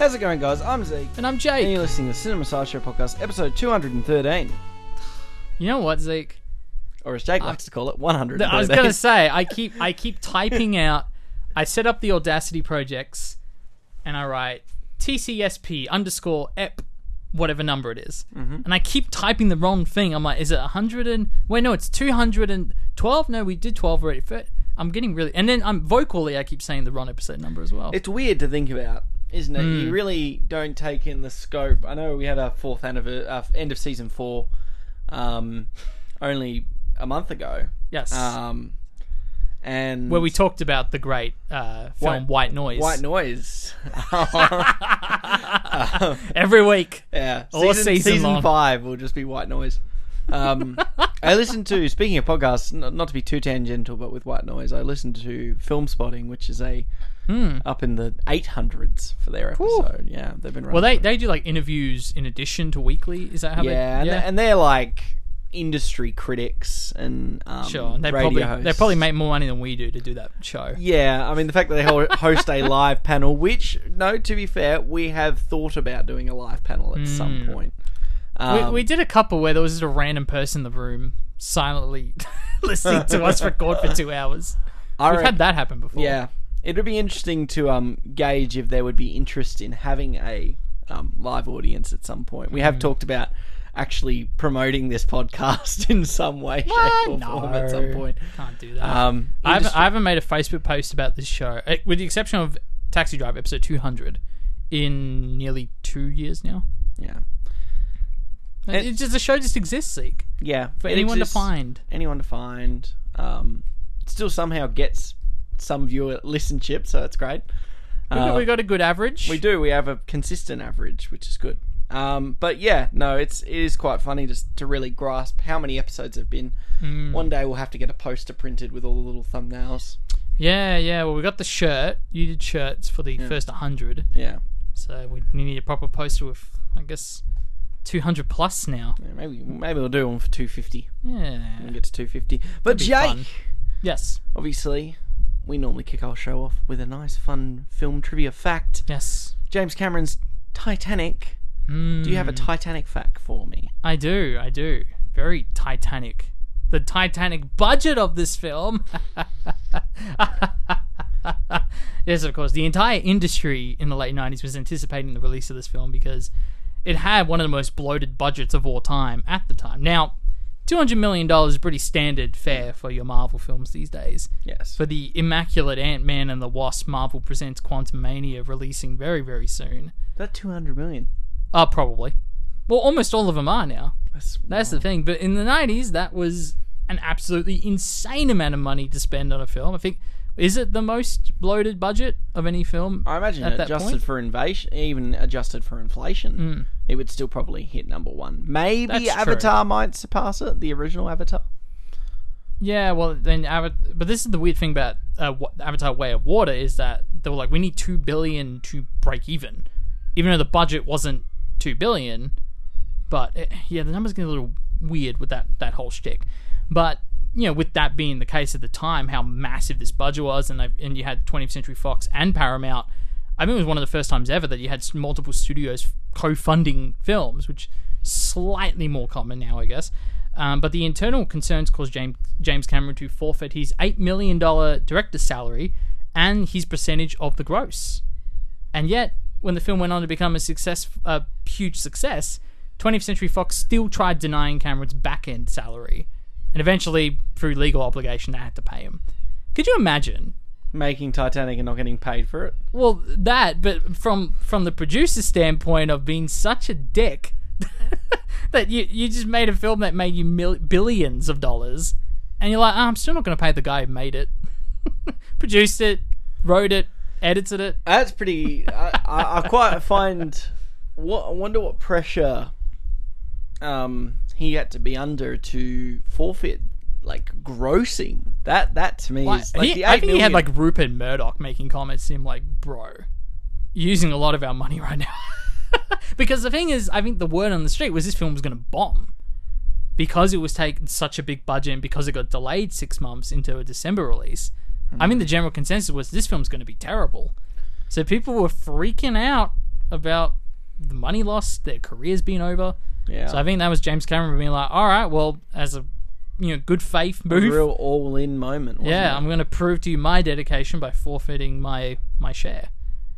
How's it going, guys? I'm Zeke. And I'm Jake. And you're listening to Cinema Sideshow Podcast, episode 213. You know what, Zeke? Or as Jake likes to call it, 113. I was gonna say I keep I keep typing out. I set up the Audacity projects, and I write TCSP underscore ep whatever number it is. Mm-hmm. and I keep typing the wrong thing. I'm like, is it 100 and wait? No, it's 212. No, we did 12 already. I'm getting really, and then I'm vocally. I keep saying the wrong episode number as well. It's weird to think about, isn't it? Hmm. You really don't take in the scope. I know we had our fourth anniversary, uh, end of season four, um, only a month ago. yes, Um, and where we talked about the great uh, film White- White Noise. White Noise. Every week. Yeah, All season, season season five will just be white noise. Um, I listened to speaking of podcasts, not, not to be too tangential, but with white noise, I listened to Filmspotting, which is a Hmm. Up in the eight hundreds for their episode. Yeah, they've been running. Well, they, for- they do like interviews in addition to weekly. Is that how yeah, they? and, They're, and they're like industry critics and um, sure. They radio probably hosts. they probably make more money than we do to do that show. Yeah, I mean the fact that they ho- host a live panel, which no, to be fair, we have thought about doing a live panel at some point. Um, we, we did a couple where there was just a random person in the room silently listening to us record for two hours. I We've had that happen before. Yeah, it would be interesting to um, gauge if there would be interest in having a um, live audience at some point. We have Mm. talked about actually promoting this podcast in some way, shape, What? or form at some point. Can't do that. Um, I, haven't, I haven't made a Facebook post about this show, eh, with the exception of Taxi Driver episode 200, in nearly two years now. yeah, It just, the show just exists, Zeke, yeah, for anyone exists. to find. anyone to find. Um, still somehow gets some viewer listenership, so that's great. We got, Uh, we got a good average. We do. We have a consistent average, which is good. Um, but yeah, no, it's it is quite funny just to really grasp how many episodes have been. Mm. One day we'll have to get a poster printed with all the little thumbnails. Yeah, yeah. Well, we got the shirt. You did shirts for the first 100. Yeah, So we need a proper poster with, I guess, 200 plus now. Yeah, maybe maybe we'll do one for two fifty. Yeah. and get to two fifty. But be Jake, fun. Yes. obviously, we normally kick our show off with a nice, fun film trivia fact. Yes. James Cameron's Titanic. Mm, Do you have a Titanic fact for me? I do. I do. Very Titanic. The Titanic budget of this film. yes, of course. The entire industry in the late 90s was anticipating the release of this film because it had one of the most bloated budgets of all time at the time. Now, $200 million is pretty standard fare for your Marvel films these days. Yes. For the immaculate Ant Man and the Wasp, Marvel presents Quantumania releasing very, very soon. that two hundred million. Uh, probably. Well, almost all of them are now. That's, That's the thing. But in the 90s, that was an absolutely insane amount of money to spend on a film. I think, is it the most bloated budget of any film? I imagine at that adjusted point? for invasion, even adjusted for inflation, it would still probably hit number one. Maybe That's true. Avatar might surpass it, the original Avatar. Yeah, well, then, Avatar. but this is the weird thing about uh, Avatar: Way of Water is that they were like, we need two billion to break even, even though the budget wasn't two billion. But eh, yeah, the numbers get a little weird with that that whole shtick. But you know, with that being the case at the time, how massive this budget was, and and you had 20th Century Fox and Paramount. I think it was one of the first times ever that you had multiple studios co-funding films, which slightly more common now, I guess. Um, but the internal concerns caused James James Cameron to forfeit his eight million dollar director's salary and his percentage of the gross. And yet, when the film went on to become a success, a huge success, 20th Century Fox still tried denying Cameron's back end salary, and eventually, through legal obligation, they had to pay him. Could you imagine Making Titanic and not getting paid for it. well, that, but from from the producer's standpoint of being such a dick that you you just made a film that made you mil- billions of dollars, and you're like, oh, I'm still not going to pay the guy who made it, produced it, wrote it, edited it. That's pretty. I, I, I quite find. What I wonder what pressure, um, he had to be under to forfeit, like grossing. That that to me Like, is like he- the I think he had like Rupert Murdoch making comments to him like, bro, using a lot of our money right now. because the thing is, I think the word on the street was this film was going to bomb. Because it was taking such a big budget and because it got delayed six months into a December release, I mean, the hmm. general consensus was this film's going to be terrible. So people were freaking out about the money lost, their careers being over. Yeah. So I think that was James Cameron being like, all right, well, as a you know good faith move. a real all-in moment. Wasn't yeah, it? I'm going to prove to you my dedication by forfeiting my my share.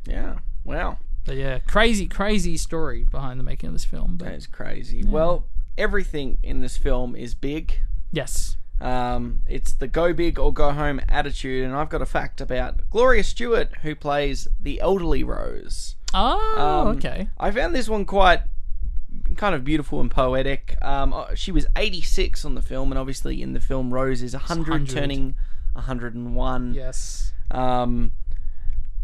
yeah. Wow. But yeah, crazy, crazy story behind the making of this film. That But is crazy. Well, everything in this film is big. yes, Um, it's the go big or go home attitude, and I've got a fact about Gloria Stuart, who plays the elderly Rose. oh, Um, okay, I found this one quite kind of beautiful and poetic. Um, uh, she was 86 on the film, and obviously in the film, Rose is 100, 100. turning 101. Yes. Um,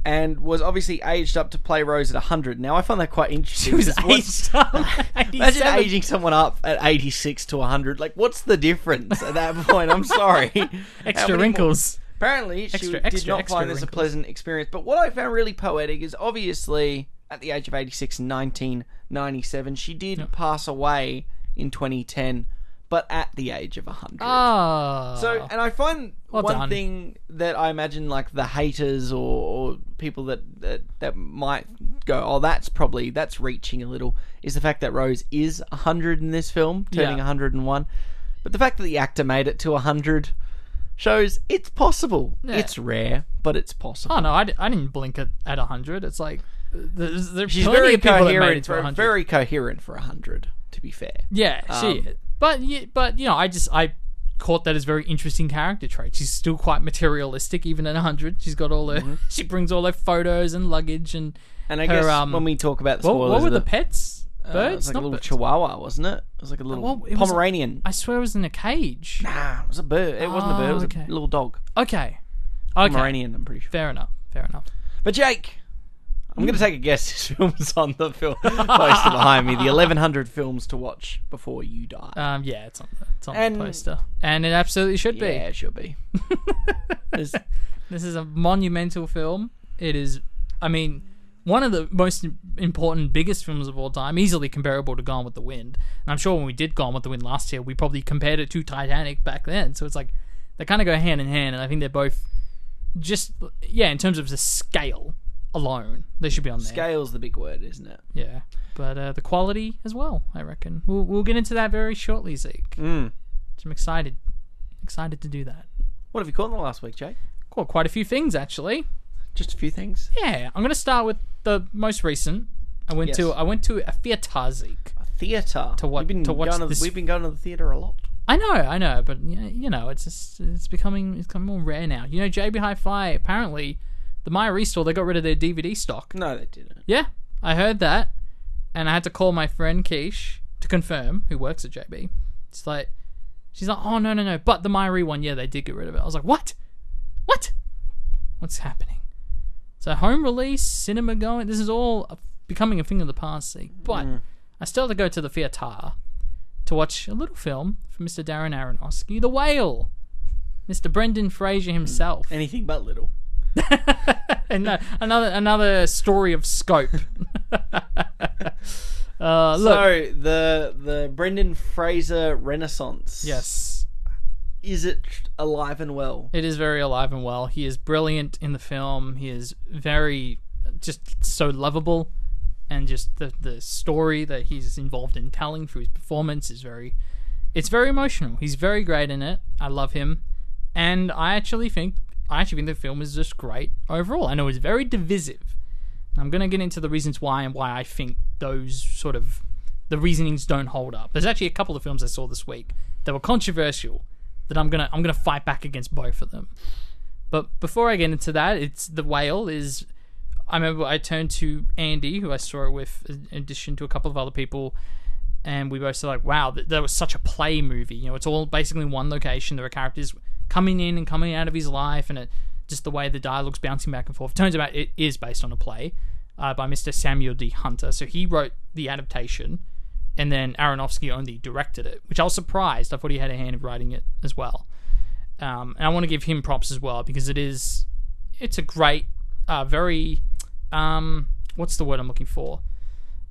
and was obviously aged up to play Rose at 100. Now, I find that quite interesting. She was aged up. Imagine aging someone up at 86 to 100. Like, what's the difference at that point? I'm sorry. extra wrinkles. More? Apparently, she extra, did not find wrinkles. this a pleasant experience. But what I found really poetic is obviously at the age of 86 and 19, 97. She did yep. pass away in 2010, but at the age of 100. Oh. Ah. So, and I find well one done. thing that I imagine like the haters or, or people that, that, that might go, oh, that's probably, that's reaching a little, is the fact that Rose is 100 in this film, turning yeah. 101. But the fact that the actor made it to 100 shows it's possible. Yeah. It's rare, but it's possible. Oh, no, I d- I didn't blink at, at 100. It's like, there's, there's She's plenty very of people that made it coherent to for 100. very coherent for hundred. To be fair, Yeah, she. Um, but but you know, I just I caught that as very interesting character trait. She's still quite materialistic, even at hundred. She's got all her. Mm-hmm. She brings all her photos and luggage and. and I Her, guess um, when we talk about the What, spoilers, what were of the pets? uh, Birds? it was like Not a little birds. Chihuahua, wasn't it? It was like a little well, was a- Pomeranian. I swear it was in a cage. Nah, it was a bird. It wasn't a bird. It was Oh, okay. a little dog. Okay. Okay. Pomeranian, I'm pretty sure. Fair enough. Fair enough. But Jake, I'm going to take a guess. This film's on the film poster behind me. The 1100 films to watch before you die. Um, yeah, it's on the, it's on And- the poster, and it absolutely should be. yeah, it should be. There's- be. This is a monumental film. It is. I mean, one of the most important, biggest films of all time, easily comparable to Gone with the Wind. And I'm sure when we did Gone with the Wind last year, we probably compared it to Titanic back then. So it's like they kind of go hand in hand, and I think they're both just yeah, in terms of the scale alone, they should be on there. Scale's the big word, isn't it? Yeah, but uh, the quality as well. I reckon we'll we'll get into that very shortly, Zeke. Mm. So I'm excited, excited to do that. What have you caught in the last week, Jake? Caught quite a few things actually. Just a few things. Yeah, I'm gonna start with the most recent. I went Yes. to I went to a theater, Zeke. A theatre. To what- to watch going to, this- We've been going to the theatre a lot. I know, I know, but you know, it's just it's becoming it's becoming more rare now. You know, JB Hi-Fi apparently, the Maya Restore they got rid of their DVD stock. No, they didn't. Yeah, I heard that, and I had to call my friend Keish to confirm, who works at JB. It's like, she's like, oh no no no, but the Myri one, yeah, they did get rid of it. I was like, what? What? What's happening? So home release, cinema going, this is all becoming a thing of the past. See, but mm. I still have to go to the theater to watch a little film from Mr. Darren Aronofsky, The Whale. Mr. Brendan Fraser himself. Anything but little. and no, another another story of scope. uh, look, So the the Brendan Fraser Renaissance. yes, Is it alive and well? it is very alive and well. He is brilliant in the film. He is very just so lovable, and just the the story that he's involved in telling through his performance is very. It's very emotional. He's very great in it. I love him, and I actually think I actually think the film is just great overall. I know it's very divisive. I'm going to get into the reasons why and why I think those sort of the reasonings don't hold up. There's actually a couple of films I saw this week that were controversial that I'm gonna I'm gonna fight back against both of them. But before I get into that, it's the whale is. I remember I turned to Andy, who I saw it with, in addition to a couple of other people, and we both said like, "Wow, that, that was such a play movie." You know, it's all basically one location. There are characters coming in and coming out of his life, and it just the way the dialogue's bouncing back and forth. Turns out it is based on a play uh, by Mr. Samuel D. Hunter. So he wrote the adaptation, and then Aronofsky only directed it, which I was surprised. I thought he had a hand in writing it as well. Um, and I want to give him props as well because it is, it's a great, uh, very, um, what's the word I'm looking for?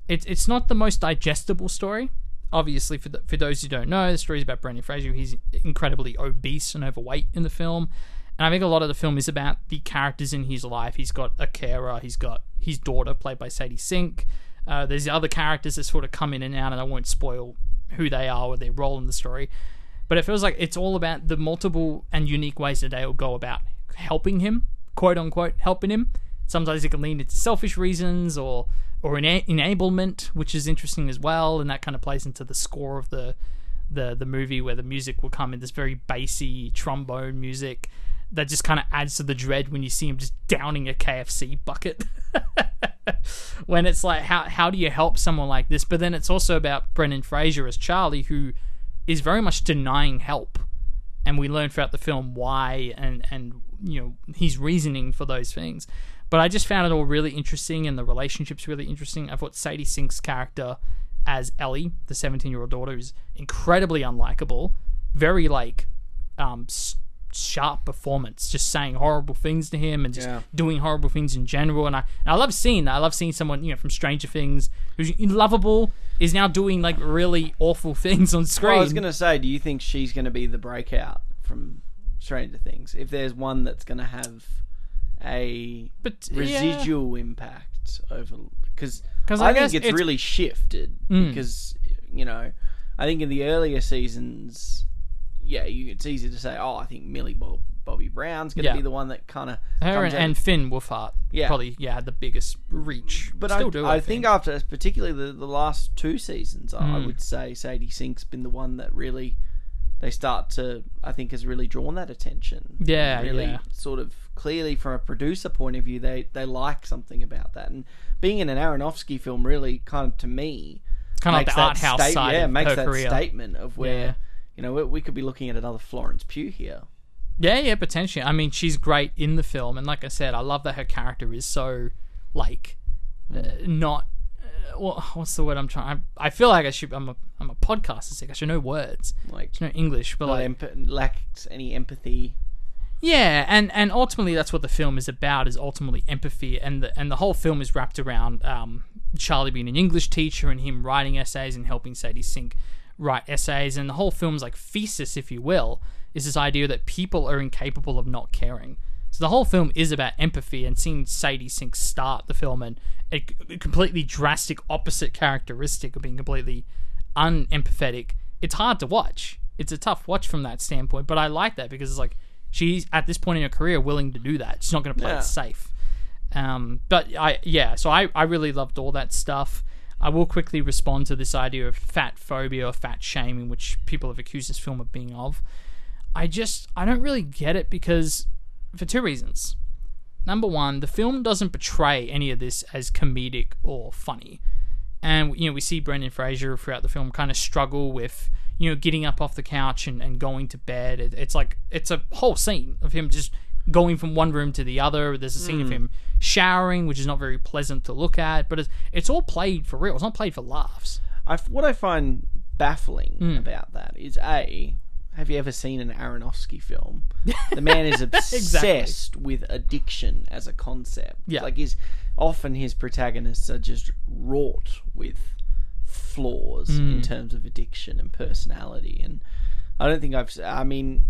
It's it's not the most digestible story. Obviously, for the, for those who don't know, the story is about Brendan Fraser. He's incredibly obese and overweight in the film, And I think a lot of the film is about the characters in his life. He's got a carer, he's got his daughter played by Sadie Sink. Uh, there's the other characters that sort of come in and out, and I won't spoil who they are or their role in the story. But it feels like it's all about the multiple and unique ways that they will go about helping him, quote unquote, helping him. Sometimes it can lean into selfish reasons or or ena- enablement, which is interesting as well, and that kind of plays into the score of the the the movie where the music will come in this very bassy trombone music that just kind of adds to the dread when you see him just downing a KFC bucket. when it's like how how do you help someone like this? But then it's also about Brendan Fraser as Charlie who is very much denying help. And we learn throughout the film why and and you know his reasoning for those things. But I just found it all really interesting and the relationships really interesting. I thought Sadie Sink's character as Ellie, the 17 year old daughter, is incredibly unlikable. Very like um, s- sharp performance, just saying horrible things to him and just Yeah. doing horrible things in general. And I and I love seeing that. I love seeing someone you know from Stranger Things who's lovable is now doing like really awful things on screen. Well, I was going to say, do you think she's going to be the breakout from Stranger Things? If there's one that's going to have a but yeah. residual impact over, because I, I think it's, it's- really shifted. Mm. Because you know, I think in the earlier seasons, yeah, you, it's easy to say, oh, I think Millie Bob, Bobby Brown's going to Yeah. be the one that kind of her and, and Finn Wolfhard Yeah. probably yeah had the biggest reach. But Still I, do. I, I, think after, particularly the, the last two seasons, I I Mm. would say Sadie Sink's been the one that really they start to, I think, has really drawn that attention. Yeah, really yeah. sort of clearly from a producer point of view, they they like something about that. And being in an Aronofsky film, really, kind of to me, kind of like the that art house state- side yeah, makes that career. statement of where. Yeah. You know, we, we could be looking at another Florence Pugh here. Yeah, yeah, potentially. I mean, she's great in the film, and like I said, I love that her character is so like uh, not. Uh, what, what's the word I'm trying? I, I feel like I should. I'm a I'm a podcaster. Sick. I should know words. Like, should know English, but like emp- lacks any empathy. Yeah, and and ultimately that's what the film is about is ultimately empathy, and the and the whole film is wrapped around um, Charlie being an English teacher and him writing essays and helping Sadie Sink write essays, and the whole film's like thesis, if you will, is this idea that people are incapable of not caring. So the whole film is about empathy and seeing Sadie Sink start the film and a completely drastic opposite characteristic of being completely unempathetic. It's hard to watch. It's a tough watch from that standpoint, but I like that because it's like she's at this point in her career willing to do that. She's not going to play Yeah. it safe. Um, but I yeah, so I I really loved all that stuff. I will quickly respond to this idea of fat phobia or fat shaming, which people have accused this film of being of. I just I don't really get it because for two reasons. Number one, the film doesn't portray any of this as comedic or funny. And you know, we see Brendan Fraser throughout the film kind of struggle with, you know, getting up off the couch and, and going to bed. It, it's like it's a whole scene of him just going from one room to the other. There's a scene of him showering, which is not very pleasant to look at, but it's, it's all played for real. It's not played for laughs. I what I find baffling Hmm. about that is a. Have you ever seen an Aronofsky film? The man is obsessed with addiction as a concept. Yeah. like his often his protagonists are just wrought with flaws Hmm. in terms of addiction and personality. And I don't think I've. I mean,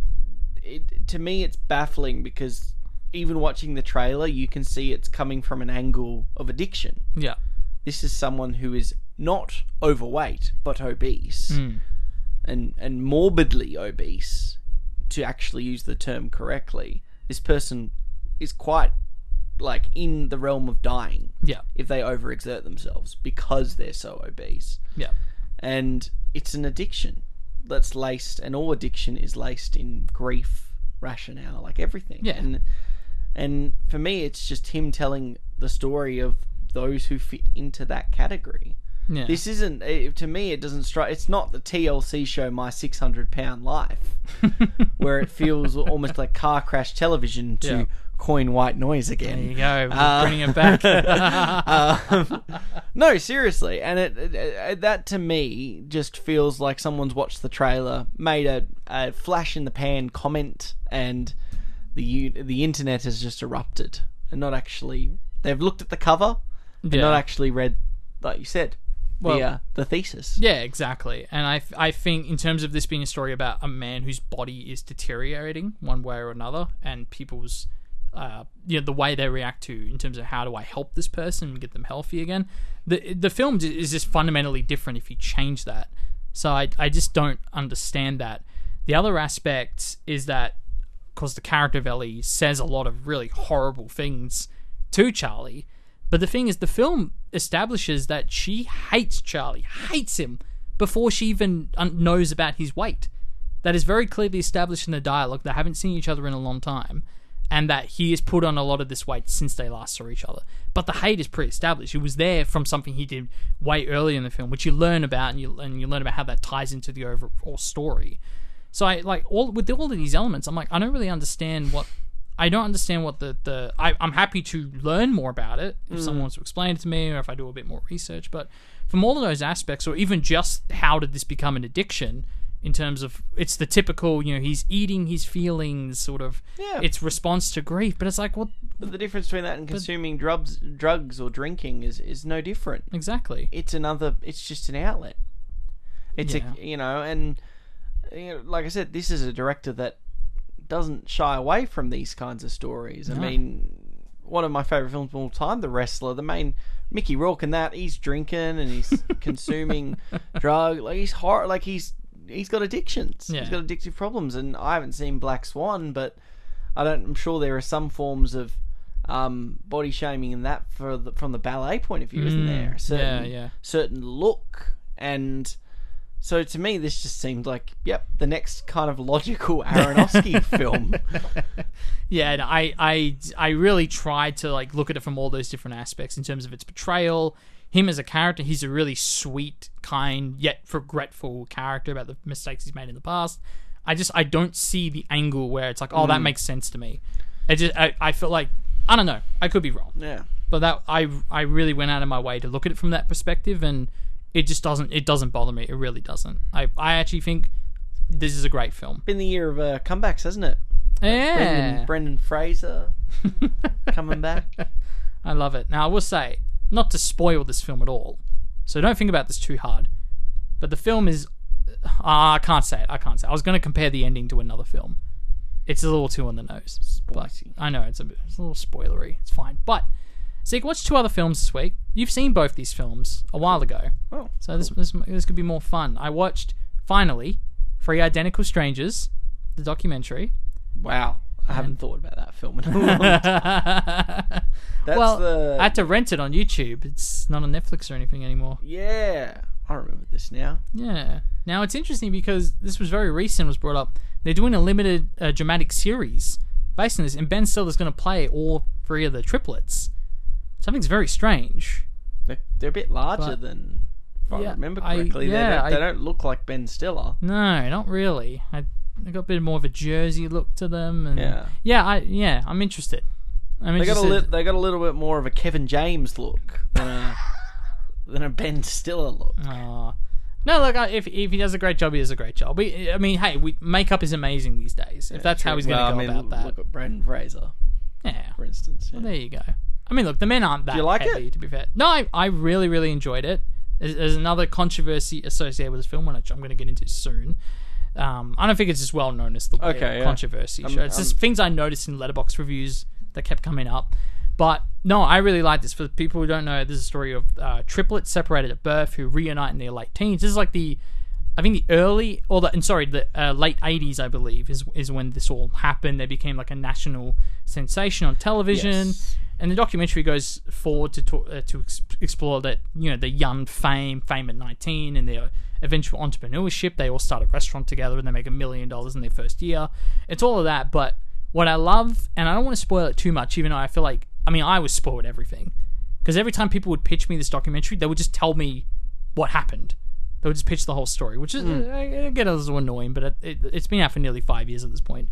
it, to me, it's baffling because even watching the trailer, you can see it's coming from an angle of addiction Yeah. this is someone who is not overweight but obese Mm. and and morbidly obese to actually use the term correctly this person is quite like in the realm of dying Yeah. if they overexert themselves because they're so obese Yeah. and it's an addiction that's laced and all addiction is laced in grief rationale like everything Yeah. and and for me it's just him telling the story of those who fit into that category Yeah. this isn't eh, to me it doesn't strike it's not the tlc show my 600 pound life where it feels almost like car crash television to Yeah. Coin white noise again there you go. Uh, bringing it back. um, no, seriously, and it, it, it- that to me just feels like someone's watched the trailer, made a, a flash in the pan comment, and the the internet has just erupted, and not actually they've looked at the cover, and Yeah. not actually read, like you said, Well- the uh, the thesis. Yeah, exactly. And I, I think in terms of this being a story about a man whose body is deteriorating one way or another, and people's, uh, you know, the way they react to in terms of how do I help this person and get them healthy again. The the film is just fundamentally different if you change that. So I I just don't understand that. The other aspect is that, because the character of Ellie says a lot of really horrible things to Charlie. But the thing is, the film establishes that she hates Charlie, hates him, before she even knows about his weight. That is very clearly established in the dialogue. They haven't seen each other in a long time, and that he has put on a lot of this weight since they last saw each other. But the hate is pre-established. It was there from something he did way earlier in the film, which you learn about, and you and you learn about how that ties into the overall story. So I like all with all of these elements. I'm like, I don't really understand what I don't understand what the the I, I'm happy to learn more about it if someone mm. wants to explain it to me or if I do a bit more research. But from all of those aspects, or even just how did this become an addiction? In terms of it's the typical, you know, he's eating his feelings, sort of. Yeah. It's response to grief, but it's like, what But the difference between that and consuming drugs, drugs or drinking is is no different. exactly? It's another. It's just an outlet. It's Yeah. a you know, and you know, like I said, this is a director that doesn't shy away from these kinds of stories. I mean, one of my favorite films of all time, The Wrestler. The main Mickey Rourke in that he's drinking and he's consuming drug. Like he's hor- like he's he's got addictions. Yeah. He's got addictive problems, and I haven't seen Black Swan, but I don't. I'm sure there are some forms of um, body shaming in that for the, from the ballet point of view, isn't Mm, there? A certain, yeah, yeah. Certain look, and so to me, this just seemed like, yep, the next kind of logical Aronofsky film. Yeah, and I, I, I really tried to like look at it from all those different aspects in terms of its portrayal. Him as a character, he's a really sweet, kind, yet regretful character about the mistakes he's made in the past. I just I don't see the angle where it's like, oh, that makes sense to me. It just I, I feel like I don't know. I could be wrong, Yeah. but that I I really went out of my way to look at it from that perspective, and it just doesn't it doesn't bother me. It really doesn't. I I actually think this is a great film. Been the year of uh, comebacks, hasn't it? Yeah, Brendan, Brendan Fraser coming back. I love it. Now, I will say, not to spoil this film at all, so don't think about this too hard. But the film is. ah, I can't say it. I can't say it. I was going to compare the ending to another film. It's a little too on the nose. Spicy. I know, it's a, bit, it's a little spoilery. It's fine. But, Zeke, watched two other films this week. You've seen both these films a while ago. Oh, So this, this, this could be more fun. I watched, finally, Three Identical Strangers, the documentary. wow. I haven't thought about that film in a long time. That's well, the I had to rent it on YouTube. It's not on Netflix or anything anymore. yeah. I remember this now. Yeah. Now it's interesting because this was very recent. Was brought up. They're doing a limited uh, dramatic series based on this, and Ben Stiller's going to play all three of the triplets. Something's very strange. They're, they're a bit larger But- than. If I Yeah, remember I- correctly, they, yeah, don't, they don't look like Ben Stiller. No, not really. I, I got a bit more of a Jersey look to them, and Yeah. yeah, I yeah, I'm interested. I'm They got a li- they got a little bit more of a Kevin James look than a than a Ben Stiller look. No, look, I, if if he does a great job, he does a great job. We, I mean, hey, we, makeup is amazing these days. If that's how he's going to Well, go I mean, about that, Look at Brendan Fraser, yeah. for instance. yeah. There you go. I mean, look, the men aren't that you like heavy, it? to be fair. No, I, I really, really enjoyed it. There's, there's another controversy associated with this film, which I'm going to get into soon. Um, I don't think it's as well known as the Okay, yeah. controversy show. It's just things I noticed in Letterboxd reviews that kept coming up. But no, I really like this. For people who don't know, this is a story of uh, triplets separated at birth who reunite in their late teens. This is like the, I think the early or the, and sorry, the uh, late '80s, I believe, is is when this all happened. They became like a national sensation on television Yes. and the documentary goes forward to talk, uh, to ex- explore that you know the young fame, fame at nineteen, and their eventual entrepreneurship. They all start a restaurant together and they make a million dollars in their first year. It's all of that, but what I love, and I don't want to spoil it too much, even though I feel like I mean I was spoiled everything because every time people would pitch me this documentary, they would just tell me what happened. They would just pitch the whole story, which is uh, I get a little annoying, but it, it, it's been out for nearly five years at this point.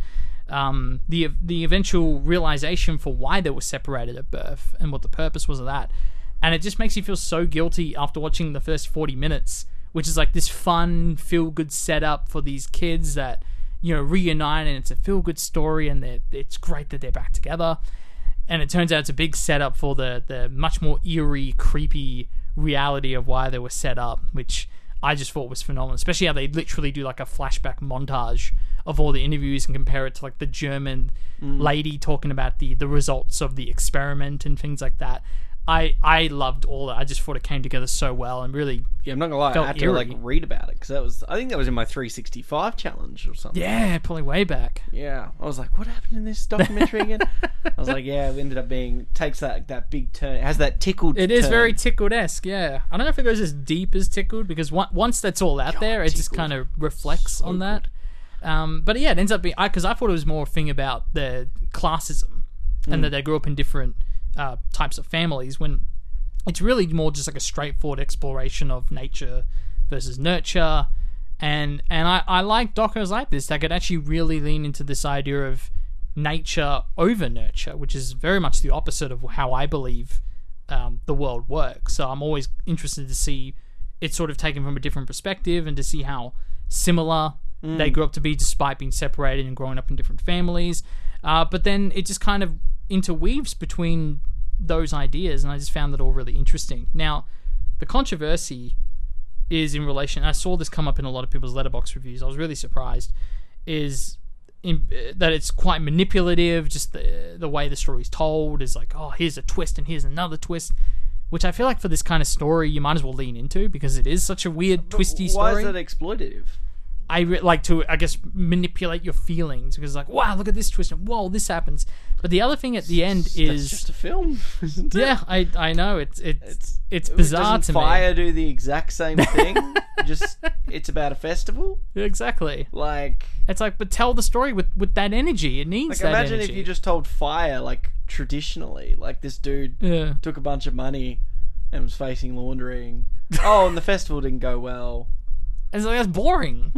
Um, the the eventual realization for why they were separated at birth and what the purpose was of that, and it just makes you feel so guilty after watching the first forty minutes, which is like this fun, feel good setup for these kids that you know reunite, and it's a feel good story, and it's great that they're back together and it turns out it's a big setup for the the much more eerie, creepy reality of why they were set up, which I just thought was phenomenal. Especially how they literally do like a flashback montage of all the interviews and compare it to like the German mm. lady talking about the the results of the experiment and things like that. I I loved all that. I just thought it came together so well and really Yeah, I'm not gonna lie. I had to like read about it because that was. I think that was in my 365 challenge or something. yeah, probably way back. Yeah, I was like, what happened in this documentary again? I was like, yeah, it ended up being takes that that big turn. It has that tickled. It is turn. very tickled esque, yeah. I don't know if it goes as deep as tickled because on- once that's all out there, it just kind of reflects on that. Um, but yeah, it ends up being I because I, thought it was more a thing about the classism and that they grew up in different uh, types of families. When it's really more just like a straightforward exploration of nature versus nurture. And and I, I like docos like this that could actually really lean into this idea of nature over nurture, which is very much the opposite of how I believe um, the world works. So I'm always interested to see it sort of taken from a different perspective and to see how similar they grew up to be despite being separated and growing up in different families. Uh, but then it just kind of interweaves between those ideas, and I just found that all really interesting. Now, the controversy is in relation. I saw this come up in a lot of people's Letterboxd reviews. I was really surprised. Is in, uh, that it's quite manipulative. Just the the way the story's told is like, oh, here's a twist and here's another twist, which I feel like for this kind of story you might as well lean into because it is such a weird, twisty Why story. Why is that exploitative? I re- like to, I guess, manipulate your feelings because, like, wow, look at this twist, and whoa, this happens. But the other thing at the end That's is, just a film, isn't it? yeah, I I know it's it's it's, It bizarre doesn't to Fyre do the exact same thing. just it's about a festival. Exactly. Like, It's like, but tell the story with with that energy. It needs like that imagine energy. if you just told Fyre like traditionally, like this dude yeah. took a bunch of money and was facing laundering. Oh, and the festival didn't go well. It's like that's boring.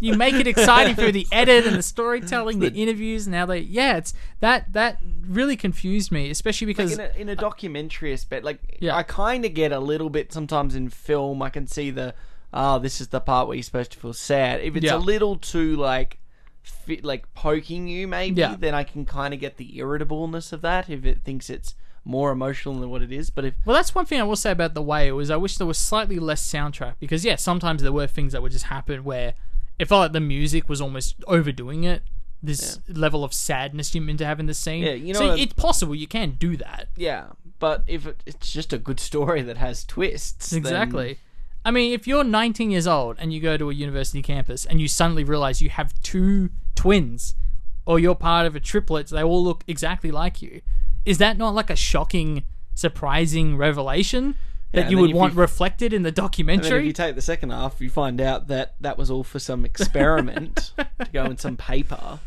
you make it exciting through the edit and the storytelling, the interviews, and how they yeah, it's that that really confused me, especially because in a, in a documentary aspect, like Yeah. I kind of get a little bit sometimes in film. I can see the oh, this is the part where you're supposed to feel sad. If it's Yeah. a little too like fit, like poking you, maybe Yeah. then I can kind of get the irritableness of that. If it thinks it's more emotional than what it is, but if Well, that's one thing I will say about the way it was. I wish there was slightly less soundtrack because yeah, sometimes there were things that would just happen where it felt like the music was almost overdoing it. This level of sadness you meant to have in the scene. Yeah, you know so it's possible you can do that. yeah, but if it, it's just a good story that has twists, then- Exactly. I mean, if you're 19 years old and you go to a university campus and you suddenly realize you have two twins, or you're part of a triplet, they all look exactly like you, is that not like a shocking, surprising revelation that and you would want you- reflected in the And then if you take the second half, you find out that that was all for some experiment to go in some paper.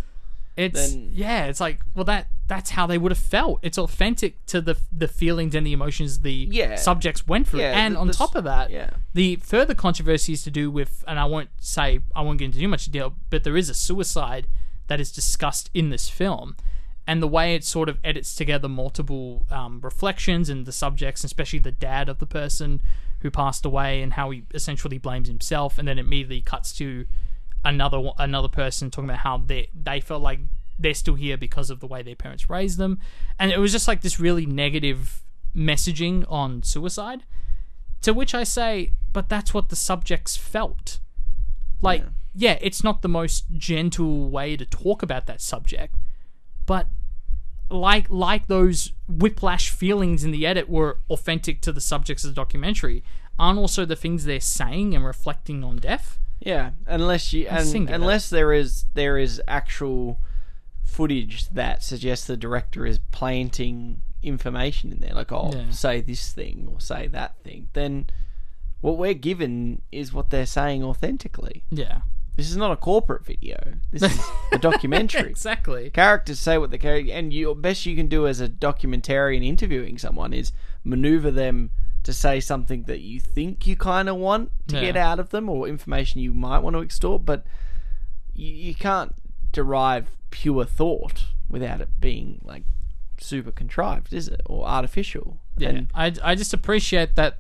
It's then- yeah, it's like well that that's how they would have felt. It's authentic to the the feelings and the emotions the Yeah. subjects went through. Yeah, and the- on the top of that, yeah. the further controversy is to do with, and I won't say I won't get into too much detail, but there is a suicide that is discussed in this film. And the way it sort of edits together multiple um, reflections and the subjects, especially the dad of the person who passed away, and how he essentially blames himself, and then it immediately cuts to another another person talking about how they they felt like they're still here because of the way their parents raised them, and it was just like this really negative messaging on suicide. To which I say, but that's what the subjects felt. Like, yeah, it's not the most gentle way to talk about that subject, but like like those whiplash feelings in the edit were authentic to the subjects of the documentary, aren't also the things they're saying and reflecting on death. Yeah, unless you and unless there is there is actual footage that suggests the director is planting information in there, like oh, Yeah. say this thing or say that thing, then what we're given is what they're saying authentically. Yeah, This is not a corporate video. This is a documentary. exactly. Characters say what the character, and your best you can do as a documentarian interviewing someone is maneuver them to say something that you think you kind of want to Yeah. get out of them or information you might want to extort, but you, you can't derive pure thought without it being like super contrived, is it, or artificial? Yeah, And I, I just appreciate that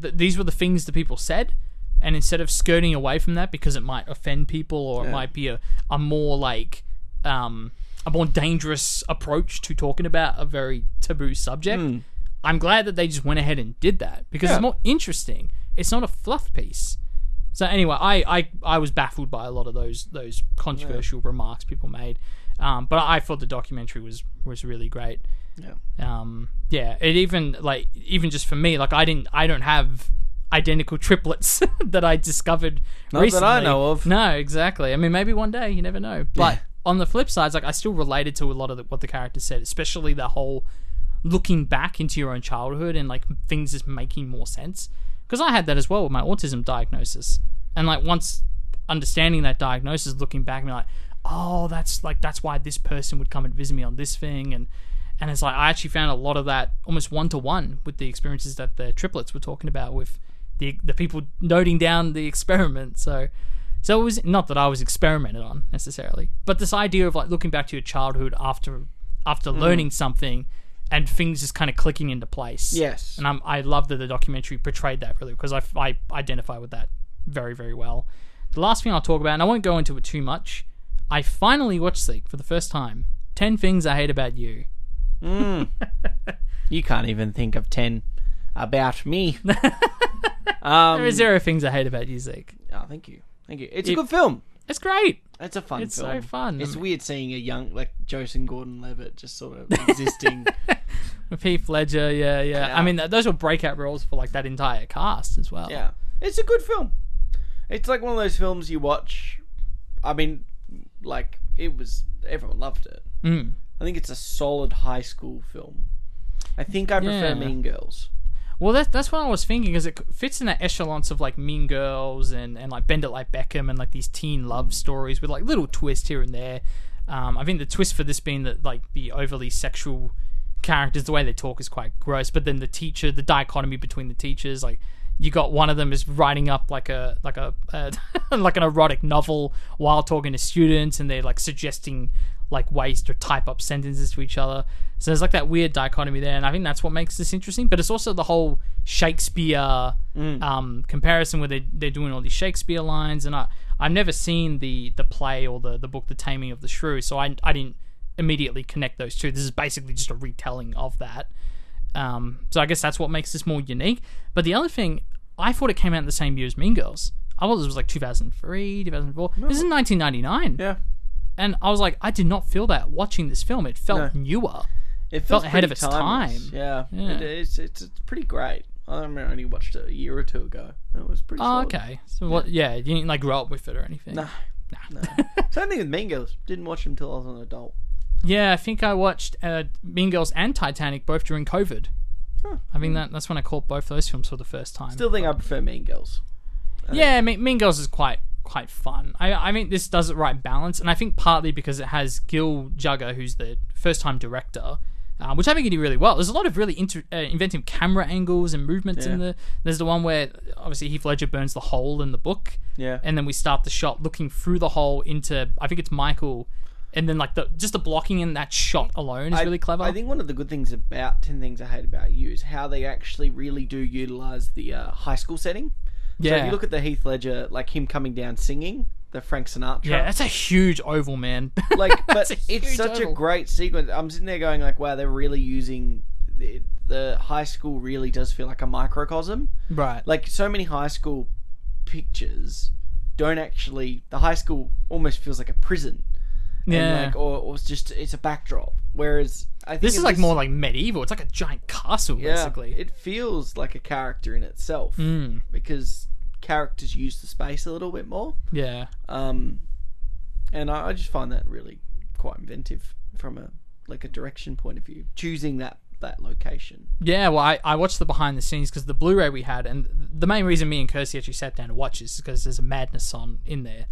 th- these were the things the people said, and instead of skirting away from that because it might offend people or it might be a, a more like um, a more dangerous approach to talking about a very taboo subject, Hmm. I'm glad that they just went ahead and did that because Yeah. it's more interesting. It's not a fluff piece. So anyway, I, I, I was baffled by a lot of those those controversial remarks people made, um, but I thought the documentary was was really great. Yeah. Um, yeah, it even like even just for me, like I didn't I don't have identical triplets that I discovered Not that recently. I know of. No, exactly. I mean, maybe one day you never know. But on the flip side, it's like I still related to a lot of the, what the character said, especially the whole looking back into your own childhood and like things just making more sense. Because I had that as well with my autism diagnosis, and like once understanding that diagnosis, looking back, and be like, oh, that's like that's why this person would come and visit me on this thing, and and it's like I actually found a lot of that almost one to one with the experiences that the triplets were talking about with the the people noting down the experiment. So so it was not that I was experimented on necessarily, but this idea of like looking back to your childhood after after mm-hmm. learning something and things just kind of clicking into place. Yes. and I'm, I love that the documentary portrayed that really because I, I identify with that very very well. The last thing I'll talk about, and I won't go into it too much. I finally watched Zeke for the first time. Ten things I hate about you. Mm. You can't even think of 10 about me. um, There are zero things I hate about you, Zeke. Oh, thank you. Thank you. It's a good film. It's great. It's a fun It's so film. fun. It's weird seeing a young, like, Joseph Gordon Levitt just sort of existing. With Heath Ledger, yeah, yeah. Yeah. I mean, th- those were breakout roles for like that entire cast as well. yeah. It's a good film. It's like one of those films you watch. I mean, like, it was. Everyone loved it. Mm. I think it's a solid high school film. I think I prefer Yeah. Mean Girls. Well, that, that's what I was thinking, because it fits in that echelons of like Mean Girls and, and like Bend It Like Beckham and like these teen love stories with like little twists here and there. Um, I think the twist for this being that like the overly sexual characters, the way they talk is quite gross. But then the teacher, the dichotomy between the teachers, like you got one of them is writing up like a like a, a like an erotic novel while talking to students, and they're like suggesting like ways to type up sentences to each other. So there's like that weird dichotomy there, and I think that's what makes this interesting. But it's also the whole Shakespeare um, comparison where they they're doing all these Shakespeare lines, and I I've never seen the the play or the the book The Taming of the Shrew, so I I didn't immediately connect those two. This is basically just a retelling of that. Um, so I guess that's what makes this more unique. But the other thing, I thought it came out in the same year as Mean Girls. I thought it was like 2003, 2004. This is 1999. Yeah. And I was like, I did not feel that watching this film. It felt No. newer. It Felt ahead of its timeless. time. Yeah, Yeah. It. It's, it's pretty great. I remember I only watched it a year or two ago. It was pretty. Oh, solid. okay. So what? Yeah, you didn't like grow up with it or anything. No, no. Same thing with Mean Girls. Didn't watch them until I was an adult. Yeah, I think I watched uh, Mean Girls and Titanic both during COVID. Huh. I think that that's when I caught both those films for the first time. Still think I prefer Mean Girls. yeah, mean, mean Girls is quite quite fun. I I think this does it right balance, and I think partly because it has Gil Junger, who's the first time director. Uh, which I think he did really well. There's a lot of really inter- uh, inventive camera angles and movements in Yeah. the. There's the one where obviously Heath Ledger burns the hole in the book, Yeah. and then we start the shot looking through the hole into I think it's Michael, and then like the just the blocking in that shot alone is I- really clever. I think one of the good things about Ten Things I Hate About You is how they actually really do utilize the uh, high school setting. So if you look at the Heath Ledger, like him coming down singing the Frank Sinatra. yeah, that's a huge oval, man. like but it's such a great sequence i'm sitting there going like wow they're really using the, the high school really does feel like a microcosm right. like so many high school pictures don't actually the high school almost feels like a prison and Yeah. like or, or it's just it's a backdrop whereas i think this is like more like medieval. It's like a giant castle, yeah, basically. it feels like a character in itself Mm, because characters use the space a little bit more yeah. um, and I, I just find that really quite inventive from a like a direction point of view, choosing that that location. Yeah, well, I, I watched the behind the scenes because the Blu-ray we had, and the main reason me and Kirsty actually sat down to watch is because there's a Madness on in there,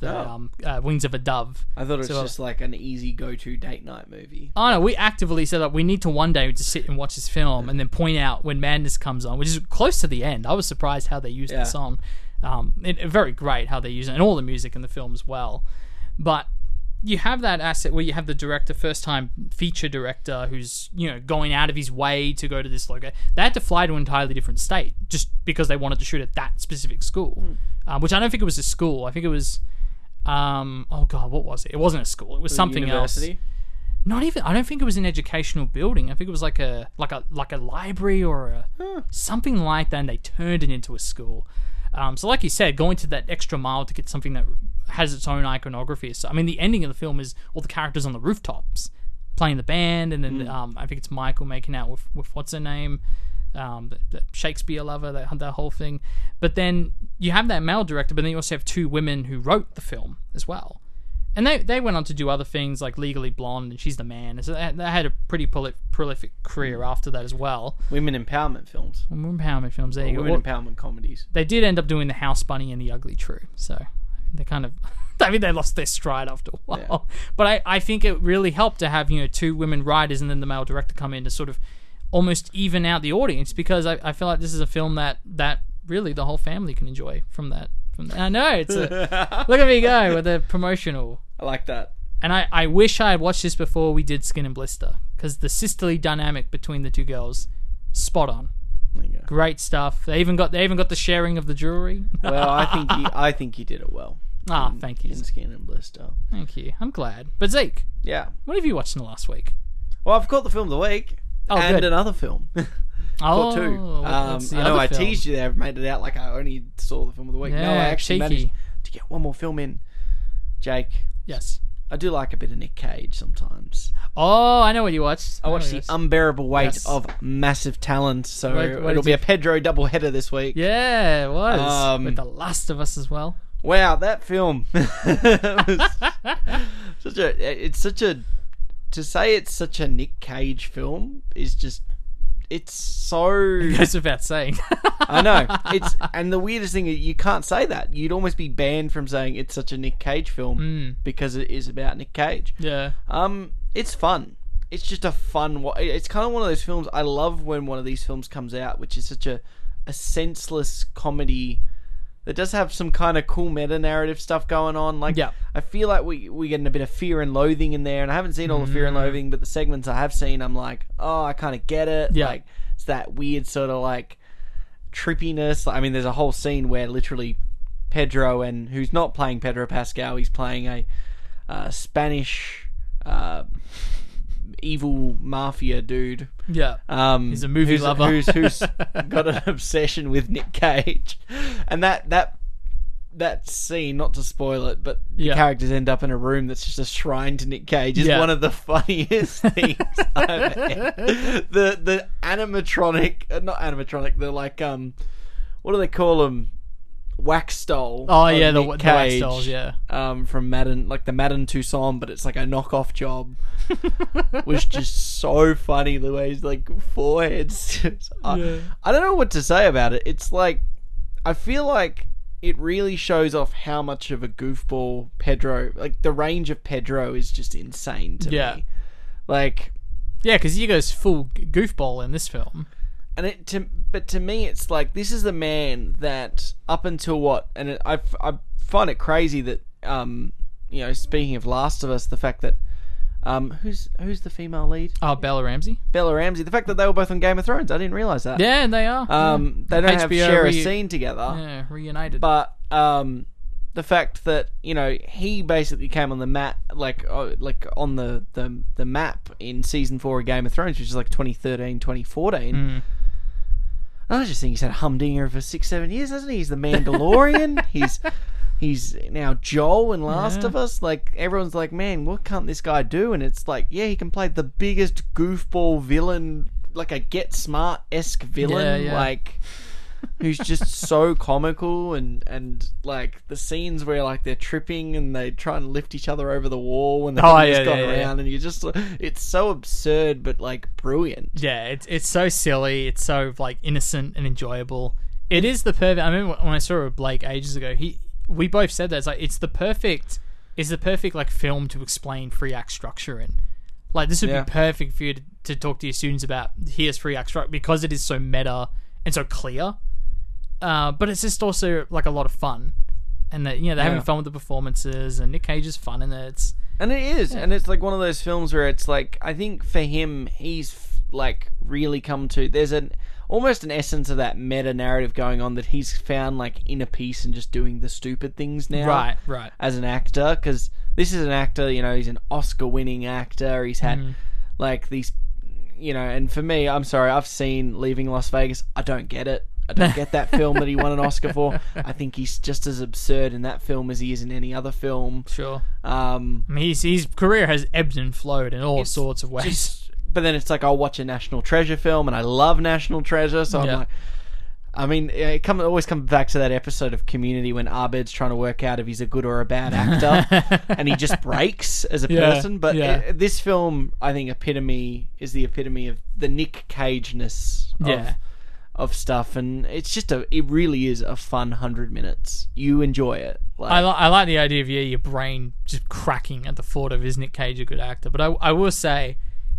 the Oh. um, uh, Wings of a Dove. I thought it was So- just like an easy go-to date night movie. Oh no, we actively said that we need to one day just sit and watch this film and then point out when Madness comes on, which is close to the end. I was surprised how they used Yeah. the song. Um, it, very great how they use it, and all the music in the film as well. But you have that asset where you have the director, first time feature director, who's you know going out of his way to go to this logo. They had to fly to an entirely different state just because they wanted to shoot at that specific school, um, which I don't think it was a school. I think it was, um, oh god, what was it? It wasn't a school. It was something else. University. not even. I don't think it was an educational building. I think it was like a like a like a library or a something like that. And they turned it into a school. Um, so, like you said, going to that extra mile to get something that has its own iconography. So, I mean, the ending of the film is all the characters on the rooftops playing the band, and then um, I think it's Michael making out with with what's her name, um, the, the Shakespeare lover, that that whole thing. But then you have that male director, but then you also have two women who wrote the film as well. And they, they went on to do other things like Legally Blonde and She's the Man. So they, they had a pretty proli- prolific career after that as well. Women empowerment films. Women empowerment films. There you. Women Well, empowerment comedies. they did end up doing the House Bunny and the Ugly Truth. So they kind of, I mean, they lost their stride after a while. But I, I think it really helped to have you know two women writers and then the male director come in to sort of almost even out the audience because I, I feel like this is a film that that really the whole family can enjoy from that. From that. I know it's a, look at me go with the promotional. I like that. And I, I wish I had watched this before we did Skin and Blister because the sisterly dynamic between the two girls, spot on. There you go. Great stuff. They even got they even got the sharing of the jewelry. Well, I think you, I think you did it well. Ah, in- thank you. In Skin and Blister. Thank you. I'm glad. But Zeke, Yeah. what have you watched in the last week? Well, I've caught the film of the week. Oh, and good. another film. Oh, two. Um, I know I film? teased you there. I've made it out like I only saw the film of the week. no, I actually cheeky. managed to get one more film in. Jake, Yes. I do like a bit of Nick Cage sometimes. Oh, I know what you watched. I watched the unbearable weight Yes. of massive talent, so What- what it'll be you- a Pedro double header this week. Yeah, it was Um, with The Last of Us as well. Wow, that film such a. It's such a. To say it's such a Nick Cage film is just. It's so. Goes without saying. I know it's and the weirdest thing is you can't say that. You'd almost be banned from saying it's such a Nick Cage film Mm. because it is about Nick Cage. yeah. Um, it's fun. It's just a fun. wa- It's kind of one of those films. I love when one of these films comes out, which is such a a senseless comedy that does have some kind of cool meta narrative stuff going on. Like, Yeah. I feel like we we getting a bit of fear and loathing in there, and I haven't seen all the fear and Mm. loathing, but the segments I have seen, I'm like, oh, I kind of get it. Yeah. Like, it's that weird sort of like trippiness. I mean, there's a whole scene where literally Pedro and who's not playing Pedro Pascal, he's playing a uh, Spanish uh, evil mafia dude. Yeah. Um, He's a movie who's, lover. who's who's got an obsession with Nick Cage, and that that that scene, not to spoil it, but the Yeah. characters end up in a room that's just a shrine to Nick Cage. Is Yeah. one of the funniest things. I've the the animatronic, uh, not animatronic, the like um, what do they call them? Wax doll. Oh yeah, the, Nick the wax Cage, dolls. Yeah. um, from Madame, like the Madame Tussauds, but it's like a knockoff job. was just so funny the way his like foreheads. I, Yeah. I don't know what to say about it. It's like I feel like it really shows off how much of a goofball Pedro. Like the range of Pedro is just insane to Yeah. me. Like Yeah, because he goes full goofball in this film. and it to but to me it's like this is the man that up until what and it, I, I find it crazy that um you know speaking of Last of Us the fact that um who's who's the female lead Oh, Bella Ramsey. Bella Ramsey the fact that they were both on Game of Thrones I didn't realize that Yeah, they are. um they don't have HBO share a scene together yeah, reunited. but um the fact that you know he basically came on the map like uh, like on the, the the map in season 4 of Game of Thrones which is like 2013 2014 Mm. I just think he's had a humdinger for six, seven years, hasn't he? He's the Mandalorian. he's he's now Joel in Last Yeah. of Us. Like everyone's like, man, what can't this guy do? And it's like, yeah, he can play the biggest goofball villain, like a Get Smart esque villain, Yeah, yeah. like who's just so comical and and like the scenes where like they're tripping and they try and lift each other over the wall when the Oh, has yeah, gone yeah, yeah. around and you just it's so absurd but like brilliant. Yeah, it's it's so silly. It's so like innocent and enjoyable. It is the perfect. I remember when I saw it with Blake ages ago. He we both said that it's like it's the perfect. It's the perfect like film to explain free act structure in. Like this would Yeah. be perfect for you to, to talk to your students about. Here's free act structure because it is so meta and so clear. Uh, but it's just also like a lot of fun, and that you know they're having fun with the performances, and Nick Cage is fun in it. It's And it is, and it's like one of those films where it's like I think for him, he's f- like really come to. There's an almost an essence of that meta narrative going on that he's found like inner peace and just doing the stupid things now Right, right. as an actor because this is an actor you know he's an oscar winning actor he's had Mm. like these you know and for me i'm sorry i've seen leaving las vegas i don't get it i don't get that film that he won an oscar for i think he's just as absurd in that film as he is in any other film Sure. um I mean, his, his career has ebbed and flowed in all sorts of ways. just- but then it's like I'll watch a National Treasure film, and I love National Treasure, so I'm like, I mean, it come it always comes back to that episode of Community when Abed's trying to work out if he's a good or a bad actor, and he just breaks as a Yeah, person. But yeah. uh, this film, I think, epitome is the epitome of the Nick Cage-ness of, Yeah. Of stuff, and it's just a, it really is a fun hundred minutes. You enjoy it. Like, I, li- I like the idea of yeah, your brain just cracking at the thought of is Nick Cage a good actor? But I, I will say,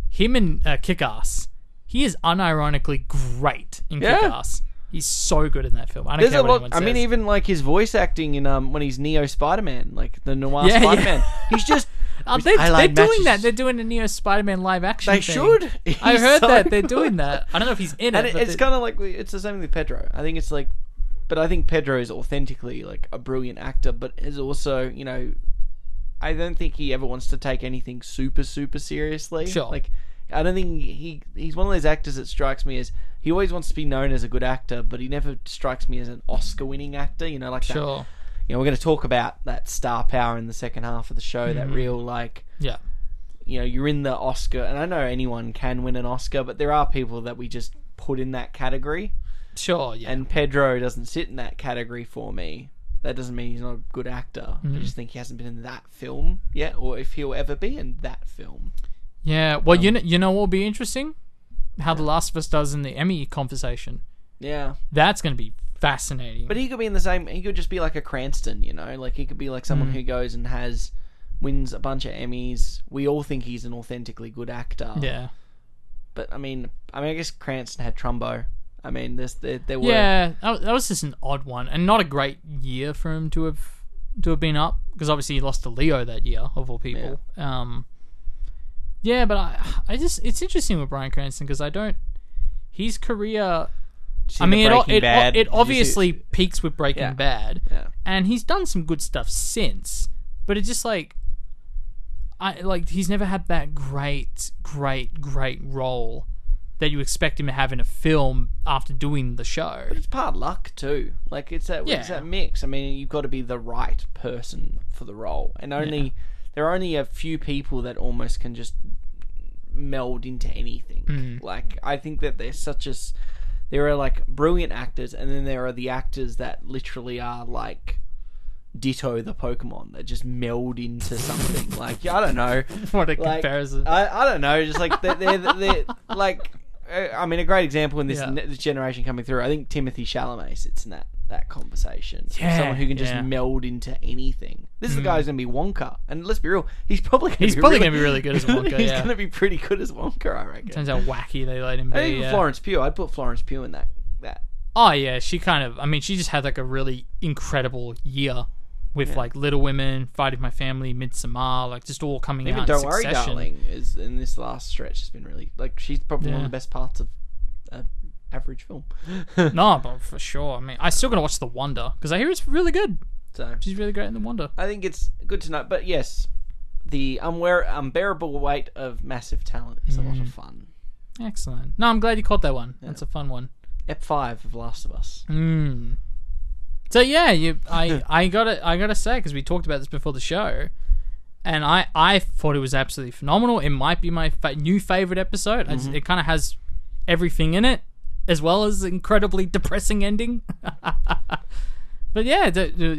him in uh, Kick-Ass, he is unironically great in Yeah. Kick-Ass. He's so good in that film. I don't There's care a what lot. I mean, even like his voice acting in um when he's Noir Spider Man, like the noir Yeah, yeah. Spider Man, he's just. Uh, they, they're like doing matches. that. They're doing a Noir Spider-Man live action. They thing. should. I heard so that they're doing that. I don't know if he's in it. it, but it's kind of like it's the same with Pedro. I think it's like, but I think Pedro is authentically like a brilliant actor, but is also you know, I don't think he ever wants to take anything super super seriously. Sure. Like, I don't think he he's one of those actors that strikes me as he always wants to be known as a good actor, but he never strikes me as an Oscar winning actor. You know, like that sure. You know, we're going to talk about that star power in the second half of the show. That mm. real, like, Yeah. you know, you're in the Oscar, and I know anyone can win an Oscar, but there are people that we just put in that category, Sure. Yeah. and Pedro doesn't sit in that category for me. That doesn't mean he's not a good actor. I mm. just think he hasn't been in that film yet, or if he'll ever be in that film. yeah. Well, you um, know, you know what will be interesting? How The Last of Us does in the Emmy conversation. Yeah, That's going to be fascinating. but he could be in the same. He could just be like a Cranston, you know, like he could be like someone who goes and has wins a bunch of Emmys. We all think he's an authentically good actor. yeah. But I mean, I mean, I guess Cranston had Trumbo. I mean, there's there, there were Yeah, that, was just an odd one, and not a great year for him to have to have been up because obviously he lost to Leo that year of all people. Um, yeah, but I, I just it's interesting with Bryan Cranston because I don't his career. I mean, it, it, Bad. it Did you see- obviously peaks with Breaking Yeah. Bad, Yeah. and he's done some good stuff since. But it's just like, I like he's never had that great, great, great role that you expect him to have in a film after doing the show. But it's part luck too. Like it's that it's that mix. I mean, you've got to be the right person for the role, and only there are only a few people that almost can just meld into anything. Mm. Like I think that there's such a s- there are like brilliant actors, and then there are the actors that literally are like Ditto the Pokemon that just meld into something. like I don't know. what a like, comparison. I, I don't know, just like they're, they're, they're like, uh, I mean, a great example in this, Yeah. this generation coming through. I think Timothée Chalamet sits in that that conversation. Yeah, someone who can just yeah. meld into anything. This is the hmm. guy who's going to be Wonka, and let's be real, he's probably gonna He's be probably really, gonna be really good as Wonka, he's yeah. going to be pretty good as Wonka, I reckon. Turns out wacky they let him be. Yeah. Florence Pugh. I'd put Florence Pugh in that. That Oh yeah, she kind of. I mean, she just had like a really incredible year with like Little Women, Fighting My Family, Midsommar, like just all coming even out. Don't in Worry, succession. Darling is in this last stretch has been really like she's probably one of the best parts of an average film. No, but for sure. I mean, I still gotta watch The Wonder because I hear it's really good. so She's really great in The Wonder. I think it's good to know. But yes, the unwear- unbearable weight of massive talent is a lot Mm. of fun. Excellent. No, I'm glad you caught that one. That's a fun one. Ep five of Last of Us. Mm. So yeah, you, I, I gotta, I gotta say because we talked about this before the show, and I, I thought it was absolutely phenomenal. It might be my fa- new favorite episode. It's- It kind of has everything in it, as well as incredibly depressing ending. but yeah,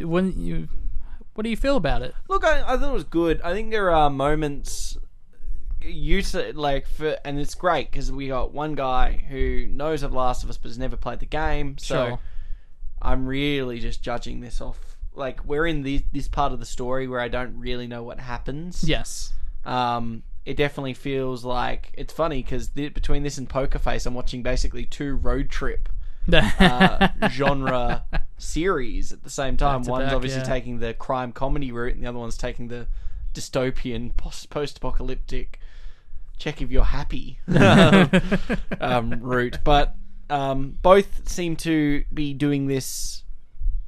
when you, what do you feel about it? Look, I, I thought it was good. I think there are moments you s- like for, and it's great because we got one guy who knows of Last of Us but has never played the game. So Sure. I'm really just judging this off. Like we're in this this part of the story where I don't really know what happens. Yes. Um, it definitely feels like it's funny because th- between this and Poker Face, I'm watching basically two road trip uh, genre series at the same time. Back One's back, obviously yeah. taking the crime comedy route, and the other one's taking the dystopian post apocalyptic check if you're happy um, route. But um, both seem to be doing this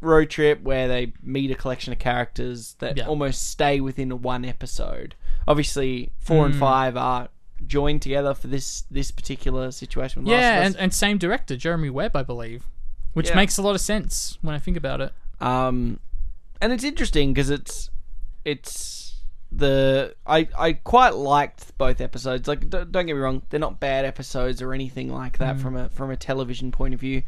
road trip where they meet a collection of characters that Yeah. almost stay within one episode. Obviously, four Hmm. and five are joined together for this this particular situation. With Yeah, and, and same director, Jeremy Webb, I believe, which Yeah. makes a lot of sense when I think about it. Um, and it's interesting because it's it's the I I quite liked both episodes. Like, don't, don't get me wrong, they're not bad episodes or anything like that from a from a television point of view.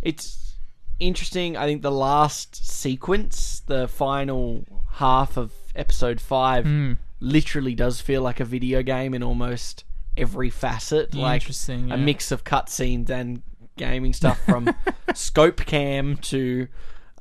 It's interesting. I think the last sequence, the final half of episode five, Hmm. Literally does feel like a video game in almost every facet. Like Interesting. a mix of cutscenes and gaming stuff from scope cam to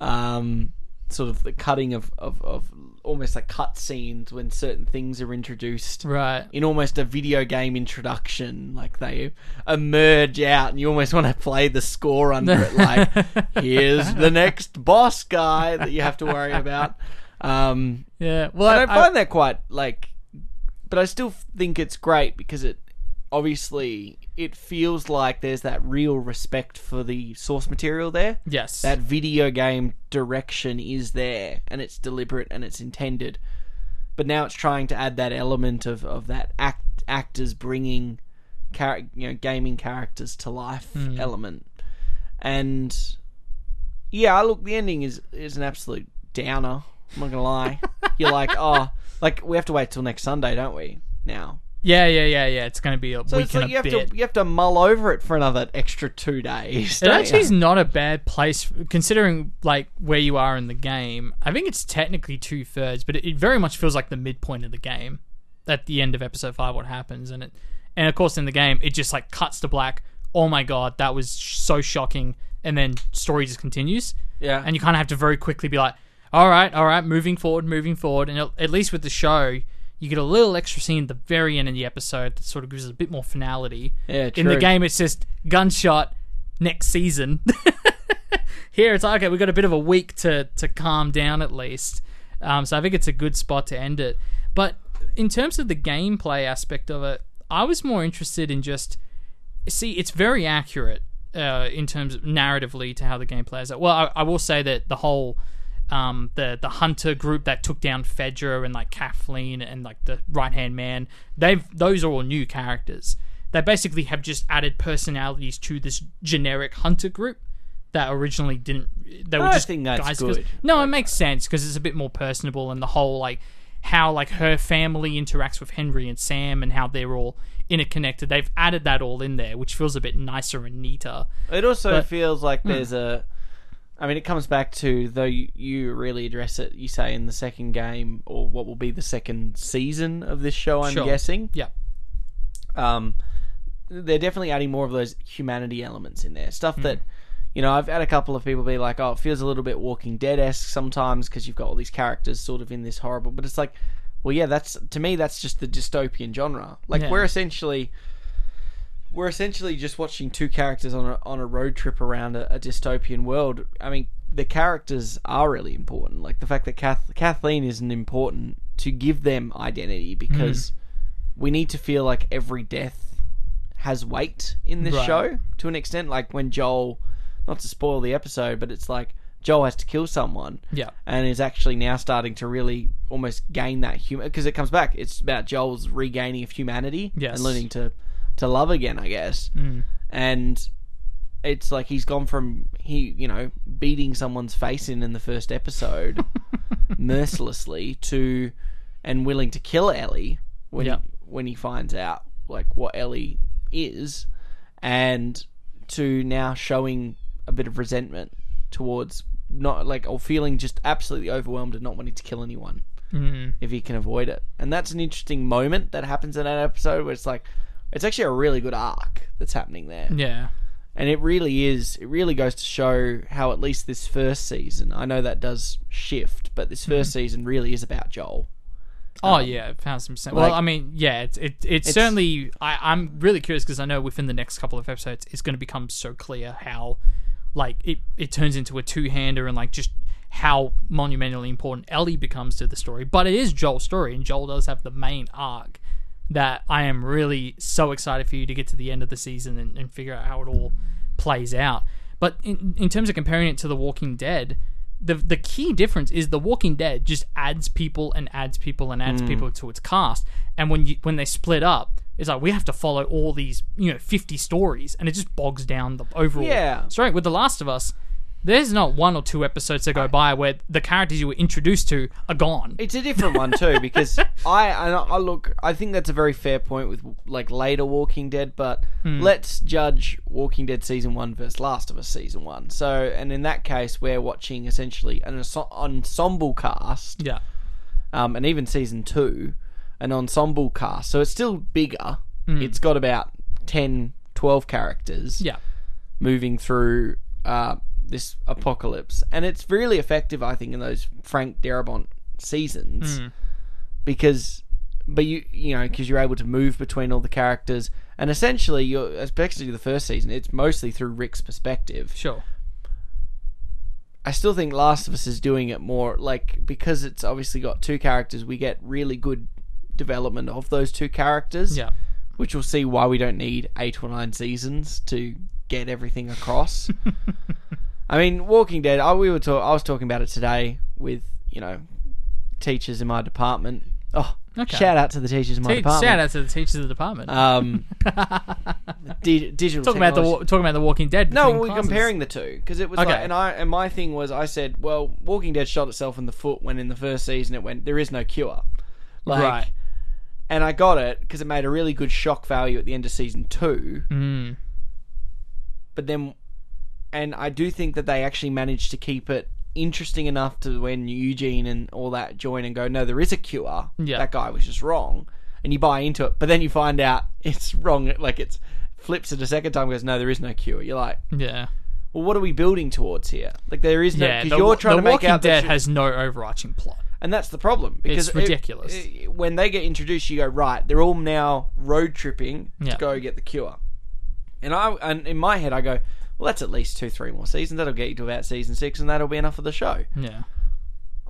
um, sort of the cutting of, of, of almost like cutscenes when certain things are introduced Right. in almost a video game introduction. Like they emerge out and you almost want to play the score under it. Like, here's the next boss guy that you have to worry about. Um, Yeah. Well, I, I, find that quite like, but I still think it's great because it obviously it feels like there's that real respect for the source material there. yes. That video game direction is there and it's deliberate and it's intended, but now it's trying to add that element of of that act actors bringing, char- you know, gaming characters to life element, and yeah, look, the ending is is an absolute downer. I'm not gonna lie. You're like, oh, like we have to wait till next Sunday, don't we? Now, yeah, yeah, yeah, yeah. It's going to be a so week it's like you have bit. to you have to mull over it for another extra two days. It actually you? is not a bad place considering like where you are in the game. I think it's technically two thirds, but it, it very much feels like the midpoint of the game at the end of episode five. What happens and it, and of course in the game it just like cuts to black. Oh my god, that was sh- so shocking, and then story just continues, yeah, and you kind of have to very quickly be like, all right, all right, moving forward, moving forward, and at- least with the show. You get a little extra scene at the very end of the episode that sort of gives it a bit more finality. yeah. True. In the game, it's just gunshot next season. Here, it's like, okay, we've got a bit of a week to to calm down at least. Um, so I think it's a good spot to end it. But in terms of the gameplay aspect of it, I was more interested in just see. It's very accurate uh, in terms of narratively to how the game plays out. Well, I, I will say that the whole um, the the hunter group that took down Fedra and like Kathleen and like the right hand man, they've those are all new characters. They basically have just added personalities to this generic hunter group that originally didn't. They were I just guys. good. No, it makes sense because it's a bit more personable and the whole like how like her family interacts with Henry and Sam and how they're all interconnected. They've added that all in there, which feels a bit nicer and neater. It also But- feels like there's a. I mean, it comes back to though you, you really address it. You say in the second game, or what will be the second season of this show. I'm Sure. guessing. Yeah. Um, they're definitely adding more of those humanity elements in there. Stuff that, you know, I've had a couple of people be like, "Oh, it feels a little bit Walking Dead esque sometimes because you've got all these characters sort of in this horrible." But it's like, well, yeah, that's to me that's just the dystopian genre. Like Yeah. we're essentially we're essentially just watching two characters on a on a road trip around a, a dystopian world. I mean, the characters are really important. Like the fact that Kath, Kathleen isn't important to give them identity hmm. because we need to feel like every death has weight in this Right. show to an extent. Like when Joel, not to spoil the episode, but it's like Joel has to kill someone Yeah. and is actually now starting to really almost gain that human because it comes back. It's about Joel's regaining of humanity Yes. and learning to to love again, I guess. Mm. And it's like he's gone from he you know beating someone's face in in the first episode mercilessly to and willing to kill Ellie when Yeah. he, when he finds out like what Ellie is, and to now showing a bit of resentment towards not like or feeling just absolutely overwhelmed and not wanting to kill anyone Mm. if he can avoid it. And that's an interesting moment that happens in that episode where it's like it's actually a really good arc that's happening there. Yeah. And it really is it really goes to show how at least this first season, I know that does shift, but this 1st season really is about Joel. Oh Um, yeah, thousand percent. like- Well, I mean, yeah, it's it, it's, It's- certainly. I, I'm really curious because I know within the next couple of episodes, it's going to become so clear how, like, it it turns into a two hander and like just how monumentally important Ellie becomes to the story. But it is Joel's story, and Joel does have the main arc that I am really so excited for you to get to the end of the season and, and figure out how it all plays out. But in, in terms of comparing it to The Walking Dead, the the key difference is The Walking Dead just adds people and adds people and adds hmm. people to its cast. And when you when they split up, it's like we have to follow all these you know fifty stories, and it just bogs down the overall Yeah. story. With The Last of Us, there's not one or two episodes that go by where the characters you were introduced to are gone. It's a different one too because I, I I look I think that's a very fair point with like later Walking Dead, but Hmm. let's judge Walking Dead season one versus Last of Us season one. So, and in that case, we're watching essentially an enso- ensemble cast, yeah, um, and even season two, an ensemble cast. So it's still bigger. It's got about 10, 12 characters Hmm. yeah, moving through uh, this apocalypse, and it's really effective, I think, in those Frank Darabont seasons Hmm. because, but you you know because you're able to move between all the characters, and essentially, you're especially the first season, it's mostly through Rick's perspective. sure. I still think Last of Us is doing it more like because it's obviously got two characters, we get really good development of those two characters Yeah, which we'll see why we don't need eight or nine seasons to get everything across. I mean, Walking Dead. I, we were talk, I was talking about it today with you know teachers in my department. Oh, Okay. shout out to the teachers in my Te- department. shout out to the teachers of the department. Um, di- digital. talking about the talking about the Walking Dead. No, we're classes. comparing the two because it was Okay. like, and I and my thing was, I said, well, Walking Dead shot itself in the foot when in the first season it went, there is no cure, like, Right. and I got it because it made a really good shock value at the end of season two, Mm, but then, and I do think that they actually managed to keep it interesting enough to when Eugene and all that join and go, no, there is a cure. Yeah. That guy was just wrong, and you buy into it, but then you find out it's wrong. Like it's flips it a second time, goes, no, there is no cure. You're like. yeah, well, what are we building towards here? Like there is no yeah. The, you're trying the to make Walking out that Dead has no overarching plot. and that's the problem because It's it- ridiculous. it- when they get introduced, you go right. They're all now road tripping Yeah. to go get the cure, and I and in my head I go, well, that's at least two, three more seasons. That'll get you to about season six, and that'll be enough of the show. Yeah,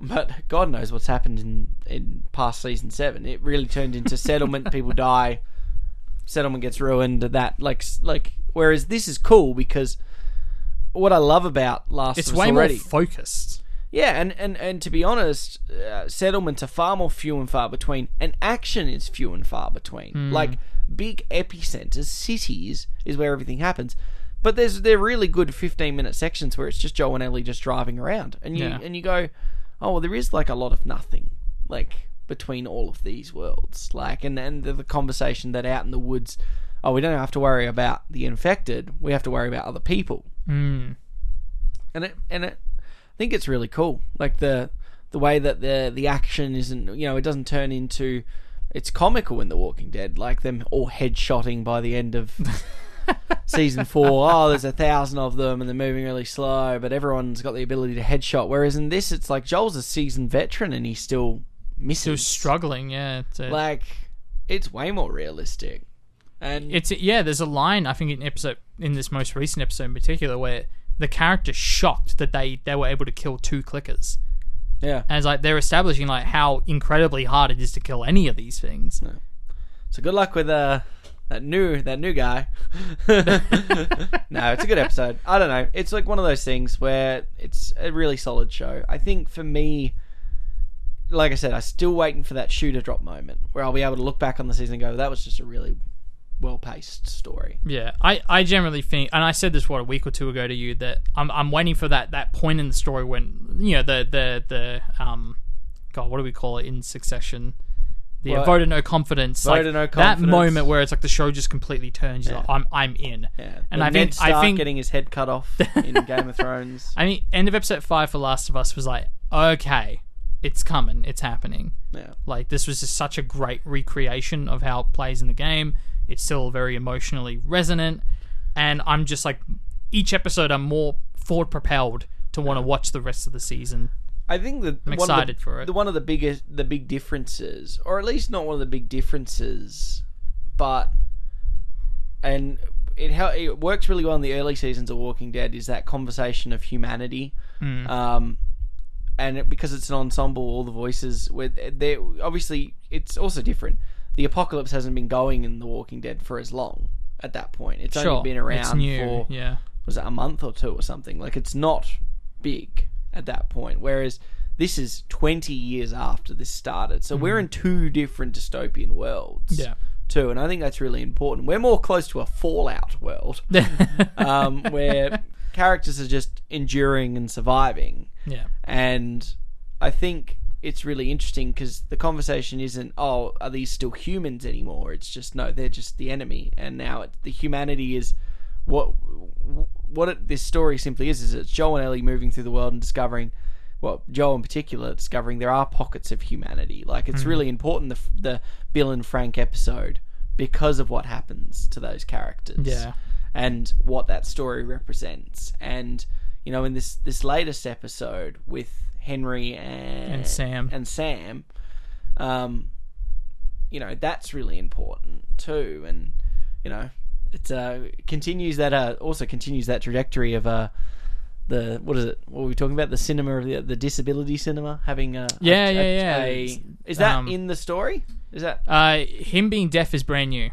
But God knows what's happened in in past season seven. It really turned into settlement. people die. Settlement gets ruined. That like like. Whereas this is cool because what I love about Last it's of Us way already. more focused. Yeah, and, and, and to be honest, uh, settlements are far more few and far between, and action is few and far between. Like big epicenters, cities is where everything happens. But there's they're really good fifteen minute sections where it's just Joe and Ellie just driving around, and you Yeah. and you go, oh well, there is like a lot of nothing, like between all of these worlds, like and and the, the conversation that out in the woods, oh we don't have to worry about the infected, we have to worry about other people Mm. and it and it I think it's really cool. Like the the way that the the action isn't you know it doesn't turn into it's comical in The Walking Dead, like them all headshotting by the end of season four. Oh, there's a thousand of them and they're moving really slow, but everyone's got the ability to headshot. Whereas in this, it's like Joel's a seasoned veteran and he's still misses. Still struggling. Yeah, to, Like it's way more realistic. And it's yeah. There's a line I think in episode in this most recent episode in particular where the character shocked that they they were able to kill two clickers, yeah, and it's like they're establishing like how incredibly hard it is to kill any of these things. So good luck with uh, that new that new guy. no, it's a good episode. I don't know. It's like one of those things where it's a really solid show. I think for me, like I said, I'm still waiting for that shooter drop moment where I'll be able to look back on the season and go, "That was just a really well paced story." Yeah, I, I generally think, and I said this what a week or two ago to you that I'm I'm waiting for that that point in the story when you know the the the um, God, what do we call it in Succession? The Well, vote of no confidence. vote like, of no confidence. That moment where it's like the show just completely turns. You're Yeah. like, I'm I'm in. Yeah, And I think- I think- getting his head cut off in Game of Thrones. I mean, end of episode five for Last of Us was like, okay, it's coming, it's happening. Yeah, Like this was just such a great recreation of how it plays in the game. It's still very emotionally resonant, and I'm just like each episode I'm more forward propelled to want to watch the rest of the season. I think that I'm one of the- for it. The one of the biggest, the big differences, or at least not one of the big differences, but and it how it works really well in the early seasons of Walking Dead is that conversation of humanity, Mm. um, and it, because it's an ensemble, all the voices with they obviously it's also different. The apocalypse hasn't been going in The Walking Dead for as long at that point. It's Sure, only been around for yeah, was it a month or two or something. Like it's not big at that point. Whereas this is 20 years after this started. So we're in two different dystopian worlds. Yeah. Too, and I think that's really important. We're more close to a Fallout world, um, where characters are just enduring and surviving. yeah. And I think it's really interesting because the conversation isn't, oh, are these still humans anymore? It's just, no, they're just the enemy. And now it, the humanity is what what it, this story simply is, is it's Joel and Ellie moving through the world and discovering, well, Joel in particular, discovering there are pockets of humanity. Like, it's really important, the, the Bill and Frank episode, because of what happens to those characters Yeah. and what that story represents. And you know, in this this latest episode with Henry and, And Sam. and Sam, um, you know, that's really important too. And you know, it uh, continues that uh, also continues that trajectory of uh, the what is it? What were we talking about? The cinema of the, the disability cinema having a Yeah, a- yeah, a- yeah. a- is that um, in the story? Is that Uh, him being deaf is brand new.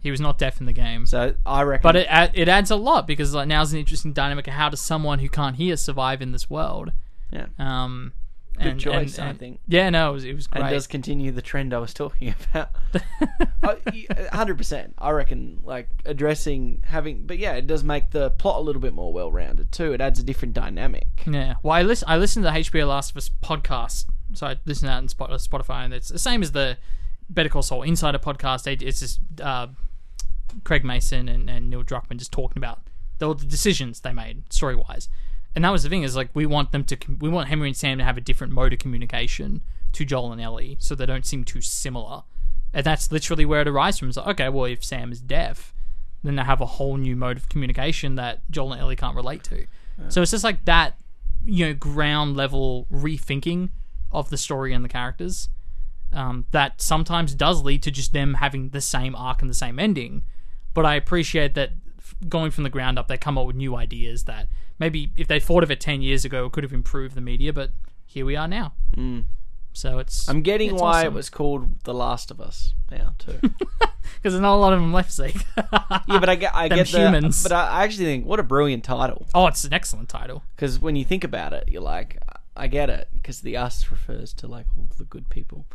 He was not deaf in the game. so? I reckon. But it it adds a lot because like now's an interesting dynamic of how does someone who can't hear survive in this world? yeah, Um, good and- choice. and- I think. Yeah, no, it was, it was great. and does continue the trend I was talking about. Hundred percent. I reckon, like addressing having, but yeah, it does make the plot a little bit more well-rounded too. It adds a different dynamic. Yeah. Well, I listen. I listened to the HBO Last of Us podcast, so I listened to that on Spot- Spotify, and it's the same as the Better Call Saul Insider podcast. It's just uh, Craig Mazin and, and Neil Druckmann just talking about the, the decisions they made story wise. And that was the thing is like we want them to we want Henry and Sam to have a different mode of communication to Joel and Ellie, so they don't seem too similar. And that's literally where it arises from. It's like, okay, well, if Sam is deaf, then they have a whole new mode of communication that Joel and Ellie can't relate to. So it's just like that, you know, ground level rethinking of the story and the characters um, that sometimes does lead to just them having the same arc and the same ending. But I appreciate that going from the ground up, they come up with new ideas that maybe if they thought of it 10 years ago, it could have improved the media, but here we are now. So it's. I'm getting it's why awesome. it was called The Last of Us now too. Because there's not a lot of them left, Zeke. yeah, but I get, I Them get the, humans. But I actually think what a brilliant title oh, it's an excellent title. because when you think about it, you're like, I get it because the us refers to like all the good people.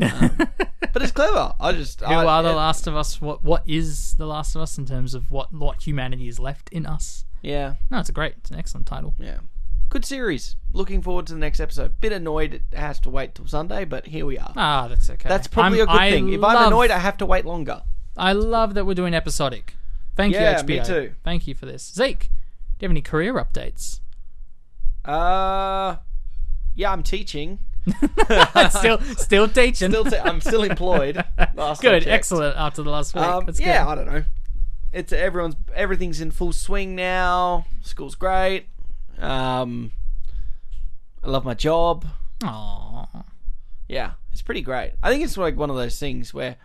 Um, but it's clever. I just Who are the Last of Us? What What is the Last of Us in terms of what what humanity is left in us? Yeah, No, it's a great, it's an excellent title. yeah. Good series. Looking forward to the next episode. Bit annoyed it has to wait till Sunday, but here we are. Ah, that's okay. That's probably I'm- a good I thing. If I'm love- annoyed, I have to wait longer. I love that we're doing episodic. Thank Yeah, you, HBO. me too. Thank you for this, Zeke. Do you have any career updates? Uh, yeah, I'm teaching. still, still teaching. Still, t- I'm still employed. Last I Good, checked. excellent. After the last week, Um, That's yeah, good. I don't know. It's everyone's everything's in full swing now. School's great. Um, I love my job. Aw. Yeah, it's pretty great. I think it's like one of those things where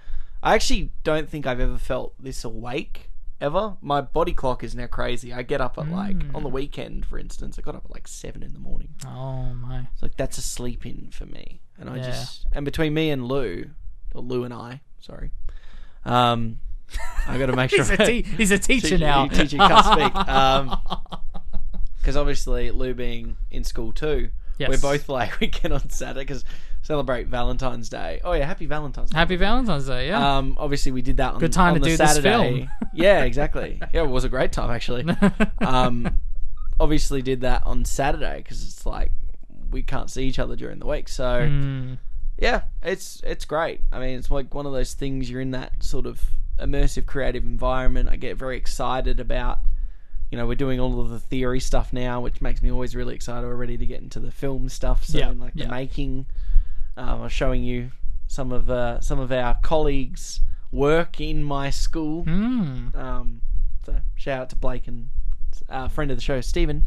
I actually don't think I've ever felt this awake ever. My body clock is now crazy. I get up at like on the weekend, for instance. I got up at like seven in the morning. Oh my. It's like that's a sleep in for me, and I Yeah. just and between me and Lou, or Lou and I, sorry, um, I got to make sure He's a, te- he's a teacher now. Teacher can't speak. Um, because obviously Lou being in school too, Yes. we're both like we get on Saturday because celebrate Valentine's Day. Oh yeah, happy Valentine's Day. Happy Valentine's Day. Yeah. Um, obviously we did that on Good time on to the do this Saturday. film. yeah, exactly. Yeah, it was a great time actually. um, obviously did that on Saturday because it's like we can't see each other during the week. So Mm, yeah, it's it's great. I mean, it's like one of those things you're in that sort of immersive creative environment. I get very excited about. You know, we're doing all of the theory stuff now, which makes me always really excited. We're ready to get into the film stuff. So, Yeah, like yeah. the making, um, I was showing you some of uh, some of our colleagues' work in my school. mm. Um, so shout out to Blake and uh, friend of the show, Stephen.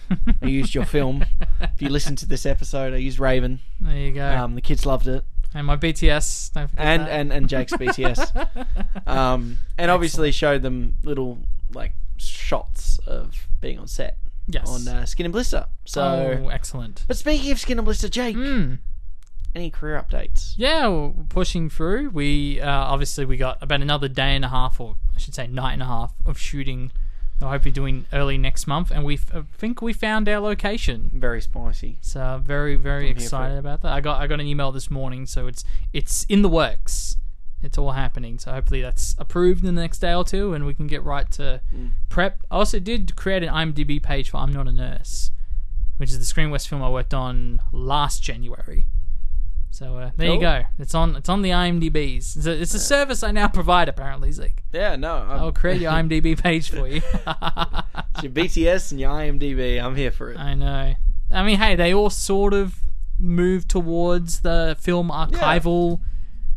I used your film. If you listen to this episode, I used Raven. There you go. Um, the kids loved it and my BTS. Don't forget and that. and and Jake's BTS. Um, and obviously showed them little like shots of being on set yes. on uh, Skin and Blister. So, oh, excellent. but speaking of Skin and Blister, Jake, Mm. any career updates? Yeah, we're pushing through. We uh, obviously we got about another day and a half, or I should say night and a half, of shooting I hope you're doing early next month, and we I think we found our location. Very spicy. So very very for excited about that. I got I got an email this morning, so it's it's in the works. It's all happening. So hopefully that's approved in the next day or two, and we can get right to Mm. prep. I also did create an IMDb page for I'm Not a Nurse, which is the Screen West film I worked on last January. So uh, there you go. It's on it's on the IMDb's. It's a, it's a service I now provide. Apparently, Zeke. Yeah, no. I'm, I'll create your IMDb page for you. it's your BTS and your IMDb. I'm here for it. I know. I mean, hey, they all sort of move towards the film archival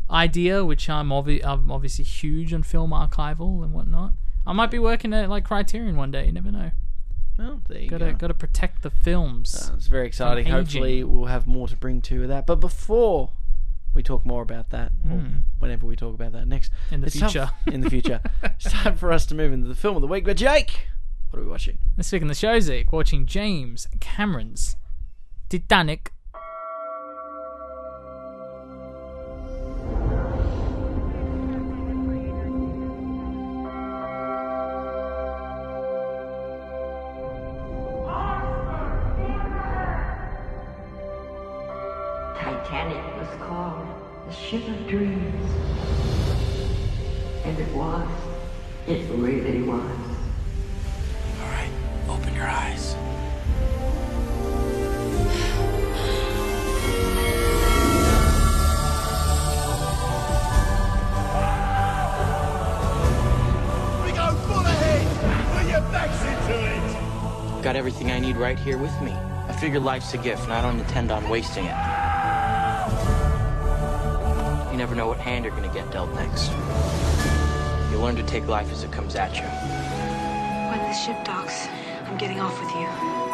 idea, which I'm, obvi- I'm obviously huge on film archival and whatnot. I might be working at like Criterion one day. You never know. Well, there you Gotta go. gotta protect the films. Uh, it's very exciting. Hopefully, we'll have more to bring to that. But before we talk more about that, or whenever we talk about that next. In the it's time- future. in the future, it's time for us to move into the film of the week. But Jake, what are we watching? This week in the show, Zeke, watching James Cameron's. Titanic the ship of dreams. And it was. It really was. All right, open your eyes. We go full ahead. Put your backs into it. Got everything I need right here with me. I figure life's a gift, and I don't intend on wasting it. You never know what hand you're gonna get dealt next. You learn to take life as it comes at you. When the ship docks, I'm getting off with you.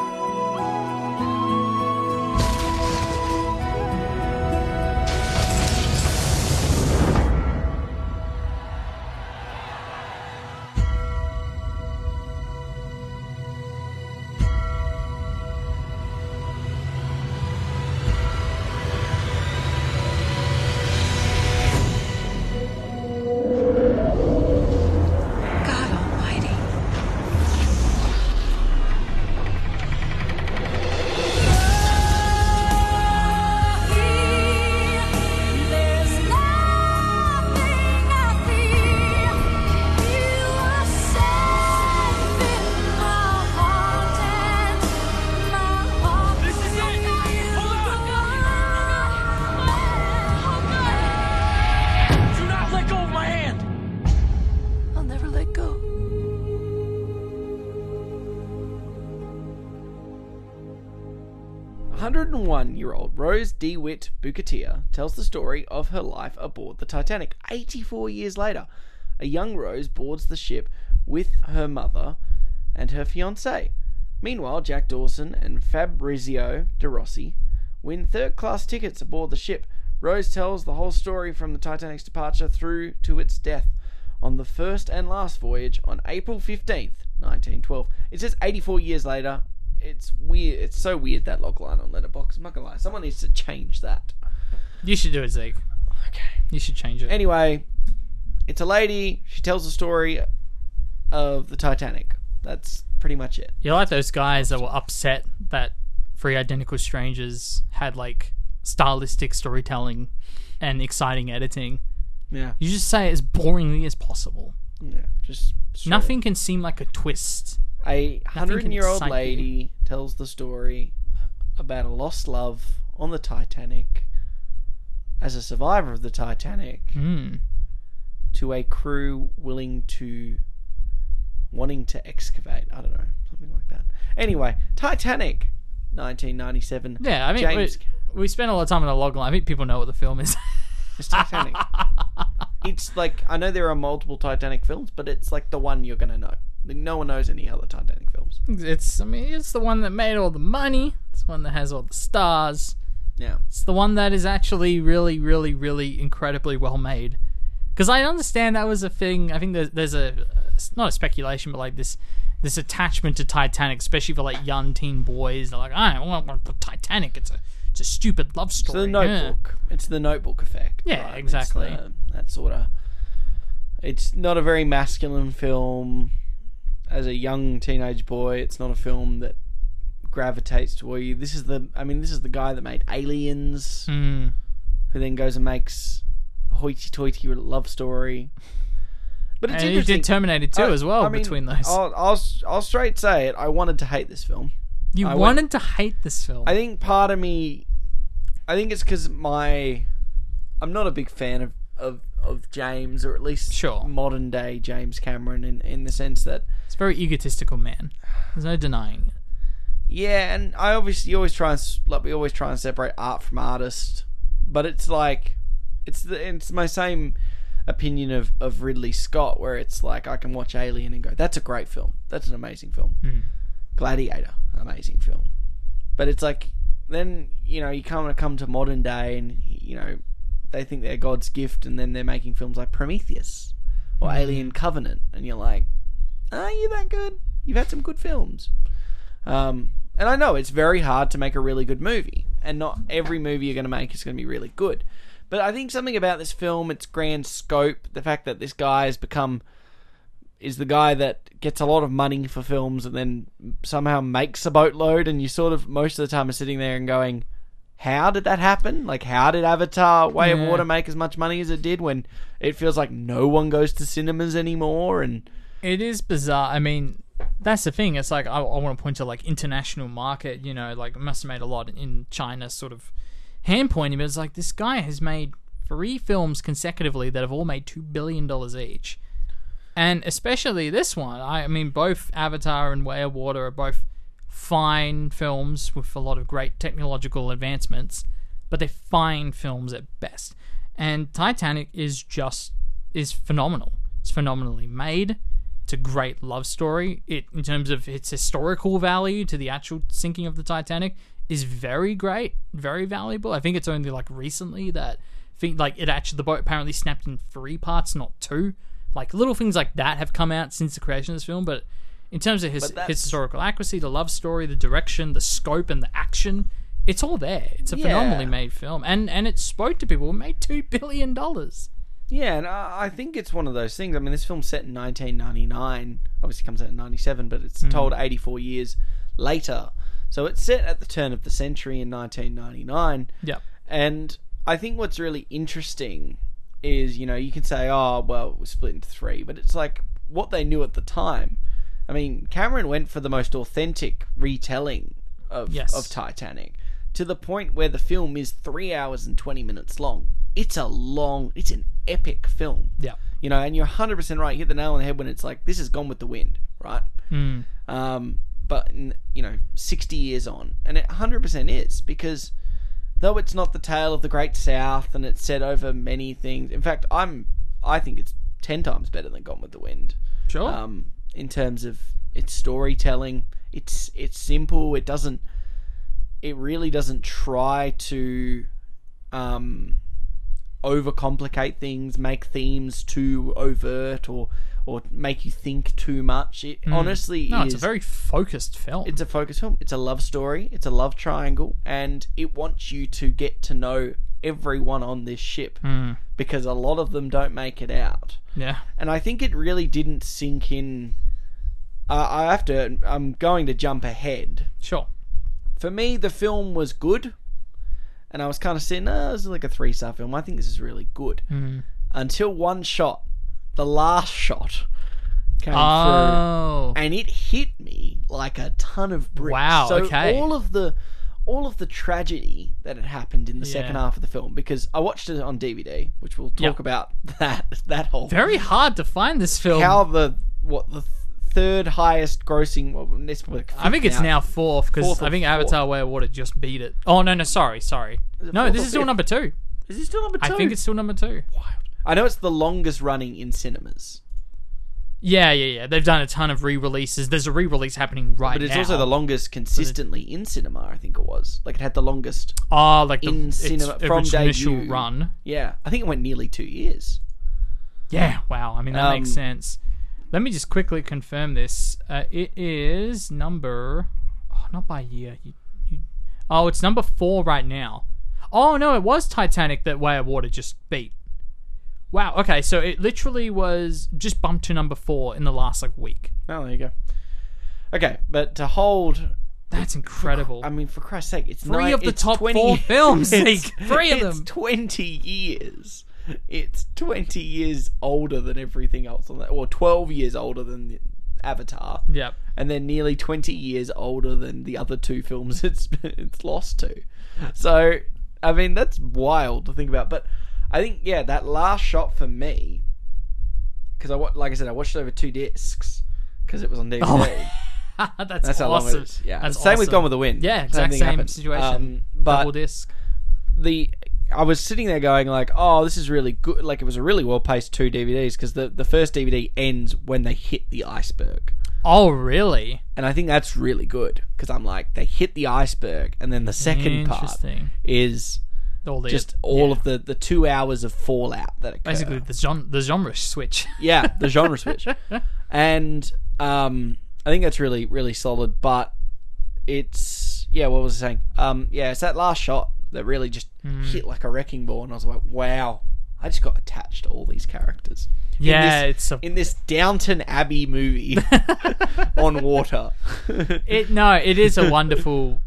Bukater tells the story of her life aboard the Titanic. 84 years later, a young Rose boards the ship with her mother and her fiancé. Meanwhile, Jack Dawson and Fabrizio De Rossi win third-class tickets aboard the ship. Rose tells the whole story from the Titanic's departure through to its death on the first and last voyage on April 15th, 1912. It says 84 years later. It's weird. It's so weird that log line on Letterboxd. I'm not gonna lie. Someone needs to change that. You should do it, Zeke. Okay. You should change it. Anyway, it's a lady. She tells the story of the Titanic. That's pretty much it. You're like those guys that were upset that Three Identical Strangers had like stylistic storytelling and exciting editing. Yeah. You just say it as boringly as possible. Yeah. Just straight Nothing can seem like a twist. A hundred year old excite you. lady tells the story about a lost love on the Titanic as a survivor of the Titanic Hmm. to a crew willing to wanting to excavate. I don't know, something like that. Anyway, Titanic, 1997. Yeah, I mean, James, we, we spent a lot of time on the log line. I think people know what the film is. it's Titanic. it's like I know there are multiple Titanic films, but it's like the one you're gonna know. Like, No one knows any other Titanic films. it's, I mean, it's the one that made all the money. It's the one that has all the stars. Yeah. It's the one that is actually really, really, really incredibly well made. Because I understand that was a thing. I think there's, there's a it's not a speculation, but like this this attachment to Titanic, especially for like young teen boys. They're like, I don't want the Titanic. It's a it's a stupid love It's story. the Notebook. It's the Notebook effect. Yeah, right? It's exactly. the- that sort of. It's not a very masculine film. As a young teenage boy, it's not a film that gravitates toward you. This is the, I mean, this is the guy that made Aliens, Mm. who then goes and makes a hoity-toity love story. But it's And interesting. did Terminator 2 I- as well I mean, between those. I'll, I'll I'll straight say it. I wanted to hate this film. you I went- wanted to hate this film. I think part of me, I think it's because my, I'm not a big fan of, of, of James, or at least Sure. modern day James Cameron, in, in the sense that, it's a very egotistical man. There's no denying it. yeah, and I obviously always try and like we always try and separate art from artist, but it's like, it's the it's my same opinion of of Ridley Scott, where it's like I can watch Alien and go, that's a great film, that's an amazing film, hmm. Gladiator, an amazing film, but it's like then you know you kind of come to modern day and you know they think they're God's gift, and then they're making films like Prometheus or Alien Covenant, and you're like, are you that good? You've had some good films. Um, and I know it's very hard to make a really good movie, and not every movie you're going to make is going to be really good. But I think something about this film, its grand scope, the fact that this guy has become is the guy that gets a lot of money for films and then somehow makes a boatload, and you sort of most of the time are sitting there and going, "How did that happen? Like, how did Avatar: Way of Yeah. Water make as much money as it did when it feels like no one goes to cinemas anymore?" And It is bizarre. I mean, that's the thing. It's like I, I want to point to like international market. You know, like it must have made a lot in China, sort of hand pointing. But it's like this guy has made three films consecutively that have all made two billion dollars each, and especially this one. I, I mean, both Avatar and Way of Water are both fine films with a lot of great technological advancements, but they're fine films at best. And Titanic is just is phenomenal. It's phenomenally made. It's a great love story. It in terms of its historical value to the actual sinking of the Titanic is very great, very valuable. I think it's only like recently that I think like it actually the boat apparently snapped in three parts, not two. Like little things like that have come out since the creation of this film, but in terms of his historical accuracy, the love story, the direction, the scope, and the action, it's all there. It's a Yeah. phenomenally made film, and and it spoke to people. It made two billion dollars. Yeah, and I, think it's one of those things. I mean, this film's set in 1999. Obviously, comes out in 97, but it's hmm. told 84 years later. So it's set at the turn of the century in 1999. Yep. And I think what's really interesting is, you know, you can say, oh, well, it was split into three, but it's like what they knew at the time. I mean, Cameron went for the most authentic retelling of, Yes. of Titanic to the point where the film is three hours and 20 minutes long. It's a long, it's an epic film. Yeah, You know, and you're 100% right. You hit the nail on the head when it's like, this has gone with the wind, right? Mm. Um, but, you know, 60 years on. And it 100% is because though it's not the tale of the Great South and it's set over many things. In fact, I'm, I think it's 10 times better than Gone with the Wind. Sure. Um, in terms of its storytelling, it's, it's simple. It doesn't, it really doesn't try to, um, overcomplicate things, make themes too overt, or or make you think too much. It honestly Hmm. no, is. it's a very focused film. it's a focused film. It's a love story. It's a love triangle, and it wants you to get to know everyone on this ship Hmm. because a lot of them don't make it out. yeah. And I think it really didn't sink in. Uh, I have to. I'm going to jump ahead Sure. for me, the film was good, and I was kind of saying, "Oh, this is like a three star film. I think this is really good." Hmm. Until one shot, the last shot, came Oh. through, and it hit me like a ton of bricks. Wow, So okay. all of the all of the tragedy that had happened in the second half of the film, because I watched it on DVD, which we'll talk Yeah. about that that whole Very hard to find this film. how the what the third highest grossing. Well, it's probably like I think it's now fourth because Fourth I think. Avatar Way of Water just beat it. Oh no, no, sorry, sorry. it No, fourth this or is still fifth? number two. Is it still number two? I think it's still number two. I know it's the longest running in cinemas, Yeah, yeah, yeah. They've done a ton of re-releases. There's a re-release happening right now. but it's now. also the longest consistently in cinema. I think it was like it had the longest. oh, like the in its cinema from its initial debut. run. Yeah, I think it went nearly two years. Yeah, wow. I mean, that makes Um, sense. Let me just quickly confirm this. Uh, it is number, oh, not by year. You, you, oh, it's number four right now. Oh no, it was Titanic that Way of Water just beat. Wow. Okay, so it literally was just bumped to number four in the last like week. Oh, there you go. Okay, but to hold, That's incredible. I mean, for Christ's sake, it's Three nine, of the top 20 four films, it's- Three of it's them. Twenty years. It's twenty years older than everything else on that, or twelve years older than the Avatar. Yep. and then nearly 20 years older than the other two films it's it's lost to. So, I mean, that's wild to think about. But I think, yeah, that last shot for me, because I like I said, I watched it over two discs because it was on DVD. that's, That's how long awesome. it is. Yeah, That's same with awesome. Gone with the Wind. Yeah, exact thing same situation. Um, but Double disc. the I was sitting there going like, oh, this is really good. Like it was a really well paced two DVDs because the the first DVD ends when they hit the iceberg. Oh, really? And I think that's really good because I'm like, they hit the iceberg, and then the second part is All the, just all yeah. of the, the two hours of fallout that occur. basically the genre, the genre switch. yeah, the genre switch, and um, I think that's really really solid. But it's yeah, what was I saying? Um, yeah, it's that last shot that really just Hmm. hit like a wrecking ball, and I was like, wow, I just got attached to all these characters. In Yeah, this- it's a, in this Downton Abbey movie on water. it. No, it is a wonderful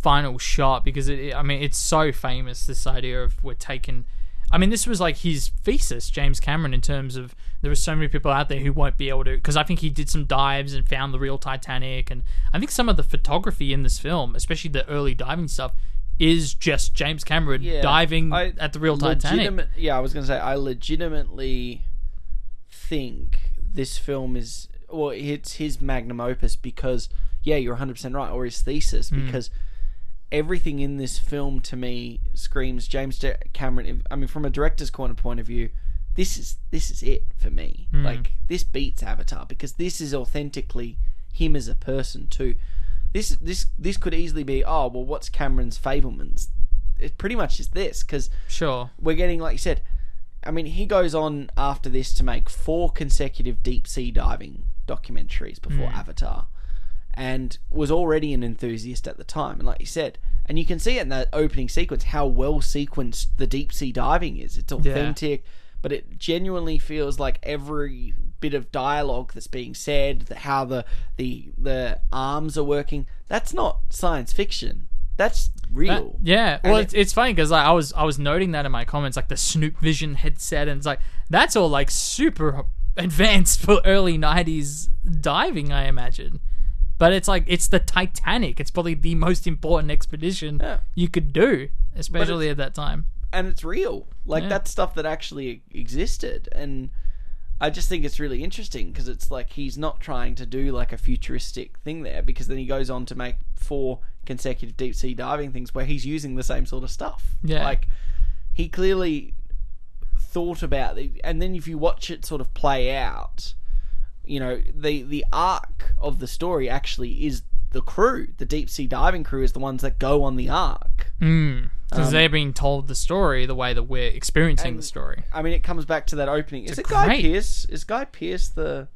final shot because it. I mean, it's so famous. This idea of we're taking. I mean, this was like his thesis, James Cameron, in terms of there are so many people out there who won't be able to. Because I think he did some dives and found the real Titanic, and I think some of the photography in this film, especially the early diving stuff, is just James Cameron Yeah. diving I at the real Titanic. Yeah, I was going to say I legitimately think this film is well, it's his magnum opus because yeah, you're 100 percent right, or his thesis Hmm. because everything in this film to me screams James Cameron. I mean, from a director's corner point of view. This is this is it for me. Hmm. Like this beats Avatar because this is authentically him as a person too. This this this could easily be oh well what's Cameron's Fabelmans? It pretty much is this because Sure. we're getting like you said i mean he goes on after this to make four consecutive deep sea diving documentaries before mm. avatar and was already an enthusiast at the time and like you said and you can see it in that opening sequence how well sequenced the deep sea diving is it's authentic but it genuinely feels like every bit of dialogue that's being said the, how the the the arms are working that's not science fiction that's real That- yeah, And well, it- it's, it's funny because like, I was I was noting that in my comments, like the Snoop Vision headset, and it's like that's all like super advanced for early '90s diving, I imagine. But it's like it's the Titanic. It's probably the most important expedition Yeah. you could do, especially at that time. and it's real. Like Yeah. that's stuff that actually existed, and I just think it's really interesting because it's like he's not trying to do like a futuristic thing there, because then he goes on to make four consecutive deep sea diving things where he's using the same sort of stuff. Yeah. like he clearly thought about it, and then if you watch it sort of play out, you know the the arc of the story actually is the crew, the deep sea diving crew, is the ones that go on the arc. Hmm. Because they're being told the story the way that we're experiencing Um, the story. I mean, it comes back to that opening. Is it Guy great- Pearce? Is Guy Pearce the?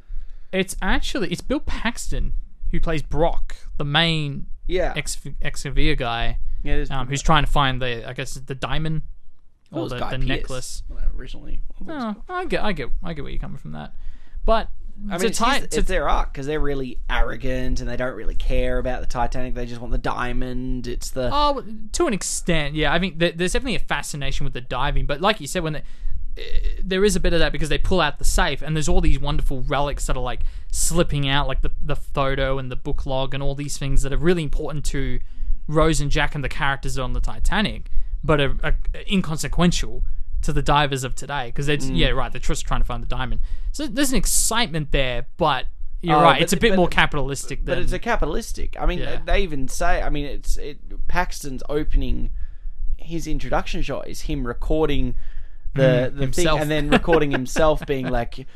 It's actually it's Bill Paxton who plays Brock, the main Yeah, ex Exavia guy, yeah it is. um, who's trying to find the I guess the diamond or the, Guy the necklace. I originally. Oh, I get, I get, I get where you're coming from that. But I mean, it's, to, it's their arc because they're really arrogant and they don't really care about the Titanic. They just want the diamond. It's the oh, to an extent, yeah. I mean, there, there's definitely a fascination with the diving, but like you said, when the, eh, there is a bit of that because they pull out the safe and there's all these wonderful relics that are like slipping out, like the the photo and the book log and all these things that are really important to Rose and Jack and the characters on the Titanic, but are, are inconsequential to the divers of today because they're Mm. yeah right they're just trying to find the diamond. So there's an excitement there, but you're Oh, right, it's a bit but- more capitalistic than but it's a capitalistic. I mean, Yeah. they even say. I mean, it's it. Paxton's opening, his introduction shot is him recording the the thing, Mm, and then recording himself being like.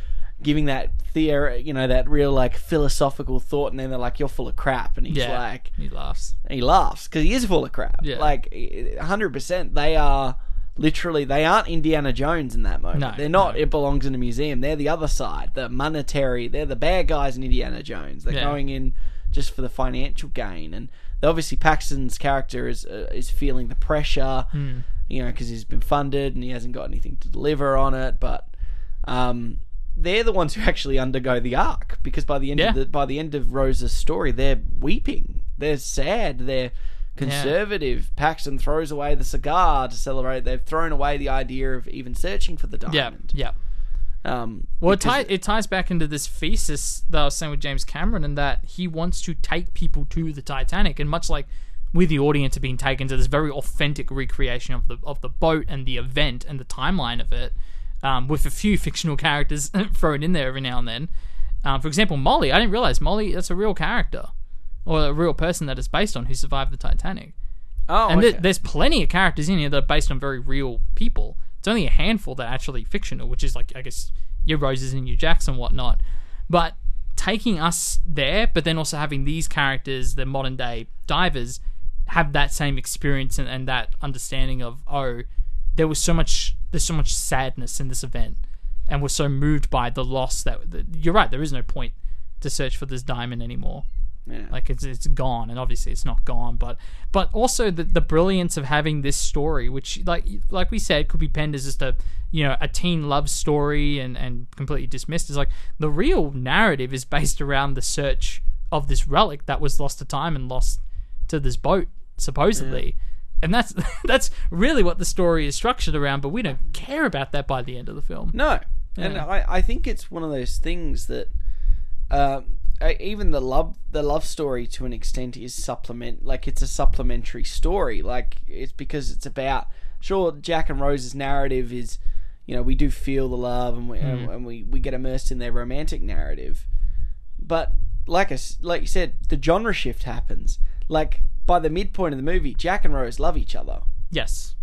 Giving that theory, you know, that real like philosophical thought, and then they're like, "You're full of crap," and he's yeah. like, he laughs. he laughs because he is full of crap. Yeah. Like, hundred percent, they are literally they aren't Indiana Jones in that moment. No, they're not. no. It belongs in a museum. They're the other side, the monetary. They're the bad guys in Indiana Jones. They're Yeah. going in just for the financial gain, and obviously Paxton's character is uh, is feeling the pressure. Hmm. You know, because he's been funded and he hasn't got anything to deliver on it, but. um, they're the ones who actually undergo the arc because by the end Yeah. of the by the end of Rose's story, they're weeping, they're sad, they're conservative. Paxton throws away the cigar to celebrate. They've thrown away the idea of even searching for the diamond. yeah. Um, Well, it, tie, it ties back into this thesis that I was saying with James Cameron, and that he wants to take people to the Titanic, and much like we, the audience, are being taken to this very authentic recreation of the of the boat and the event and the timeline of it, um, with a few fictional characters thrown in there every now and then. Um, for example, Molly. I didn't realize Molly. That's a real character, or a real person that is based on who survived the Titanic. oh, And okay. there- there's plenty of characters in here that are based on very real people. It's only a handful that are actually fictional, which is like I guess your Roses and your Jacks and whatnot. But taking us there, but then also having these characters, the modern day divers, have that same experience and, and that understanding of oh, there was so much there's so much sadness in this event, and we're so moved by the loss that, that you're right. There is no point to search for this diamond anymore. Yeah. Like it's it's gone, and obviously it's not gone. But but also the the brilliance of having this story, which like like we said, could be penned as just a you know a teen love story and and completely dismissed. Is like the real narrative is based around the search of this relic that was lost to time and lost to this boat supposedly. And that's that's really what the story is structured around, but we don't care about that by the end of the film. No, and I, I think it's one of those things that um, Uh, even the love the love story to an extent is supplement like it's a supplementary story. Like it's because it's about sure Jack and Rose's narrative is you know we do feel the love and we and, hmm. and we we get immersed in their romantic narrative, but like I s like you said, the genre shift happens. Like by the midpoint of the movie, Jack and Rose love each other. Yes.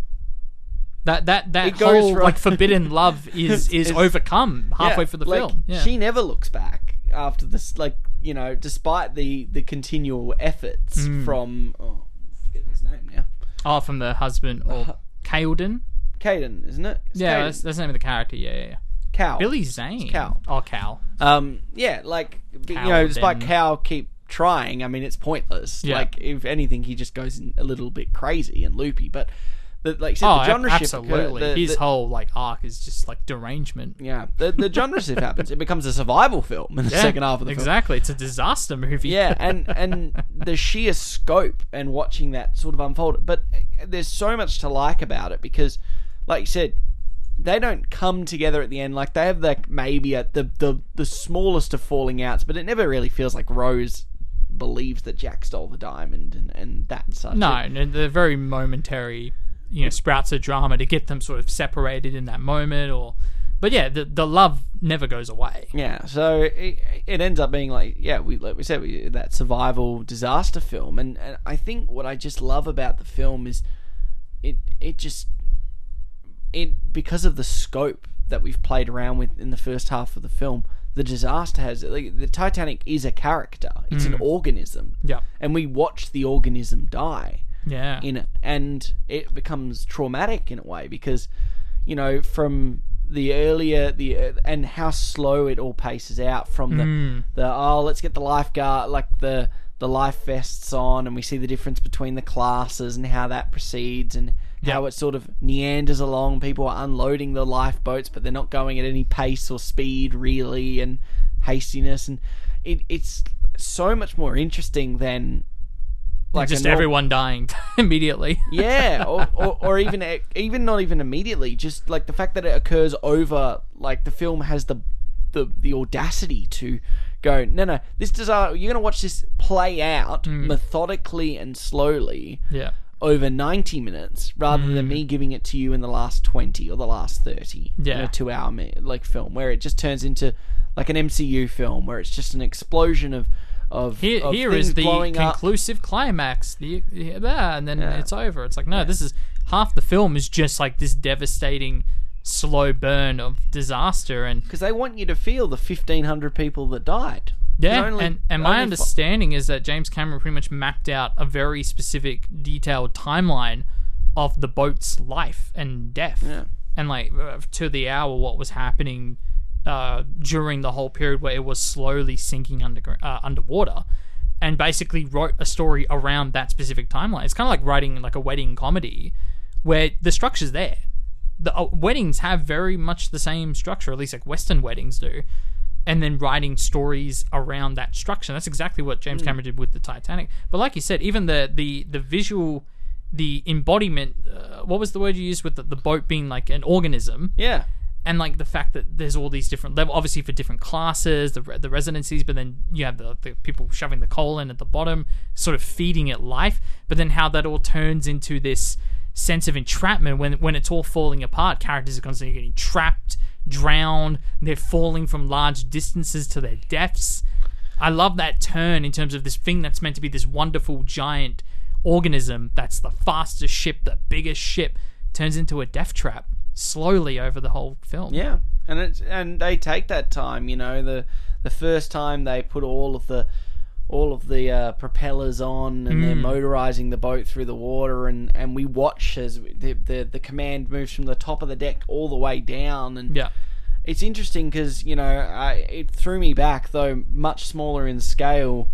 That that that It goes whole from- like forbidden love is is overcome halfway Yeah, through the like, film. Yeah. She never looks back after this, like you know, despite the the continual efforts Mm. from oh, I forget his name now, oh, from the husband or Kaelden. Caden, isn't it? It's Yeah, that's, that's the name of the character. Yeah, yeah. yeah. Cal. Billy Zane. Cal. Oh, Cal. Um, yeah, like you know, despite then- Cal keep trying, I mean, it's pointless. Yeah. Like if anything, he just goes a little bit crazy and loopy. But the, like you said, Oh, the genre shift, uh, absolutely. the- His the- whole like arc is just like derangement. yeah, the the genre shift happens. It becomes a survival film in the Yeah, second half of the film. exactly. It's a disaster movie. yeah and and the sheer scope and watching that sort of unfold but uh, there's so much to like about it because like you said they don't come together at the end like they have like maybe at the the, the smallest of falling outs but it never really feels like rose believes that jack stole the diamond and and that such No, no, they're very momentary, you know, sprouts of drama to get them sort of separated in that moment, or, but yeah, the the love never goes away. Yeah, so it, it ends up being like, yeah, we like we said, we, that survival disaster film, and, and I think what I just love about the film is it it just it because of the scope that we've played around with in the first half of the film, the disaster has like, the Titanic is a character, it's an mm. organism, Yeah, and we watch the organism die yeah, in it, and it becomes traumatic in a way because you know from the earlier the and how slow it all paces out from the Mm. the oh let's get the lifeguard like the the life vests on and we see the difference between the classes and how that proceeds and how it sort of meanders along. People are unloading the lifeboats but they're not going at any pace or speed really and hastiness. And it, it's so much more interesting than like just everyone dying immediately. yeah, or, or, or even even not even immediately. Just like the fact that it occurs over, like the film has the the the audacity to go. No, no, this disaster. You're gonna watch this play out Hmm. methodically and slowly yeah, over 90 minutes, rather than Hmm. me giving it to you in the last 20 or the last 30. in Yeah. a two hour like film where it just turns into like an MCU film where it's just an explosion of of here of here is the blowing up. conclusive climax. The yeah, and then Yeah. it's over. It's like no, this is half the film is just like this devastating slow burn of disaster and because they want you to feel the 1500 people that died Yeah, only- and, and my understanding is that James Cameron pretty much mapped out a very specific, detailed timeline of the boat's life and death, Yeah. and like uh, to the hour what was happening uh, during the whole period where it was slowly sinking under uh, underwater, and basically wrote a story around that specific timeline. It's kind of like writing like a wedding comedy, where the structure's there. the uh, weddings have very much the same structure, at least like Western weddings do, and then writing stories around that structure. That's exactly what. James Cameron did with the Titanic. But like you said, even the the the visual, the embodiment. Uh, what was the word you used with the, the boat being like an organism? Yeah. And like the fact that there's all these different level, obviously for different classes, the the residencies, but then you have the, the people shoving the coal in at the bottom, sort of feeding it life. But then how that all turns into this sense of entrapment when when it's all falling apart. Characters are constantly getting trapped, drowned. They're falling from large distances to their deaths. I love that turn in terms of this thing that's meant to be this wonderful giant organism that's the fastest ship, the biggest ship, turns into a death trap slowly over the whole film. Yeah, and it's and they take that time. You know, the the first time they put all of the all of the uh, propellers on and they're motorizing the boat through the water, and and we watch as the, the the command moves from the top of the deck all the way down, and Yeah. it's interesting because you know I, it threw me back though much smaller in scale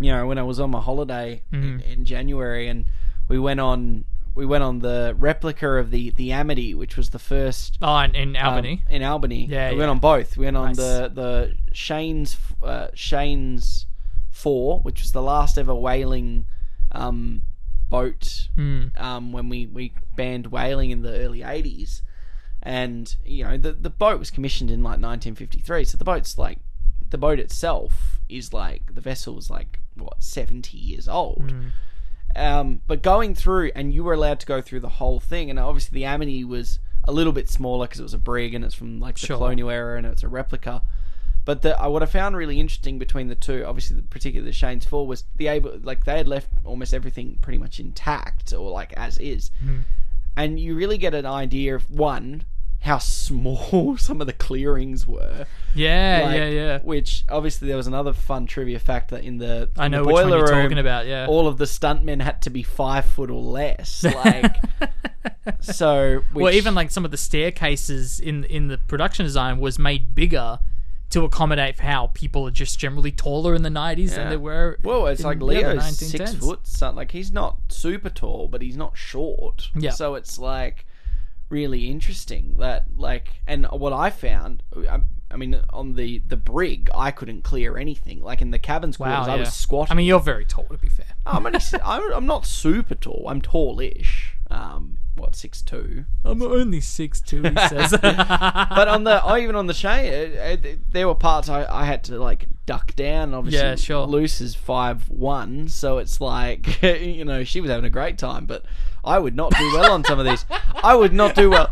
you know when i was on my holiday in, in january and we went on we went on the replica of the the amity which was the first Oh, in, in um, Albany. in albany Yeah, we yeah. went on both we went on Nice. the the Cheynes uh, Cheynes 4 which was the last ever whaling um boat Mm. um, when we, we banned whaling in the early 80s. And, you know, the, the boat was commissioned in like 1953. So the boat's like, the boat itself is like, the vessel is like, what, 70 years old. Um, but going through, and you were allowed to go through the whole thing. And obviously the Amity was a little bit smaller because it was a brig and it's from like the Sure. colonial era and it's a replica. But the, uh, what I found really interesting between the two, obviously, the, particularly the Cheynes Four, was the able like they had left almost everything pretty much intact or like as is, and you really get an idea of one how small some of the clearings were. Yeah, Like, yeah, yeah. Which obviously there was another fun trivia fact that in the I know the which one you're room, talking about, yeah. all of the stuntmen had to be five foot or less. Like so, which, well, even like some of the staircases in in the production design was made bigger to accommodate for how people are just generally taller in the 90s than they were. Well, it's in like Leo's six foot. So, like he's not super tall, but he's not short. Yeah. So it's like really interesting that like, and what I found, I, I mean, on the the brig, I couldn't clear anything. Like in the cabin's Wow, quarters, I was squatting. I mean, you're very tall to be fair. I'm, only, I'm, I'm not super tall. I'm tallish. Um, what six two? I'm only six two. He says. but on the oh, even on the Shay, it, it, there were parts I, I had to like duck down. Obviously, Yeah, sure. Luce is five one, so it's like you know she was having a great time, but I would not do well on some of these. I would not do well.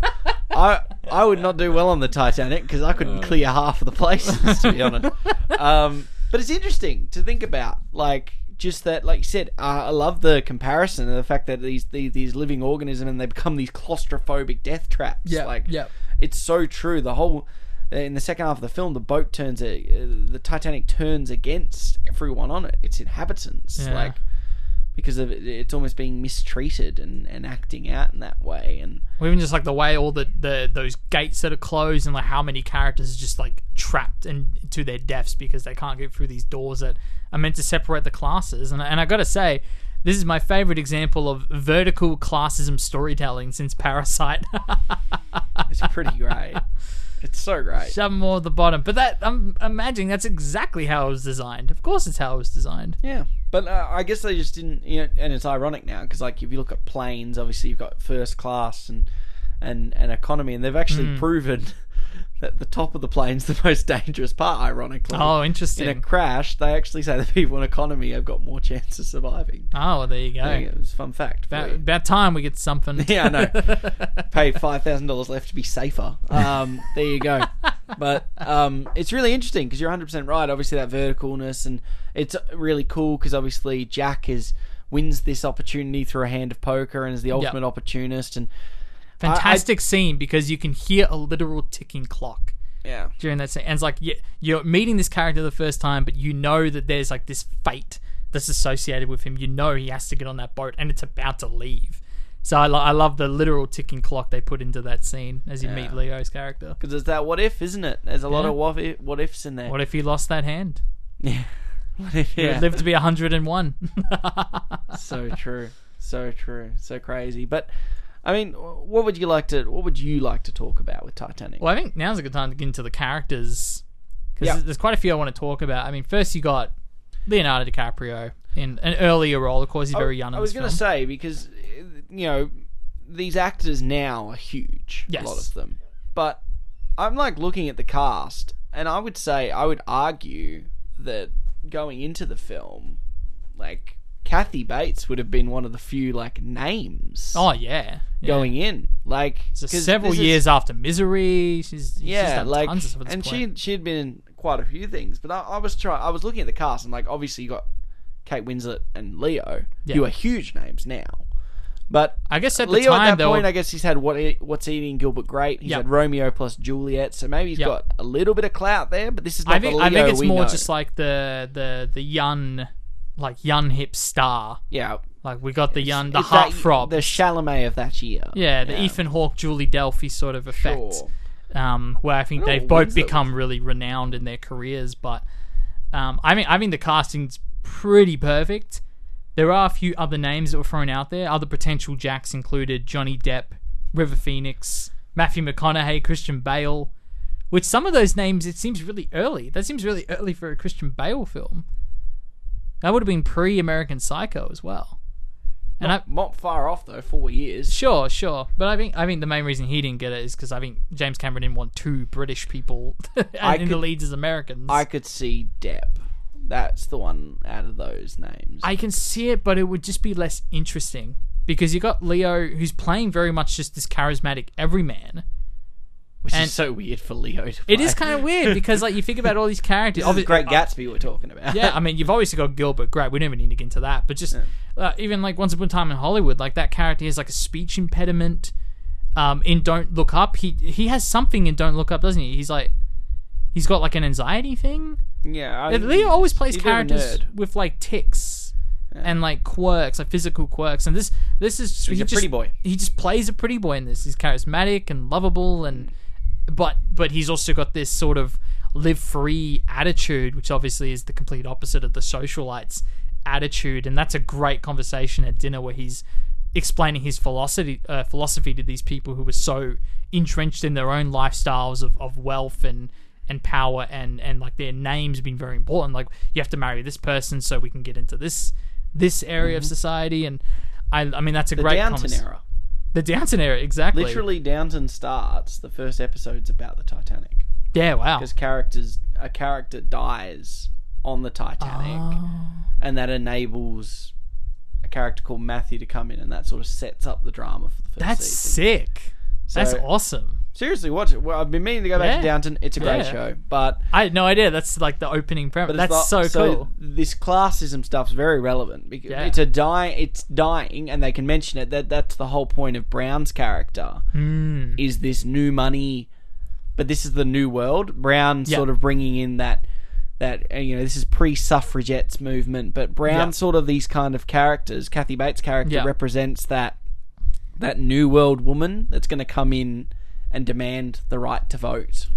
I I would not do well on the Titanic because I couldn't clear half of the places to be honest. Um, but it's interesting to think about, like just that, like you said, uh, I love the comparison and the fact that these these, these living organisms and they become these claustrophobic death traps. Yeah, like yeah. it's so true. The whole in the second half of the film, the boat turns, uh, the Titanic turns against everyone on it. Its inhabitants, Yeah. like because of it, it's almost being mistreated and, and acting out in that way. And Or even just like the way all the, the those gates that are closed and like how many characters are just like trapped and to their deaths because they can't get through these doors that are meant to separate the classes. And and I gotta say, this is my favorite example of vertical classism storytelling since Parasite. it's pretty great. It's so great. Shove more at the bottom, but that I'm imagining that's exactly how it was designed. Of course, it's how it was designed. Yeah, but uh, I guess they just didn't. You know, and it's ironic now because, like, if you look at planes, obviously you've got first class and and and economy, and they've actually Hmm. proven that the top of the plane's the most dangerous part. Ironically, Oh, interesting. in a crash, they actually say the people in economy have got more chance of surviving. Oh, well, there you go. Go. A fun fact. About, about time we get something. Yeah, I know. Paid thousand dollars left to be safer. Um, there you go. But um, it's really interesting because you're 100 percent right. Obviously, that verticalness, and it's really cool because obviously Jack is wins this opportunity through a hand of poker and is the ultimate opportunist. And Fantastic scene because you can hear a literal ticking clock. yeah, during that scene. And it's like you- you're meeting this character the first time, but you know that there's like this fate that's associated with him. You know he has to get on that boat and it's about to leave. So I, lo- I love the literal ticking clock they put into that scene as you meet Leo's character. because it's that what if, isn't it? There's a lot of what if, what ifs in there. What if he lost that hand? yeah. What if? He Yeah. would live to be 101. so true so true so crazy but I mean, what would you like to? What would you like to talk about with Titanic? Well, I think now's a good time to get into the characters because Yeah. there's, quite a few I want to talk about. I mean, first you got Leonardo DiCaprio in an earlier role. Of course, he's oh, very young. I was going to say because you know these actors now are huge. Yes. A lot of them, but I'm like looking at the cast, and I would say I would argue that going into the film, like Kathy Bates would have been one of the few like names Oh yeah, yeah. going in, like So several this is- years after Misery. She's, she's yeah, like, tons of stuff at this and point. she she'd been in quite a few things, but I, I was trying. I was looking at the cast, and like, obviously, you got Kate Winslet and Leo, Yeah. who are huge names now. But I guess at the Leo time at that they point, I guess he's had what what's eating Gilbert Grape. He's Yep. had Romeo plus Juliet, so maybe he's Yep. got a little bit of clout there. But this is not I think the I think it's more know. just like the the the young, like young hip star. yeah, Like we got the young, the heartthrob. the Chalamet of that year. yeah, the Ethan Hawke, Julie Delpy sort of effect. Sure. um, where I think I they've both become really renowned in their careers. But um, I mean, I mean the casting's pretty perfect. There are a few other names that were thrown out there. Other potential jacks included Johnny Depp, River Phoenix, Matthew McConaughey, Christian Bale. Which some of those names, it seems really early. That seems really early for a Christian Bale film. That would have been pre-American Psycho as well. And I, Not, not far off though, four years. Sure, sure, but I think I think the main reason he didn't get it is because I think James Cameron didn't want two British people in the leads as Americans. I could see Depp. That's the one out of those names. I can see it, but it would just be less interesting because you got Leo, who's playing very much just this charismatic everyman. Which and- is so weird for Leo. To It is kind of weird because like you think about all these characters. Is Great uh, Gatsby we're talking about. yeah, I mean, you've obviously got Gilbert Grape. We don't even need to get into that, but just uh, even like Once Upon a Time in Hollywood, like that character has like a speech impediment. Um, in Don't Look Up, he he has something in Don't Look Up, doesn't he? He's like, he's got like an anxiety thing. yeah. I, Leo always plays he's a bit of a characters with like ticks and like quirks, like physical quirks. And this this is He's he a just, pretty boy. He just plays a pretty boy in this. He's charismatic and lovable, and but but he's also got this sort of live free attitude, which obviously is the complete opposite of the socialites attitude. And that's a great conversation at dinner where he's explaining his philosophy uh, philosophy to these people who were so entrenched in their own lifestyles of, of wealth and and power and and like their names being very important like you have to marry this person so we can get into this this area of society and I, I mean that's a Mm-hmm. The great Downton convers- era. The Downton era exactly Literally, Downton starts. The first episode's about the Titanic yeah wow because characters a character dies on the Titanic, Oh. and that enables a character called Matthew to come in, and that sort of sets up the drama for the first that's season. sick that's awesome Seriously, watch it. Well, I've been meaning to go back Yeah. to Downton. It's a great Yeah. show, but I had no idea that's like the opening premise But it's that's not- so cool This classism stuff's very relevant because Yeah. it's a die. It's dying, and they can mention it. That that's the whole point of Brown's character Hmm. is this new money, but this is the new world. Brown Yeah. sort of bringing in that that uh, you know this is pre-suffragettes movement, but Brown Yeah. sort of these kind of characters. Kathy Bates' character Yeah. represents that that new world woman that's going to come in and demand the right to vote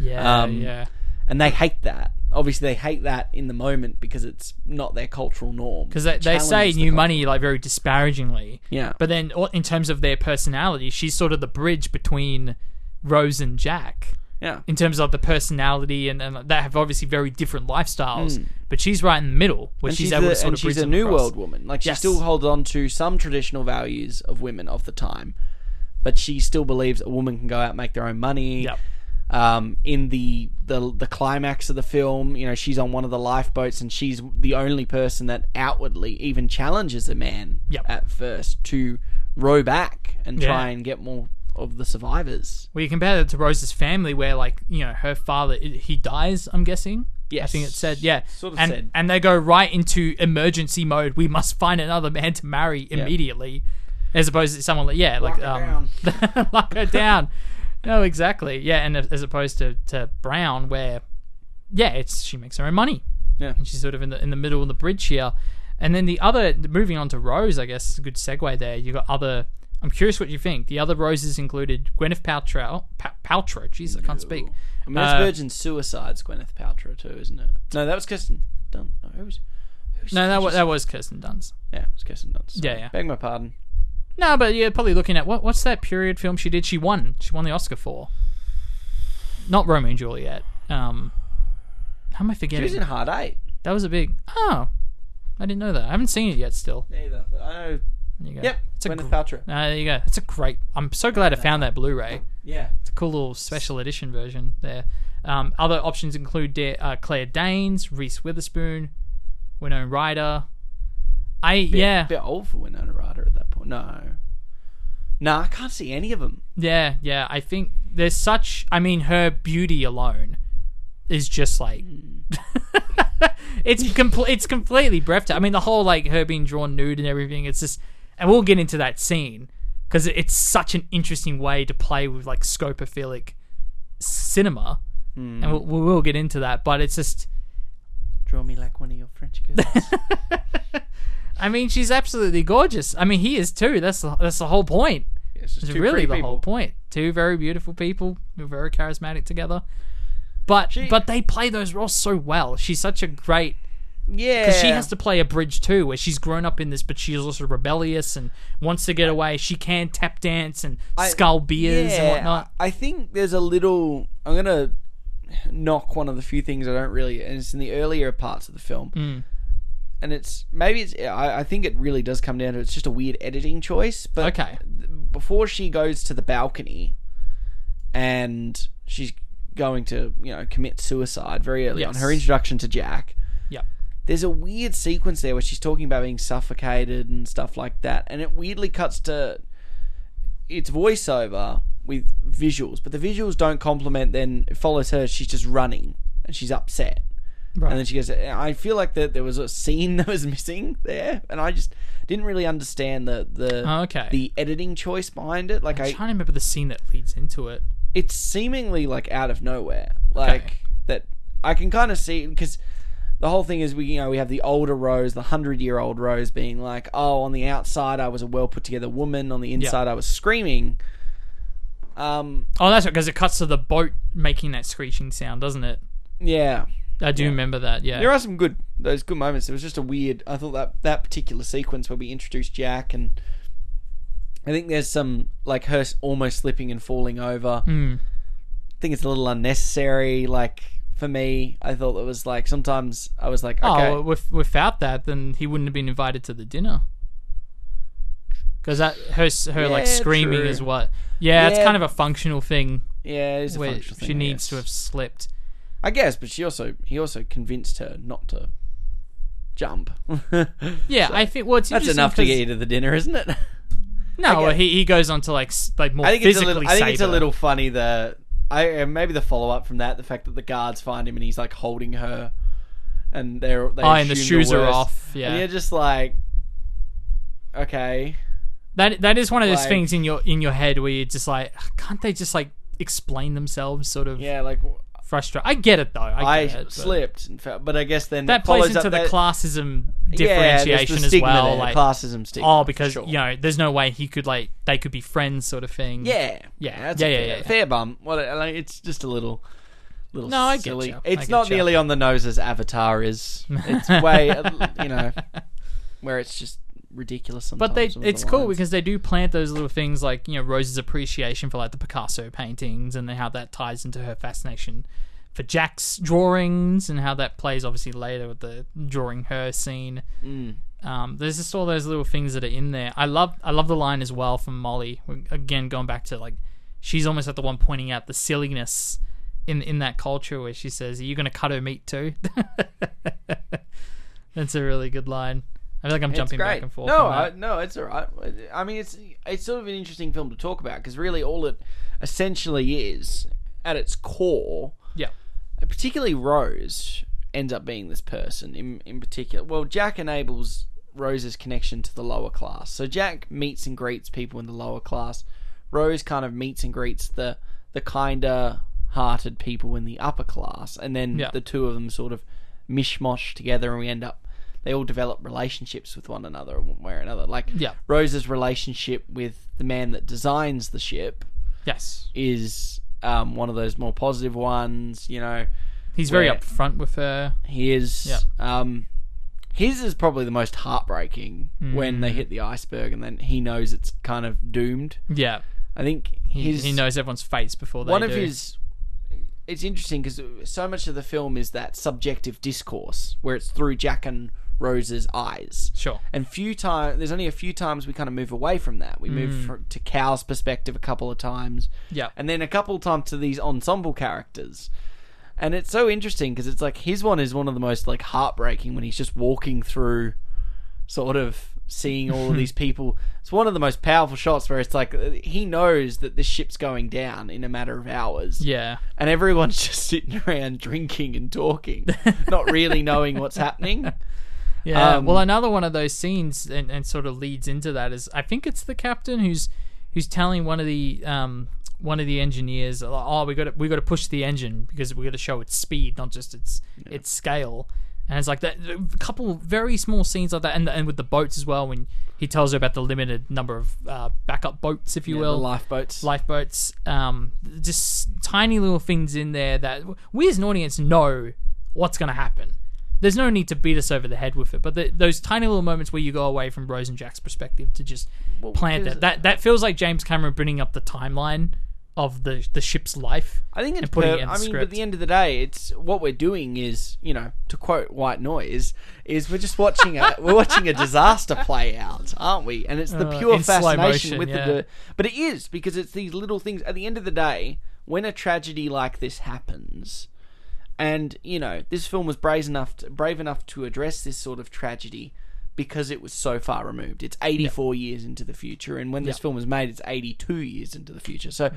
yeah um, yeah and they hate that. Obviously, they hate that in the moment because it's not their cultural norm. because they, they say the new money like very disparagingly Yeah. but then in terms of their personality she's sort of the bridge between Rose and Jack Yeah, in terms of the personality and, and they have obviously very different lifestyles but she's right in the middle where and she's, she's, able to sort and of she's a new across. world woman. Like she Yes. still holds on to some traditional values of women of the time, but she still believes a woman can go out and make their own money. Yep. Um, in the, the the climax of the film, you know, she's on one of the lifeboats and she's the only person that outwardly even challenges a man Yep. at first to row back and Yeah. try and get more of the survivors. Well, you compare that to Rose's family, where like you know her father, he dies. I'm guessing. I think it said yeah, Sort of and said. and they go right into emergency mode. We must find another man to marry immediately, as opposed to someone like yeah, like Lock her um, lock her down. No, exactly. Yeah, and as opposed to to Brown, where yeah, it's she makes her own money. Yeah. and she's sort of in the in the middle of the bridge here. And then the other, moving on to Rose, I guess is a good segue there. You got other. I'm curious what you think. The other roses included Gwyneth Paltrow. Pa- Paltrow, jeez, I can't speak. I mean, that's Uh, Virgin Suicides, Gwyneth Paltrow too, isn't it? No, that was Kirsten Dunst. No, who was? Who's No, that was that was Kirsten Dunst. yeah, it was Kirsten Dunst. Yeah, yeah. Beg my pardon. No, but you're probably looking at what what's that period film she did? She won. She won the Oscar for. Not Romeo and Juliet. Um, how am I forgetting? She was in Hard Eight. that was a big. Oh, I didn't know that. I haven't seen it yet. Still. Neither. But I know. There you go. Yep. It's a Gwyneth gr- Paltrow. Uh, there you go. It's a great. I'm so glad I found that Blu-ray. Yeah. It's a cool little special edition version there. Um, other options include Da- uh, Claire Danes, Reese Witherspoon, Winona Ryder. I yeah A bit old for Winona Ryder at that point. No. no, I can't see any of them. yeah yeah. I think there's such. I mean, her beauty alone is just like. Hmm. it's compl- It's completely breathtaking. I mean, the whole like her being drawn nude and everything. It's just, and we'll get into that scene because it's such an interesting way to play with like scopophilic cinema, hmm. and we'll, we will get into that. But it's just, Draw me like one of your French girls. I mean, she's absolutely gorgeous. I mean, he is too. That's the, that's the whole point. it's It's really the pretty whole point. Two very beautiful people who are very charismatic together. But She- but they play those roles so well. She's such a great Yeah. because she has to play a bridge too, where she's grown up in this, but she's also rebellious and wants to get away. She can tap dance and I- skull beers and whatnot. I think there's a little. I'm gonna knock one of the few things I don't really, and it's in the earlier parts of the film. Mm. And it's maybe it's. I, I think it really does come down to it's just a weird editing choice. But Okay. th- before she goes to the balcony, and she's going to you know commit suicide very early on her introduction to Jack. Yep. there's a weird sequence there where she's talking about being suffocated and stuff like that, and it weirdly cuts to its voiceover with visuals, but the visuals don't complement. Then it follows her; she's just running and she's upset, Right. and then she goes. I feel like that there was a scene that was missing there, and I just didn't really understand the the Oh, okay. the editing choice behind it. Like I'm I, trying to remember the scene that leads into it. it's seemingly like out of nowhere. Like that I can kind of see because the whole thing is we you know we have the older Rose, the hundred year old Rose being like, oh, on the outside I was a well put together woman, on the inside I was screaming. Um, Oh, that's right, because it cuts to the boat making that screeching sound, doesn't it? yeah, I do remember that. Yeah. there are some good those good moments. It was just a weird. I thought that that particular sequence where we introduced Jack and. I think there's some like her s- almost slipping and falling over. Mm. I think it's a little unnecessary. Like for me, I thought it was like sometimes I was like, okay, Oh, with, without that, then he wouldn't have been invited to the dinner. Because that her her like Yeah, screaming true. is what. Yeah, it's Yeah. kind of a functional thing yeah, it's a where functional thing, she I needs guess. to have slipped. I guess, but she also he also convinced her not to jump. Yeah, I think. Well, it's That's enough to get you to the dinner, isn't it? No, well, he he goes on to like like more I think it's a physically. little. I think it's a little funny the I uh, maybe the follow up from that, the fact that the guards find him and he's like holding her, and they're they Oh, and the assume shoes are off, yeah. and you're just like, okay, That that is one of those Like- things in your in your head where you're just like, can't they just like explain themselves? Sort of yeah, like frustrate. I get it though. I, I, it, but slipped, felt, but I guess then That plays into the that- classism Yeah, differentiation as well. there, Like, classism stigma. oh, because sure. you know, there's no way he could like they could be friends, sort of thing. Yeah, Yeah. that's Yeah, a yeah, fair, yeah, yeah. fair bum. What a- like, it's just a little, little. No, I get silly. you. It's get not you. nearly on the nose as Avatar is. It's way, you know, where it's just ridiculous. Sometimes But they, of the it's cool lines. because they do plant those little things like you know Rose's appreciation for like the Picasso paintings and how that ties into her fascination for Jack's drawings and how that plays obviously later with the drawing her scene. Mm. Um, there's just all those little things that are in there. I love I love the line as well from Molly. Again, going back to like she's almost at the one pointing out the silliness in in that culture where she says, "Are you going to cut her meat too?" That's a really good line. I feel like I'm It's jumping great. back and forth. No, I, no, it's all right. I mean, it's it's sort of an interesting film to talk about because really all it essentially is at its core yeah. Uh, particularly Rose ends up being this person in in particular. Well, Jack enables Rose's connection to the lower class. So Jack meets and greets people in the lower class. Rose kind of meets and greets the the kinder hearted people in the upper class, and then Yeah. the two of them sort of mishmash together, and we end up. They all develop relationships with one another, one way or another. Like Yeah. Rose's relationship with the man that designs the ship Yes. is um, one of those more positive ones. You know, He's very upfront with her. he is. Yeah. Um, his is probably the most heartbreaking when they hit the iceberg and then he knows it's kind of doomed. Yeah, I think he, he knows everyone's fates before they one do. of his it's interesting because so much of the film is that subjective discourse where it's through Jack and Rose's eyes. Sure. And few time there's only a few times we kind of move away from that. We move fr to Cal's perspective a couple of times. Yeah. And then a couple of times to these ensemble characters. And it's so interesting because it's like his one is one of the most like heartbreaking when he's just walking through sort of seeing all of these people. It's one of the most powerful shots where it's like uh, he knows that this ship's going down in a matter of hours. Yeah. And everyone's just sitting around drinking and talking, not really knowing what's happening. Yeah. Um, well, another one of those scenes and, and sort of leads into that is I think it's the captain who's who's telling one of the um one of the engineers, oh, we got to we got to push the engine because we got to show its speed, not just its its scale. And it's like that a couple very small scenes like that, and and with the boats as well. When he tells her about the limited number of uh, backup boats, if you Yeah, will, lifeboats. lifeboats. Um, just tiny little things in there that we as an audience know what's going to happen. There's no need to beat us over the head with it, but the, those tiny little moments where you go away from Rose and Jack's perspective to just plant that, that that feels like James Cameron bringing up the timeline of the the ship's life. I think it's putting per- it in I mean, at the end of the day, it's what we're doing is, you know, to quote White Noise, is we're just watching a we're watching a disaster play out, aren't we? And it's the Uh, pure in fascination motion, with yeah. the, but it is because it's these little things. At the end of the day, when a tragedy like this happens, and you know, this film was brave enough to, brave enough to address this sort of tragedy. Because it was so far removed, it's 84 years into the future, and when this film was made, it's 82 years into the future. So, Mm.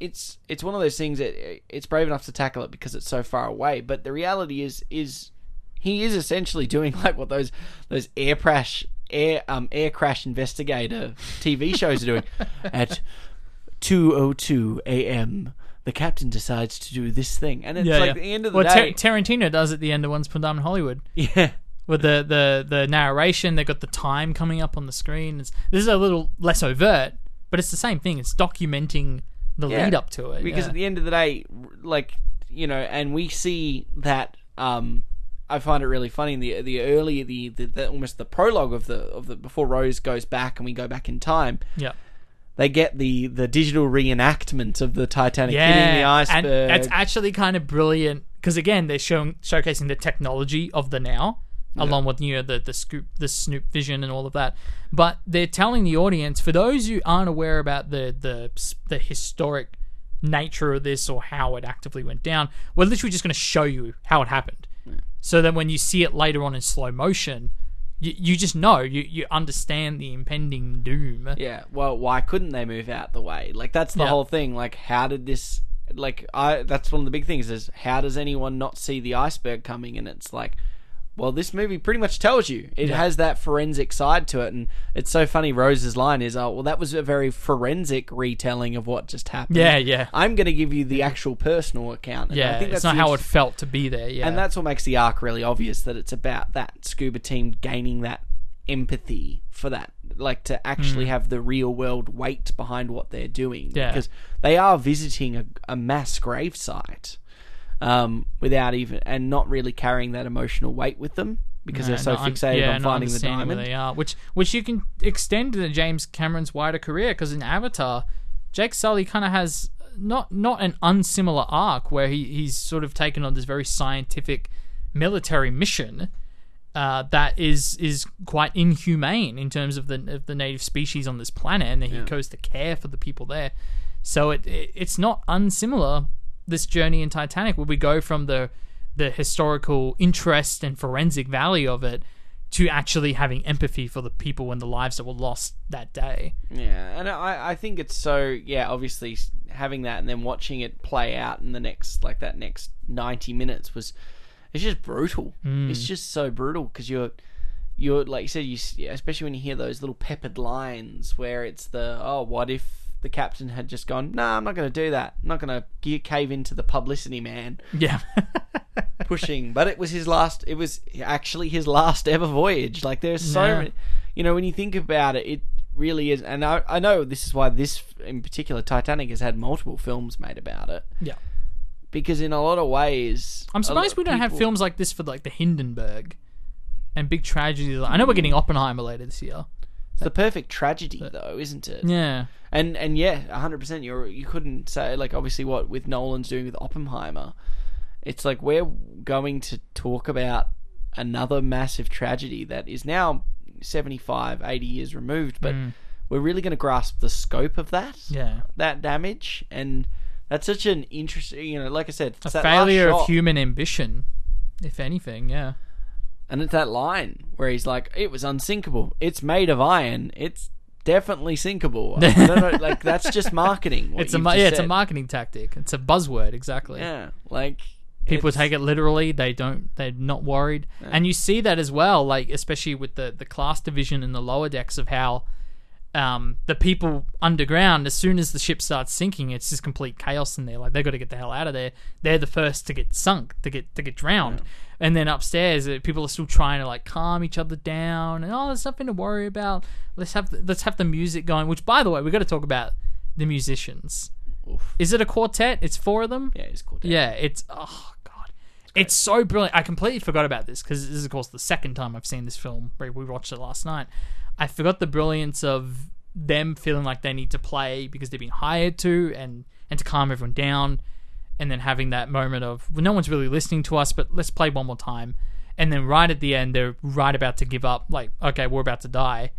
it's it's one of those things that uh, it's brave enough to tackle it because it's so far away. But the reality is is he is essentially doing like what those those air crash air um air crash investigator TV shows are doing at two o two a.m. The captain decides to do this thing, and it's like at the end of the well, day, Tar- Tarantino does at the end of Once Upon a Time in Hollywood. yeah. with the, the, the narration. They've got the time coming up on the screen. It's, this is a little less overt, but it's the same thing. It's documenting the Yeah. lead up to it. because yeah. at the end of the day, like you know, and we see that. Um, I find it really funny. The the early the, the, the almost the prologue of the of the before Rose goes back and we go back in time. yeah. They get the the digital reenactment of the Titanic Yeah, hitting the iceberg. and it's actually kind of brilliant because again they're showing showcasing the technology of the now, along with you know the the scoop the Snoop vision and all of that. But they're telling the audience for those who aren't aware about the the the historic nature of this or how it actively went down, we're literally just going to show you how it happened. So that when you see it later on in slow motion, you, you just know you you understand the impending doom. Yeah, well, why couldn't they move out the way? Like that's the Yeah. whole thing. Like, how did this? Like, I that's one of the big things is how does anyone not see the iceberg coming? And it's like, well, this movie pretty much tells you. It Yeah. has that forensic side to it, and it's so funny. Rose's line is, "Oh, well, that was a very forensic retelling of what just happened." Yeah, yeah. I'm going to give you the actual personal account. And Yeah, I think that's not how it felt to be there. Yeah, and that's what makes the arc really obvious that it's about that scuba team gaining that empathy for that like to actually mm. have the real world weight behind what they're doing Yeah. because they are visiting a, a mass grave site um, without even and not really carrying that emotional weight with them because they're so fixated yeah, on finding the understanding where diamond they are, which which you can extend to James Cameron's wider career because in Avatar, Jake Sully kind of has not not an unsimilar arc where he, he's sort of taken on this very scientific military mission uh, that is is quite inhumane in terms of the of the native species on this planet, and he goes to care for the people there. So it, it it's not unsimilar this journey in Titanic, where we go from the the historical interest and forensic value of it to actually having empathy for the people and the lives that were lost that day. Yeah, and I, I think it's so yeah. Obviously, having that and then watching it play out in the next like that next ninety minutes was it's just brutal. Mm. It's just so brutal because you're you're like you said you especially when you hear those little peppered lines where it's the oh what if the captain had just gone no nah, I'm not going to do that I'm not going to cave into the publicity man Yeah, pushing but it was his last it was actually his last ever voyage like there's so Yeah. many you know when you think about it it really is and I, I know this is why this in particular titanic has had multiple films made about it yeah. because in a lot of ways I'm surprised we don't have films like this for like the Hindenburg. and big tragedies. I know we're getting Oppenheimer later this year. It's the perfect tragedy, though, isn't it? Yeah, And and yeah, hundred percent. You're you couldn't say like obviously what with Nolan's doing with Oppenheimer. It's like we're going to talk about another massive tragedy that is now 75, 80 years removed, but we're really going to grasp the scope of that. Mm. yeah. That damage and that's such an interesting, you know, like I said, A failure of human ambition, if anything. Yeah. And it's that line where he's like, "It was unsinkable. It's made of iron. It's definitely sinkable." I don't know, like that's just marketing. what It's a you've ma- just yeah, it's a said. marketing tactic. It's a buzzword, exactly. Yeah, like People it's- take it literally. They don't. They're not worried, and you see that as well. Like especially with the the class division in the lower decks of how. Um, the people underground, as soon as the ship starts sinking, it's just complete chaos in there. Like they've got to get the hell out of there. They're the first to get sunk, to get to get drowned, and then upstairs, uh, people are still trying to like calm each other down. And oh, there's nothing to worry about. Let's have the, let's have the music going. Which, by the way, we have got to talk about the musicians. Oof. Is it a quartet? It's four of them. Yeah, it's cool. Yeah, it's oh god, it's so brilliant. I completely forgot about this because this is of course the second time I've seen this film. We watched it last night. I forgot the brilliance of them feeling like they need to play because they've been hired to, and and to calm everyone down, and then having that moment of well, no one's really listening to us, but let's play one more time. And then right at the end, they're right about to give up. Like, okay, we're about to die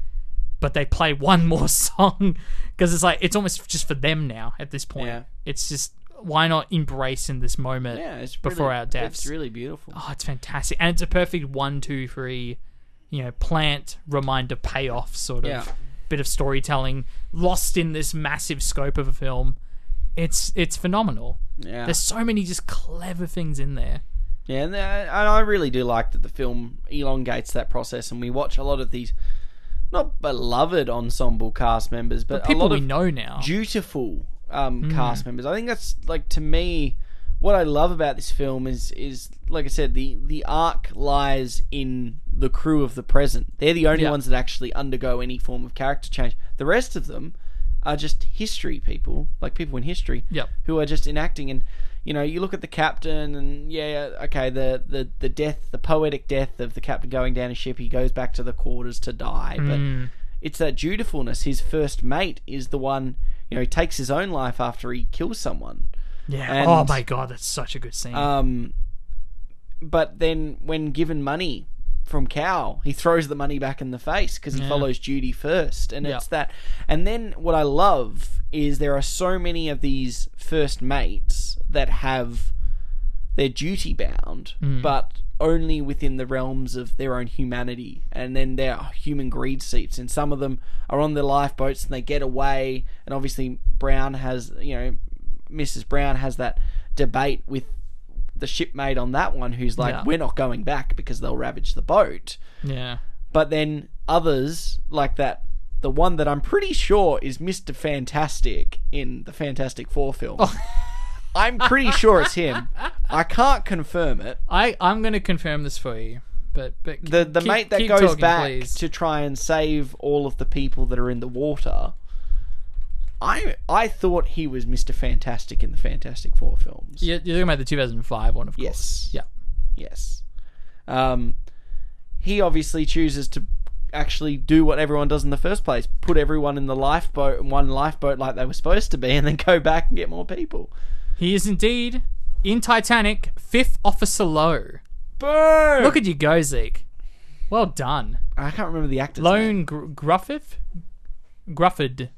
but they play one more song because it's like it's almost just for them now at this point. Yeah. It's just why not embrace in this moment Yeah, it's before really, our deaths. It's really beautiful. oh, it's fantastic, and it's a perfect one, two, three, you know, plant reminder payoff sort of Yeah. bit of storytelling lost in this massive scope of a film. It's it's phenomenal. Yeah, There's so many just clever things in there. yeah, and, uh, I really do like that the film elongates that process, and we watch a lot of these not beloved ensemble cast members, but, People a lot we know now. dutiful um, Hmm. cast members. I think that's like to me what I love about this film is is like I said the the arc lies in the crew of the present. They're the only Yeah. ones that actually undergo any form of character change. The rest of them are just history people, like people in history, Yep. who are just enacting. And you know, you look at the captain, and yeah, okay, the the the death, the poetic death of the captain going down a ship. He goes back to the quarters to die, but Mm. it's that dutifulness. His first mate is the one, you know, he takes his own life after he kills someone. Yeah. And- oh my god, that's such a good scene. Um, but then when given money from Cal, he throws the money back in the face because he Yeah. follows duty first, and Yeah. it's that. And then what I love is there are so many of these first mates that have they're duty bound, Hmm. but only within the realms of their own humanity. And then there are human greed seats, and some of them are on their lifeboats and they get away. And obviously, Brown has, you know, Mrs. Brown has that debate with the shipmate on that one who's like, Yeah. we're not going back because they'll ravage the boat. yeah. But then others, like that, the one that I'm pretty sure is Mr. Fantastic in the Fantastic Four film. Oh. I'm pretty sure it's him. I can't confirm it. I I'm going to confirm this for you, but but The the keep- mate that goes talking, back please. to try and save all of the people that are in the water. I I thought he was Mr. Fantastic in the Fantastic Four films. You're, you're talking about the 2005 one, of Yes. course. Yeah. Yes. Um, he obviously chooses to actually do what everyone does in the first place: put everyone in the lifeboat, one lifeboat like they were supposed to be, and then go back and get more people. He is indeed in Titanic, fifth officer Lowe. Boom! Look at you go, Zeke. Well done. I can't remember the actor's name. Lone Gr- Gruffith? Grufford.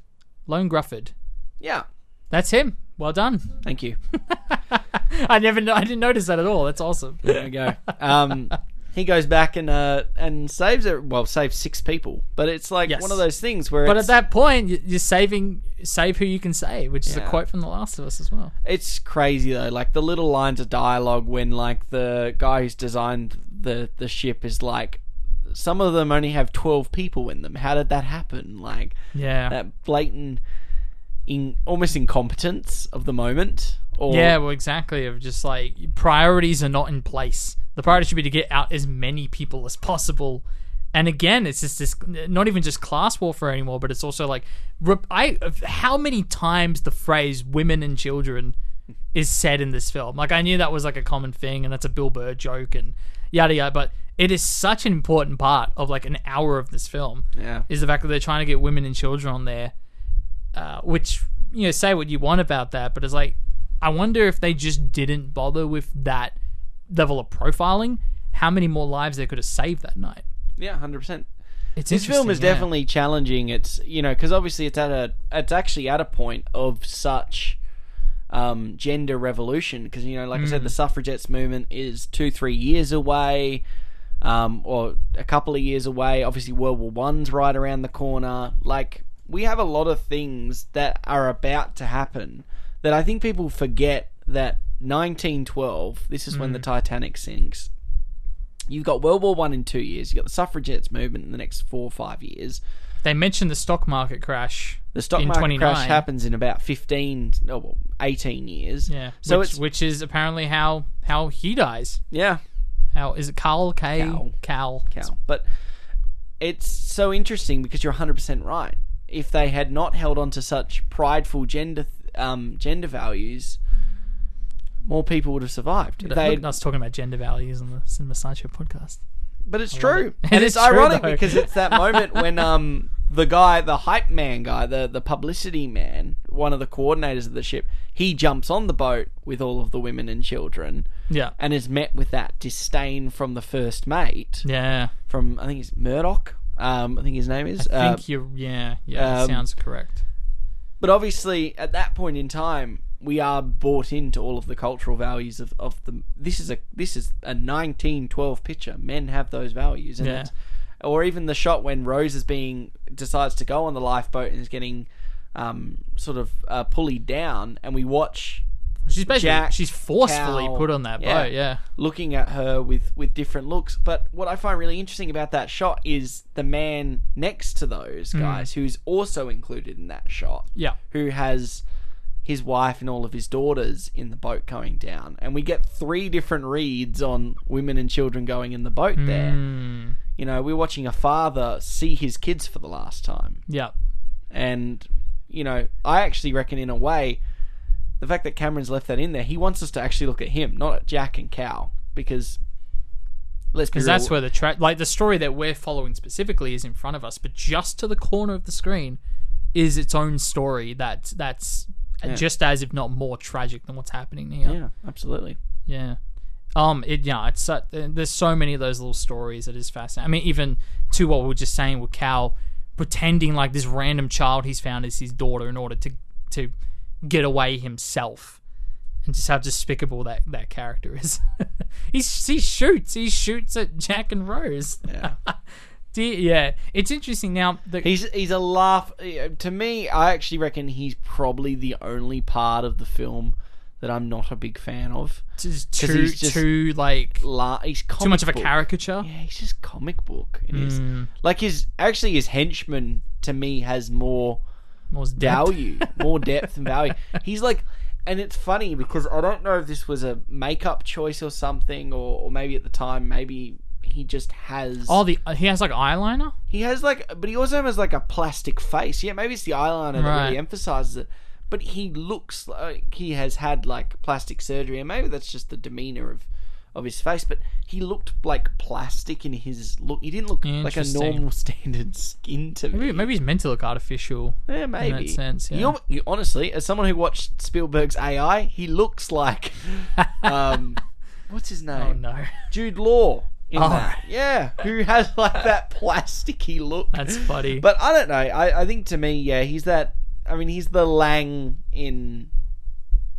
Lone Grufford. Yeah. That's him. Well done. Thank you. I never, I didn't notice that at all. That's awesome. There we go. Um, he goes back and uh, and saves it. Well, saves six people, but it's like Yes. one of those things where But at that point, you- you're saving, save who you can save, which is a quote from The Last of Us as well. it's crazy though. Like the little lines of dialogue when like the guy who's designed the the ship is like, some of them only have twelve people in them. How did that happen? Like Yeah. that blatant, in almost incompetence of the moment. Or Yeah, well, exactly. Of just like priorities are not in place. The priority should be to get out as many people as possible. And again, it's just this not even just class warfare anymore, but it's also like I how many times the phrase "women and children" is said in this film. Like I knew that was like a common thing, and that's a Bill Burr joke, and yada yada. But it is such an important part of like an hour of this film. Yeah. is the fact that they're trying to get women and children on there, uh, which you know say what you want about that, but it's like I wonder if they just didn't bother with that level of profiling, how many more lives they could have saved that night. Yeah, hundred percent. It's This film is yeah. definitely challenging. It's you know because obviously it's at a it's actually at a point of such um, gender revolution because you know like I said the suffragettes movement is two three years away, um, or a couple of years away. Obviously World War One's right around the corner. Like we have a lot of things that are about to happen that I think people forget that 1912. This is when the Titanic sinks. You've got World War One in two years. You've got the suffragettes movement in the next four or five years. They mentioned the stock market crash. The stock in market 29. crash happens in about 15, no, well, 18 years. Yeah, So which, it's which is apparently how how he dies. yeah, How is it? Carl K. Cal. Cal. Cal. But it's so interesting because you're 100% right. If they had not held on to such prideful gender um, gender values, more people would have survived. If they at us talking about gender values on the Cinema Sideshow podcast. But it's true, it. and It it's is true, ironic though. because it's that moment when um the guy, the hype man guy, the the publicity man, one of the coordinators of the ship, he jumps on the boat with all of the women and children, Yeah. and is met with that disdain from the first mate, Yeah. from I think it's Murdoch. Um, I think his name is. I Uh, think you're. Yeah. Yeah. that um, sounds correct. but obviously, at that point in time, we are bought into all of the cultural values of, of the. This is a this is a nineteen twelve picture. Men have those values, and Yeah. or even the shot when Rose is being decides to go on the lifeboat and is getting um, sort of uh, pulleyed down, and we watch She's basically Jack, she's forcefully put on that yeah. boat. Yeah. looking at her with with different looks. But what I find really interesting about that shot is the man next to those guys, who's also included in that shot Yeah. who has his wife and all of his daughters in the boat going down. And we get three different reads on women and children going in the boat there. Mm, You know, we're watching a father see his kids for the last time. yeah. And, you know, I actually reckon in a way, the fact that Cameron's left that in there, he wants us to actually look at him, not at Jack and Cal. Because, let's Because that's where the tra- like the story that we're following specifically is in front of us, but just to the corner of the screen is its own story that's that's just as if not more tragic than what's happening here. Yeah, absolutely. Yeah. Um. It. Yeah. It's. su- There's so many of those little stories that is fascinating. I mean, even to what we were just saying with Cal pretending like this random child he's found is his daughter in order to to get away himself, and just how despicable that that character is. He's, he shoots. He shoots at Jack and Rose. Yeah. Yeah. It's interesting now. The, He's he's a laugh. To me, I actually reckon he's probably the only part of the film that I'm not a big fan of. just too just- too like La- he's comic too much of a book. caricature. Yeah, he's just comic book. It is Mm. like his actually his henchman to me has more Depth. value, more depth and value. He's like, and it's funny because I don't know if this was a makeup choice or something, or, or maybe at the time, maybe he just has. Oh, the uh, he has like eyeliner. He has like, but he also has like a plastic face. Yeah, maybe it's the eyeliner that Right. really emphasizes it. But he looks like he has had like plastic surgery, and maybe that's just the demeanor of of his face. But he looked like plastic in his look. He didn't look like a normal standard skin to me. Maybe, maybe he's meant to look artificial. yeah, maybe. In that sense, You yeah. al- you- honestly, as someone who watched Spielberg's AI, he looks like um, what's his name? Oh no, Jude Law. In Oh. that. Yeah, who has like that plasticky look. that's funny. But I don't know. I, I think to me, yeah, he's that. I mean, he's the Lang in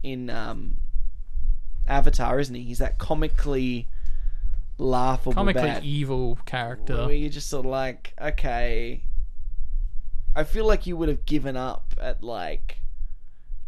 in um, Avatar, isn't he? He's that comically laughable, comically bad, evil character. where you're just sort of like, okay. I feel like you would have given up at like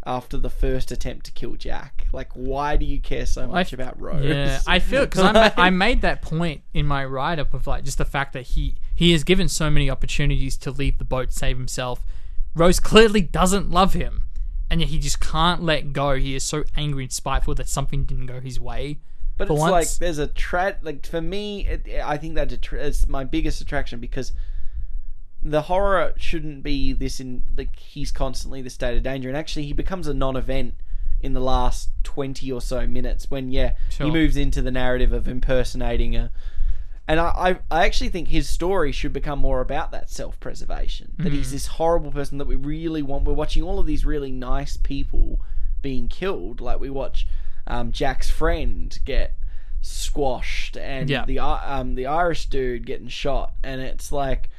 after the first attempt to kill Jack. Like, why do you care so much I- about Rose? Yeah, I feel because I, I made that point in my write up of like just the fact that he he is given so many opportunities to leave the boat, save himself. Rose clearly doesn't love him, and yet he just can't let go. He is so angry and spiteful that something didn't go his way. But it's once- like there's a tra- like for me, it, I think that's a tra- it's my biggest attraction because the horror shouldn't be this in like he's constantly the state of danger, and actually he becomes a non-event in the last twenty or so minutes when yeah Sure. he moves into the narrative of impersonating a And I, I, I actually think his story should become more about that self preservation. That he's this horrible person that we really want. We're watching all of these really nice people being killed. Like we watch um, Jack's friend get squashed, and Yeah. the um, the Irish dude getting shot, and it's like,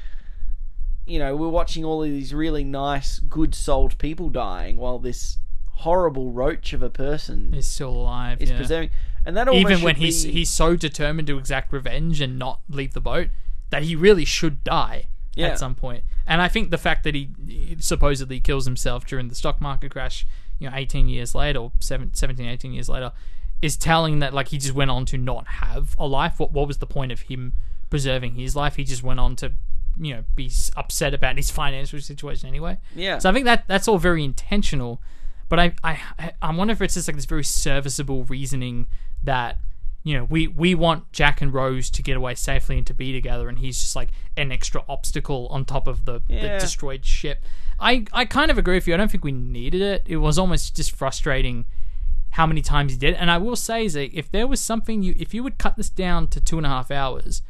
you know, we're watching all of these really nice, good souled people dying, while this horrible roach of a person is still alive. is yeah. preserving. And that Even when he's be- he's so determined to exact revenge and not leave the boat that he really should die Yeah. at some point. And I think the fact that he supposedly kills himself during the stock market crash, you know, 18 years later or seven- 17, 18 years later, is telling that like he just went on to not have a life. What what was the point of him preserving his life? He just went on to you know be upset about his financial situation anyway. Yeah. So I think that that's all very intentional, but I I I wonder if it's just like this very serviceable reasoning that you know we we want Jack and Rose to get away safely and to be together, and he's just like an extra obstacle on top of the, the destroyed ship. I I kind of agree with you. I don't think we needed it. It was almost just frustrating how many times he did. It. And I will say, Zeke, if there was something you, if you would cut this down to two and a half hours,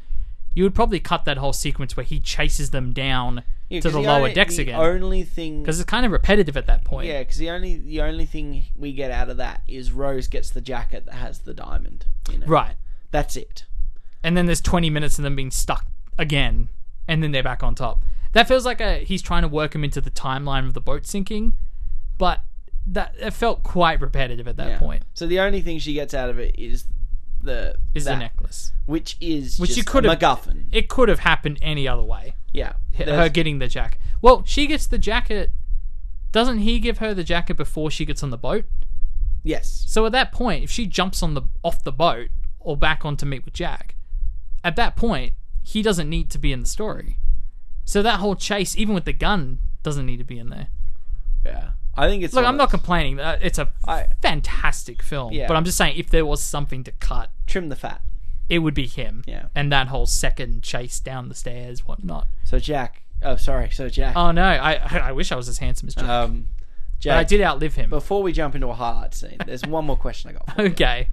you would probably cut that whole sequence where he chases them down Yeah, to 'cause the, lower only- decks the again. only thing Because it's kind of repetitive at that point. Yeah, because the only the only thing we get out of that is Rose gets the jacket that has the diamond. In it. Right. That's it. And then there's 20 minutes of them being stuck again, and then they're back on top. That feels like a he's trying to work him into the timeline of the boat sinking, but that it felt quite repetitive at that Yeah. point. So the only thing she gets out of it is the Is the necklace, which is which just you could have MacGuffin. It could have happened any other way. Yeah, her There's- getting the jacket. Well, she gets the jacket. Doesn't he give her the jacket before she gets on the boat? yes, So at that point, if she jumps on the off the boat or back on to meet with Jack, at that point he doesn't need to be in the story. So that whole chase, even with the gun, doesn't need to be in there. yeah. I think it's Look, one I'm of not those- complaining. Uh, It's a I- fantastic film, Yeah. but I'm just saying if there was something to cut, trim the fat. It would be him. Yeah. And that whole second chase down the stairs, whatnot. So Jack. Oh, sorry. So Jack. Oh no, I I wish I was as handsome as Jack. um, but Jack. I did outlive him. Before we jump into a highlight scene, there's one more question I got. For you. Okay.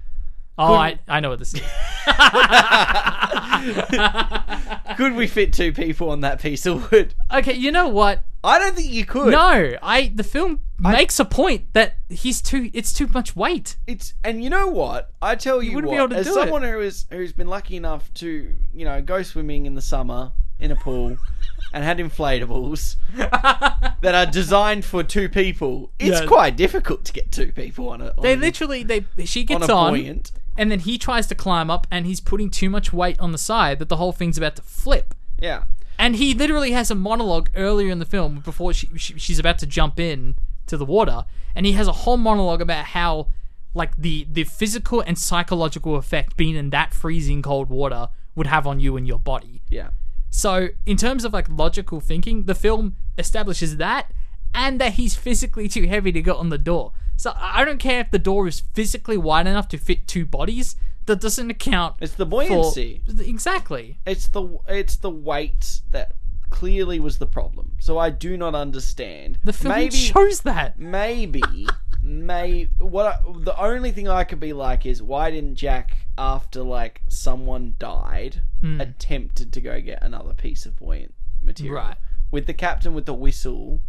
Oh, I, I know what this is. Could we fit two people on that piece of wood? Okay, you know what? I don't think you could. No, I the film makes a point that he's too. It's too much weight. It's and you know what? I tell you, wouldn't be what, able to as do it. someone who is who's been lucky enough to you know go swimming in the summer in a pool and had inflatables that are designed for two people, it's Yeah. quite difficult to get two people on it. They literally they she on gets a on, buoyant. and then he tries to climb up, and he's putting too much weight on the side that the whole thing's about to flip. Yeah, And he literally has a monologue earlier in the film before she, she she's about to jump in to the water, and he has a whole monologue about how like the the physical and psychological effect being in that freezing cold water would have on you and your body. yeah. So, in terms of like logical thinking, the film establishes that and that he's physically too heavy to get on the door. So, I don't care if the door is physically wide enough to fit two bodies. That doesn't account. It's the for- buoyancy. exactly. It's the it's the weight that clearly was the problem. So I do not understand. The film Maybe shows that. maybe may what I, the only thing I could be like is why didn't Jack after like someone died Hmm. attempted to go get another piece of buoyant material Right. with the captain with the whistle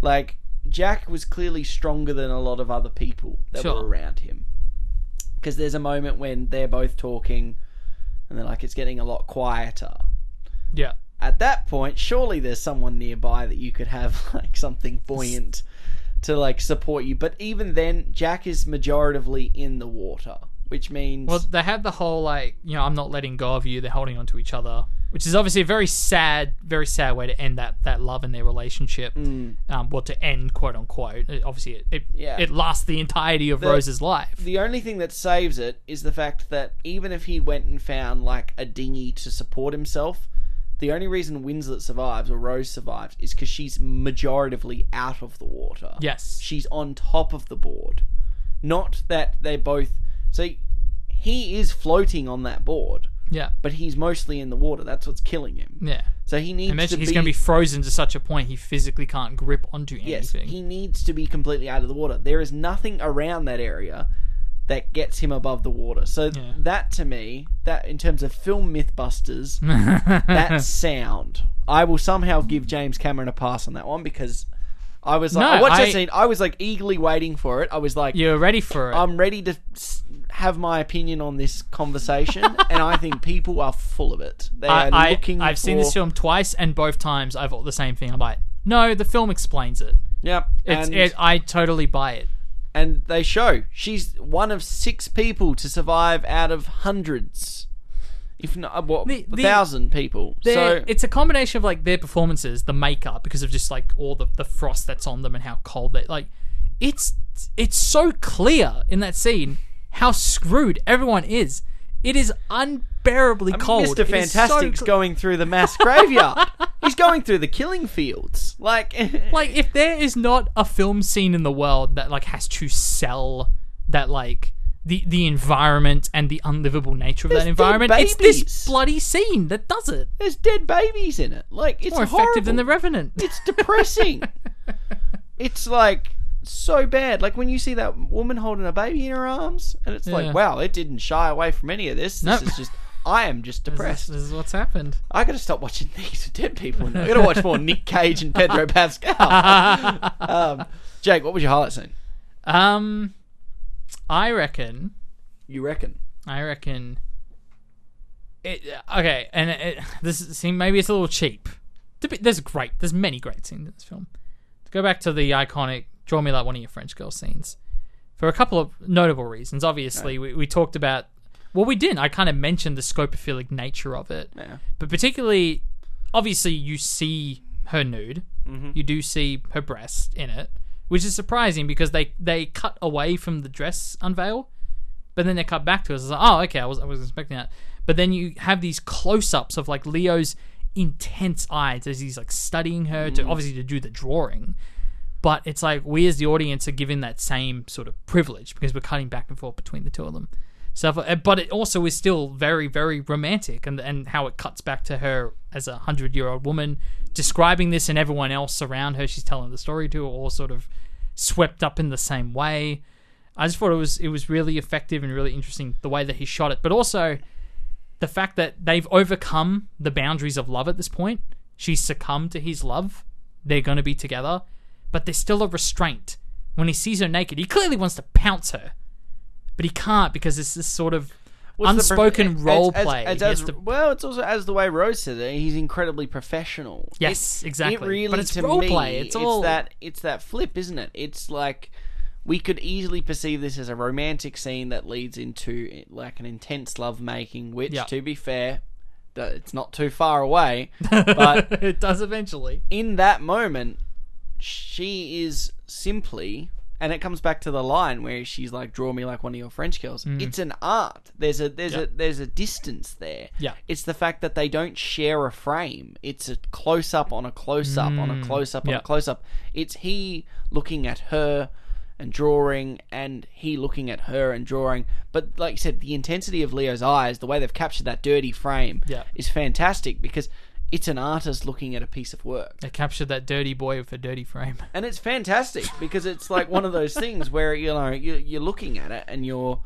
like Jack was clearly stronger than a lot of other people that Sure. were around him because there's a moment when they're both talking and then like it's getting a lot quieter Yeah. At that point, surely there's someone nearby that you could have like something buoyant to like support you. But even then, Jack is majoritively in the water, which means Well, they have the whole like, you know, I'm not letting go of you. They're holding on to each other, which is obviously a very sad, very sad way to end that that love in their relationship. Um, well, to end quote unquote. It- obviously, it it, Yeah. it lasts the entirety of The- Rose's life. the only thing that saves it is the fact that even if he went and found like a dinghy to support himself, the only reason Winslet survives or Rose survives is because she's majoritively out of the water. Yes. she's on top of the board. Not that they're both. So he is floating on that board, yeah. but he's mostly in the water. That's what's killing him. Yeah. So he needs Imagine to he's be. going to be frozen to such a point he physically can't grip onto anything. yes, he needs to be completely out of the water. There is nothing around that area that gets him above the water. So Yeah. that to me, that in terms of film mythbusters, that sound, I will somehow give James Cameron a pass on that one because I was like, No, I watched I- that scene, I was like eagerly waiting for it. I was like, You're ready for it. I'm ready to have my opinion on this conversation, and I think people are full of it. They are I, looking. I, I've seen this film twice, and both times I've thought the same thing. I'm like, no, the film explains it. Yep, it, I totally buy it. And they show she's one of six people to survive out of hundreds, if not uh, what, The- a thousand people. So it's a combination of like their performances, the makeup, because of just like all the, the frost that's on them and how cold they like. It's it's so clear in that scene how screwed everyone is. It is unbearably cold. Mr. It is so Fantastic's cl- going through the mass graveyard. He's going through the killing fields. Like, like if there is not a film scene in the world that like has to sell that like the the environment and the unlivable nature of There's that dead environment, it's this bloody scene that does it. there's dead babies in it. Like, it's More effective than the. Revenant. It's depressing. it's like so bad. Like when you see that woman holding a baby in her arms, and it's Yeah. like, wow, it didn't shy away from any of this. This Nope. is just, I am just This is- depressed. This is what's happened. I gotta stop watching these dead people. I gotta watch more Nick Cage and Pedro Pascal. um, Jake, what was your highlight scene? Um, I reckon. You reckon? I reckon. It okay, and it, this is, see maybe it's a little cheap. Be- There's great. There's many great scenes in this film. To go back to the iconic "Draw Me Like One of Your French girl scenes, for a couple of notable reasons. Obviously, we, we talked about. Well, we didn't. I kind of mentioned the scopophilic nature of it, Yeah. but particularly, obviously, you see her nude. Mm-hmm. You do see her breast in it, which is surprising because they they cut away from the dress unveil, but then they cut back to us. It's like, oh, okay, I was I was expecting that. But then you have these close ups of like Leo's intense eyes as he's like studying her to mm. obviously to do the drawing. But it's like we as the audience are given that same sort of privilege because we're cutting back and forth between the two of them. So, uh, but it also is still very, very romantic, and and how it cuts back to her as a hundred year old woman describing this, and everyone else around her she's telling the story to, all sort of swept up in the same way. I just thought it was it was really effective and really interesting the way that he shot it, but also the fact that they've overcome the boundaries of love at this point. She's succumbed to his love. They're going to be together, but there's still a restraint. When he sees her naked, he clearly wants to pounce her, but he can't because it's this sort of What's unspoken prof- role as- play. as- He has as- to- well, it's also as the way Rose said it. He's incredibly professional. Yes, It- exactly. It really, But it's role me, play. It's all- that. It's that flip, isn't it? It's like we could easily perceive this as a romantic scene that leads into like an intense love making. Which, Yeah. to be fair, it's not too far away. But it does eventually. in that moment, she is simply, and it comes back to the line where she's like, "Draw me like one of your French girls." It's an art. There's a there's Mm. Yeah. a there's a distance there. Yeah. It's the fact that they don't share a frame. It's a close up on a close up on a close up on Mm. Yeah. a close up. It's he looking at her and drawing and he looking at her and drawing. But like you said, the intensity of Leo's eyes, the way they've captured that dirty frame Yeah. is fantastic because it's an artist looking at a piece of work. They captured that dirty boy with a dirty frame. And it's fantastic because it's like one of those things where you know you you're looking at it and you're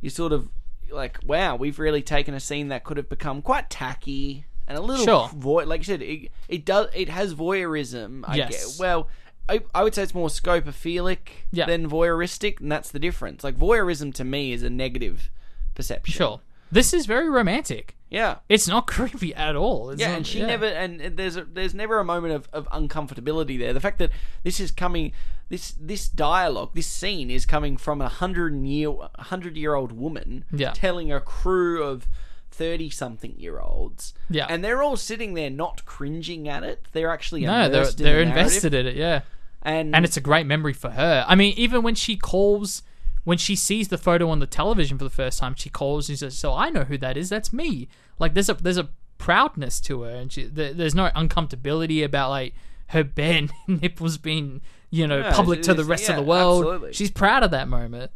you're sort of like, wow, we've really taken a scene that could have become quite tacky and a little Sure. voy- like you said, it, it does it has voyeurism. I Yes. get. Well, I, I would say it's more scopophilic Yeah. than voyeuristic, and that's the difference. Like voyeurism to me is a negative perception. Sure. This is very romantic. Yeah. It's not creepy at all. It's Yeah, not- and she never and there's a, there's never a moment of, of uncomfortability there. The fact that this is coming, this this dialogue, this scene is coming from a hundred year hundred year old woman Yeah. telling a crew of thirty something year olds. Yeah. and they're all sitting there not cringing at it. They're actually No, they're in they're the invested in it. Yeah. and and it's a great memory for her. I mean, even when she calls, when she sees the photo on the television for the first time, she calls and says, "So I know who that is. That's me." Like there's a there's a proudness to her, and she, there, there's no uncomfortability about like her bare nipples being you know Yeah, public to the rest of the world. absolutely. She's proud of that moment.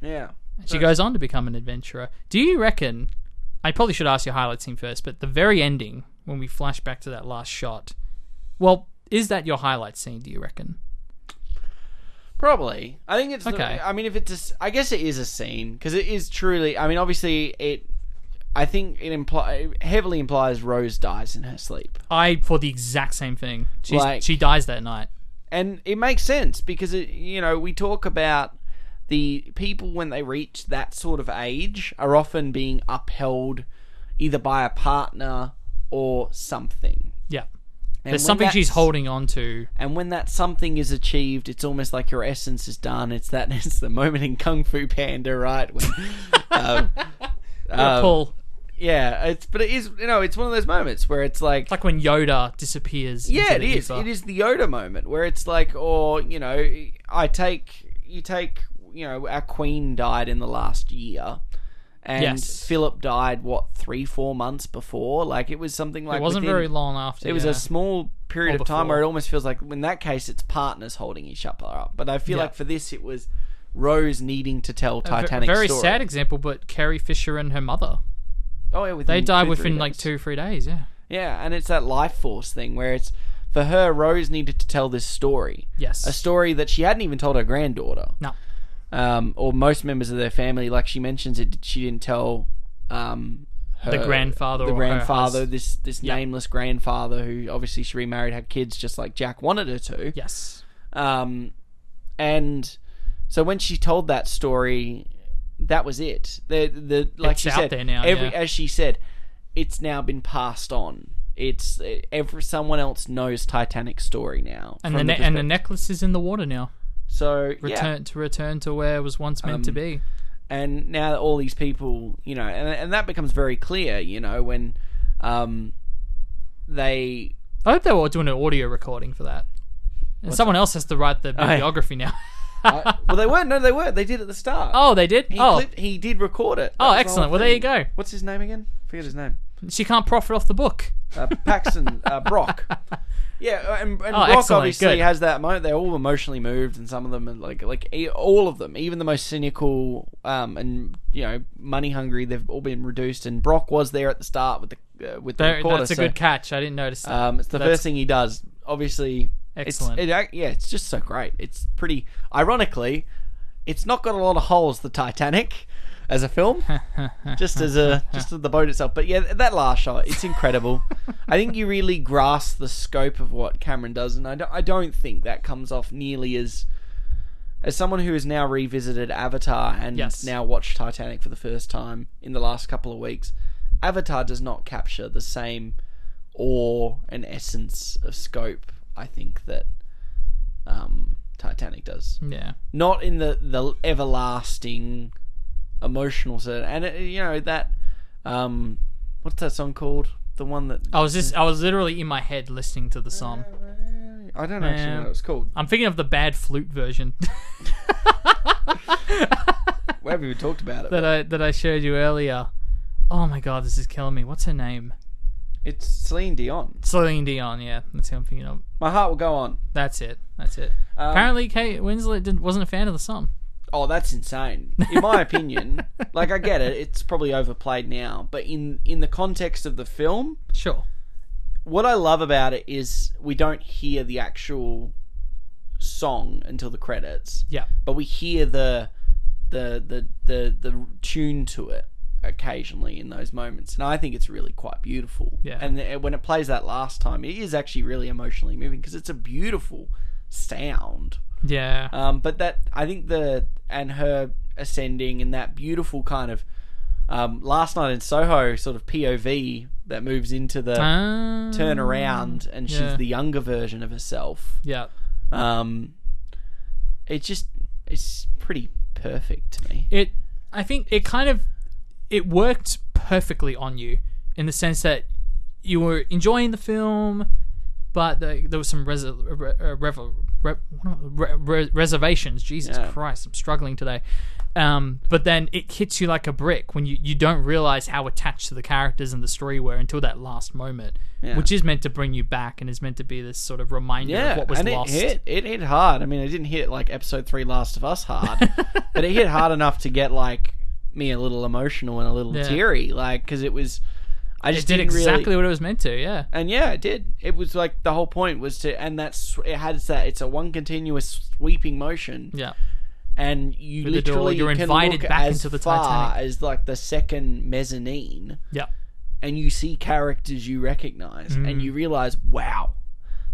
yeah. She goes on to become an adventurer. Do you reckon? I probably should ask your highlight scene first, but the very ending when we flash back to that last shot. Well, is that your highlight scene? Do you reckon? Probably. I think it's Okay. I mean, if it's, a I guess it is a scene because it is truly. I mean, obviously, it. I think it imply heavily implies Rose dies in her sleep, I thought the exact same thing. She's, Like- she dies that night. and it makes sense because it. You know, we talk about the people when they reach that sort of age are often being upheld either by a partner or something. And There's something she's holding on to. And when that something is achieved, it's almost like your essence is done. It's that it's the moment in Kung Fu Panda, right? When, um, um, pull. yeah, it's but it is you know it's one of those moments where it's like, It's like when Yoda disappears. yeah, it is. ether. It is the Yoda moment where it's like, or you know, I take you take you know our Queen died in the last year. And Yes. Philip died what three, four months before. Like it was something like it wasn't within- very long after. it was yeah. a small period of time where it almost feels like in that case it's partners holding each other up. But I feel Yeah. like for this it was Rose needing to tell A Titanic very story. sad example, but Carrie Fisher and her mother. Oh yeah, They died two, within like two, three days. Yeah. Yeah, and it's that life force thing where it's for her Rose needed to tell this story. Yes. A story that she hadn't even told her granddaughter. No. Um, or most members of their family, like she mentions it, she didn't tell um, The her- grandfather the or grandfather, this this Yeah. nameless grandfather who obviously she remarried, had kids, just like Jack wanted her to. Yes. Um, and so when she told that story, that was it. The the like It's she out said, there now, every yeah. as she said, it's now been passed on. It's every someone else knows Titanic's story now. And the ne- and the necklace is in the water now. So yeah, Return to return to where it was once meant to Um, be. and now that all these people, you know, and and that becomes very clear, you know, when um they I hope they were doing an audio recording for that. And someone else has to write the Oh, yeah. bibliography now. I, well they weren't no they weren't. they did at the start. oh, they did. he oh, clipped, he did record it. That oh, the excellent. whole Well, there you go. What's his name again? Forget his name. She can't profit off the book. uh, Paxton uh, Brock. Yeah, and, and Oh, Brock obviously good. has that moment. They're all emotionally moved, and some of them are like like all of them, even the most cynical um, and you know money hungry, they've all been reduced. And Brock was there at the start with the uh, with the There- recorder. that's a so, good catch. I didn't notice that. Um, it's the That's- first thing he does. Obviously, Excellent. It's, it, yeah, it's just so great. It's pretty. Ironically, it's not got a lot of holes. The Titanic, as a film, just as a just as the boat itself. But yeah, that last shot, it's incredible. I think you really grasp the scope of what Cameron does, and I don't, I don't think that comes off nearly as as someone who has now revisited Avatar and Yes. now watched Titanic for the first time in the last couple of weeks. Avatar does not capture the same awe and essence of scope. I think that um, Titanic does yeah. not in the the everlasting emotional set and it, you know that um what's that song called the one that I was just I was literally in my head listening to the song. I don't actually know what it's called I'm thinking of the bad flute version we haven't even talked about it that I that I showed you earlier. Oh my god, this is killing me. What's her name? it's Celine Dion Celine Dion. Yeah, that's who I'm thinking of. my heart will go on That's it. That's it. Um, Apparently, Kate Winslet didn't, wasn't a fan of the song. Oh that's insane in my opinion like I get it it's probably overplayed now but in in the context of the film Sure. what I love about it is we don't hear the actual song until the credits. Yeah. But we hear the the the the, the tune to it occasionally in those moments, and I think it's really quite beautiful. Yeah. And the- when it plays that last time, it is actually really emotionally moving because it's a beautiful sound. Yeah. Um, but that I think the and her ascending and that beautiful kind of um, last night in Soho sort of POV that moves into the Ah, turn around and yeah. she's the younger version of herself. Yeah. Um, it just it's pretty perfect to me. It. I think it kind of it worked perfectly on you in the sense that you were enjoying the film, but the, there was some res- re- uh, revel- re- re- re- reservations. Jesus Yeah. Christ, I'm struggling today. Um, but then it hits you like a brick when you, you don't realize how attached to the characters and the story were until that last moment, Yeah. which is meant to bring you back and is meant to be this sort of reminder Yeah, of what was and lost. it hit it hit hard. I mean, it didn't hit like episode three Last of Us hard, but it hit hard enough to get like me a little emotional and a little Yeah. teary, like because it was. I just did exactly really, what it was meant to. Yeah. and yeah, it did. It was like the whole point was to, and that's it had that. It's a one continuous sweeping motion, Yeah. and you With literally you're can invited look back as into the far Titanic. as like the second mezzanine, Yeah. and you see characters you recognize, Mm. and you realize, wow,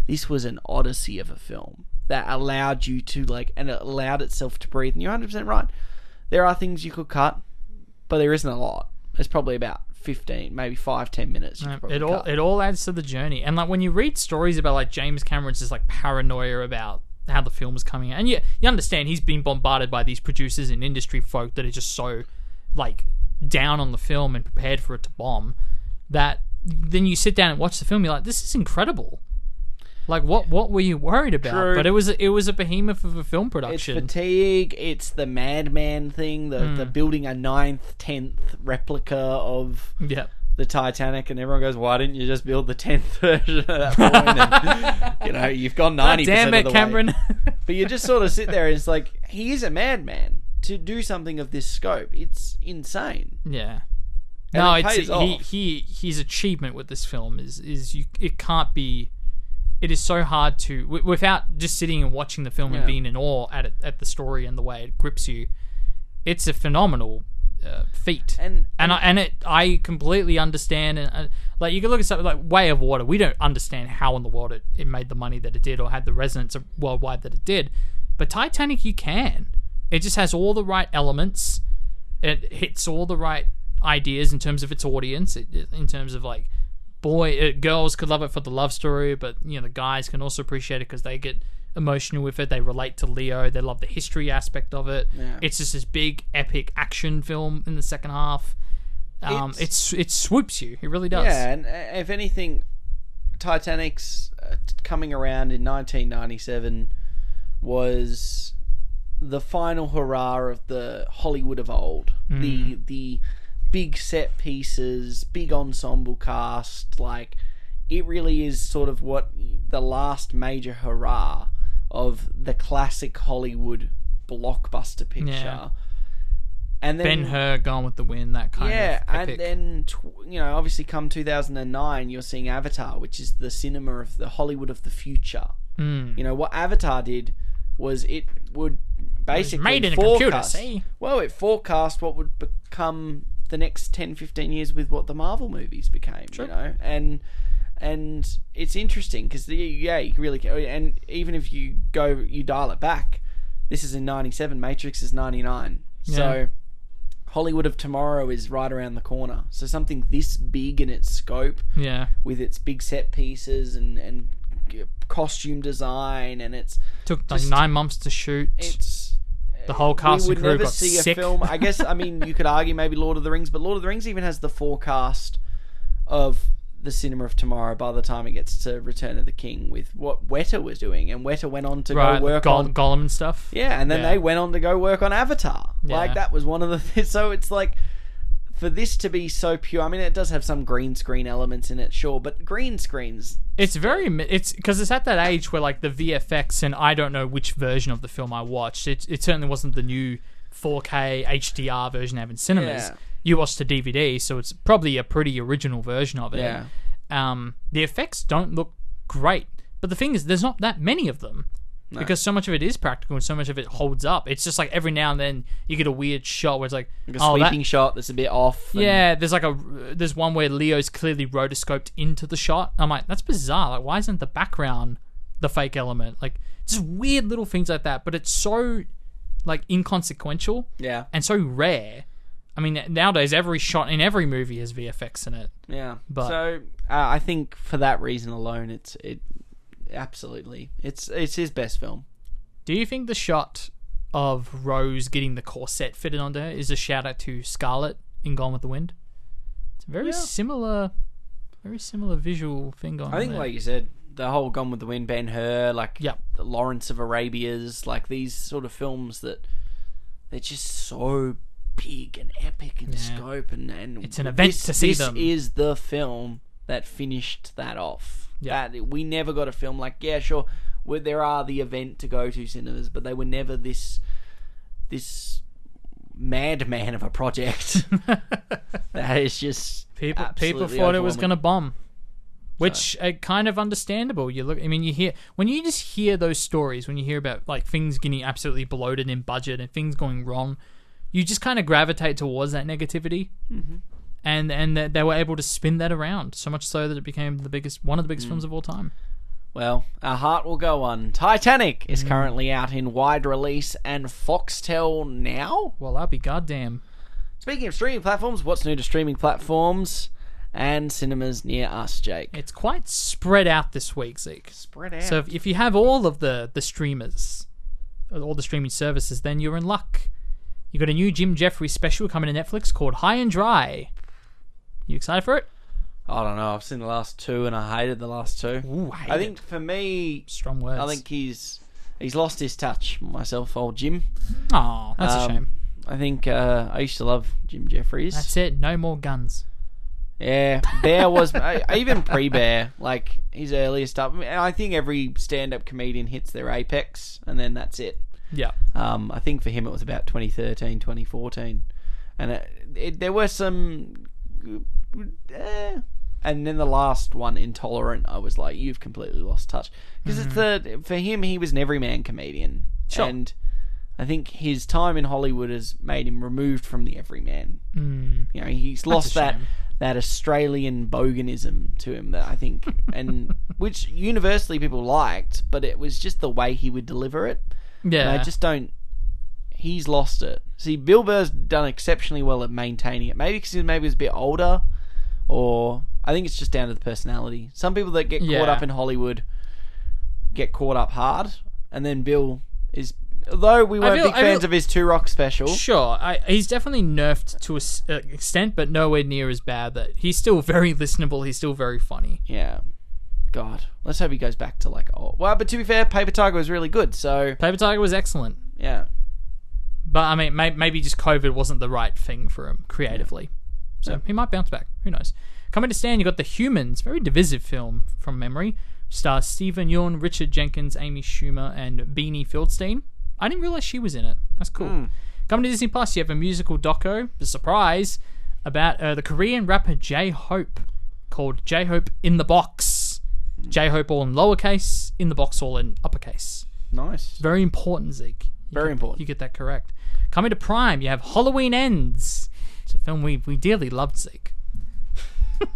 this was an odyssey of a film that allowed you to like, and it allowed itself to breathe. And you're 100 percent right. There are things you could cut, but there isn't a lot. It's probably about 15, maybe five, ten minutes. It all cut. it all adds to the journey, and like when you read stories about like James Cameron's just like paranoia about how the film is coming out, and you you understand he's been bombarded by these producers and industry folk that are just so like down on the film and prepared for it to bomb that then you sit down and watch the film, you're like, this is incredible. Like what what were you worried about? True. But it was it was a behemoth of a film production. It's fatigue. It's the madman thing. The Hmm. the building a ninth, tenth replica of yeah. the Titanic, and everyone goes, "Why didn't you just build the tenth version of that point?" And, you know, you've gone God ninety damn percent it, of the Cameron. way. But you just sort of sit there, and it's like he is a madman to do something of this scope. It's insane. Yeah. And no, it it's he, he his achievement with this film is is you it can't be it is so hard to w- without just sitting and watching the film and being in awe at it, at the story and the way it grips you. It's a phenomenal uh, feat. And- and I, and it I completely understand and uh, like you can look at something like Way of Water. We don't understand how in the world it, it made the money that it did or had the resonance worldwide that it did. But Titanic you can. It just has all the right elements it hits all the right ideas in terms of its audience in terms of like boy uh, girls could love it for the love story but you know the guys can also appreciate it because they get emotional with it. They relate to leo. They love the history aspect of it. Yeah. it's just this big epic action film in the second half. Um, It's- it's it swoops you. It really does. Yeah, and uh, if anything, Titanic's uh, coming around in 1997 was the final hurrah of the Hollywood of old. The the big set pieces, big ensemble cast, like it really is sort of what the last major hurrah of the classic Hollywood blockbuster picture. Yeah. And then ben hur gone with the wind that kind yeah, of epic. and then you know, obviously, come 2009, you're seeing Avatar, which is the cinema of the Hollywood of the future. Mm. You know what Avatar did was it would basically made in a computer, see? Well, it forecast what would become the next 10, 15 years with what the Marvel movies became. You know, and and it's interesting because the yeah, you really can, and even if you go, you dial it back. This is in '97. Matrix is '99. Yeah. So. Hollywood of tomorrow is right around the corner. So something this big in its scope, yeah with its big set pieces and and costume design, and it's took like just- nine months to shoot it's the whole cast we and would crew never got see sick a film. I guess I mean you could argue maybe Lord of the Rings, but Lord of the Rings even has the forecast of the cinema of tomorrow by the time it gets to Return of the King with what Weta was doing, and Weta went on to right go work Gol- on Gollum and stuff yeah, and then Yeah. they went on to go work on Avatar. Yeah. Like that was one of the th- so it's like for this to be so pure. I mean, it does have some green screen elements in it, sure, but green screens. It's very. It's because it's at that age where like the VFX and I don't know which version of the film I watched. It it certainly wasn't the new 4K HDR version they have in cinemas. Yeah. You watched the DVD, so it's probably a pretty original version of it. Yeah. Um, the effects don't look great, but the thing is, there's not that many of them. Because so much of it is practical and so much of it holds up. It's just like every now and then you get a weird shot where it's like, Like a oh, that- sweeping shot that's a bit off. and- yeah, there's like a there's one where Leo's clearly rotoscoped into the shot. I'm like, that's bizarre. Like, why isn't the background the fake element? Like, just weird little things like that. But it's so like inconsequential yeah, and so rare. I mean, nowadays every shot in every movie has VFX in it. yeah. But- so uh, I think for that reason alone, it's it absolutely it's it's his best film. Do you think the shot of Rose getting the corset fitted onto her is a shout out to Scarlet in Gone with the Wind? It's a very Yeah. similar, very similar visual thing going I think, there. like you said, the whole Gone with the Wind, Ben Hur, like Yep. the Lawrence of Arabia's, like these sort of films that they're just so big and epic in Yeah. scope, and and It's an event this, to see this them. is the film that finished that off. Yeah. That we never got a film like yeah, sure, where there are the event to go to cinemas, but they were never this this madman of a project. that is just People people thought it was going to bomb, which uh, kind of understandable. You look, I mean, you hear when you just hear those stories, when you hear about like things getting absolutely bloated in budget and things going wrong, you just kind of gravitate towards that negativity. Mm-hmm. And and they- they were able to spin that around so much so that it became the biggest, one of the biggest Mm. films of all time. Well, our heart will go on. Titanic is Mm. currently out in wide release and Foxtel now. Well, I'll be goddamn. Speaking of streaming platforms, what's new to streaming platforms and cinemas near us, Jake? It's quite spread out this week, Zeke. Spread out. So if, if you have all of the the streamers, all the streaming services, then you're in luck. You got a new Jim Jefferies special coming to Netflix called High and Dry. You excited for it? I don't know. I've seen the last two and I hated the last two. Ooh, I I think for me, Strong words. I think he's he's lost his touch. Myself, old Jim. Oh, that's a Um, shame. I think uh, I used to love Jim Jefferies. That's it. No more guns. Yeah, Bare was even pre-Bare, like his earlier stuff. I, mean, I think every stand-up comedian hits their apex, and then that's it. Yeah. Um, I think for him it was about 2013, 2014, and it, it, there were some. Eh, and then the last one, Intolerant, I was like, you've completely lost touch because it's the for him he was an everyman comedian, Sure. and I think his time in Hollywood has made him removed from the everyman. Mm. You know, he's lost that shame. that Australian boganism to him that I think, and which universally people liked, but it was just the way he would deliver it. Yeah. And I just don't. He's lost it. See, Bill Burr's done exceptionally well at maintaining it. Maybe because he maybe was a bit older, or I think it's just down to the personality. Some people that get caught up in Hollywood get caught up hard, and then Bill is. Although we weren't feel- big I fans feel- of his Two Rock special, Sure, I, he's definitely nerfed to a s- uh, extent, but nowhere near as bad. That he's still very listenable. He's still very funny. yeah. God, let's hope he goes back to like oh well. But to be fair, Paper Tiger was really good. So Paper Tiger was excellent, yeah, but I mean, may, maybe just COVID wasn't the right thing for him creatively. So he might bounce back. Who knows? Coming to Stan, you got The Humans, very divisive film from memory. Stars Steven Yeun, Richard Jenkins, Amy Schumer, and Beanie Feldstein. I didn't realize she was in it. That's cool. Coming to Disney Plus, you have a musical doco, the surprise, about uh, the Korean rapper J Hope, called J Hope in the Box. J Hope all in lowercase, in the box all in uppercase. nice. Very important, Zeke. You Very get- important. You get that correct. Coming to Prime, you have Halloween Ends. It's a film we, we dearly loved, Zeke.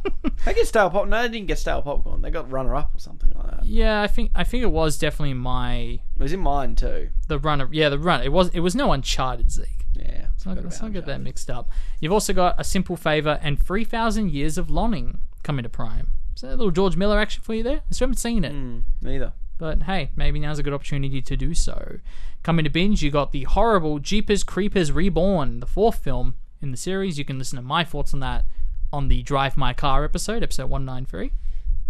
They get stale pop. No, they didn't get stale popcorn. They got runner up or something like that. Yeah, I think I think it was definitely my It was in mine too. the runner. Yeah, the run. It was it was no Uncharted, Zeke. Yeah. Let's not, let's not get that mixed up. You've also got A Simple Favor and 3,000 Years of Longing coming to Prime. So a little George Miller action for you there. I still haven't seen it. Mm, neither. But hey, maybe now's a good opportunity to do so. Coming to binge, you got the horrible Jeepers Creepers Reborn, the fourth film in the series. You can listen to my thoughts on that on the Drive My Car episode, episode 193.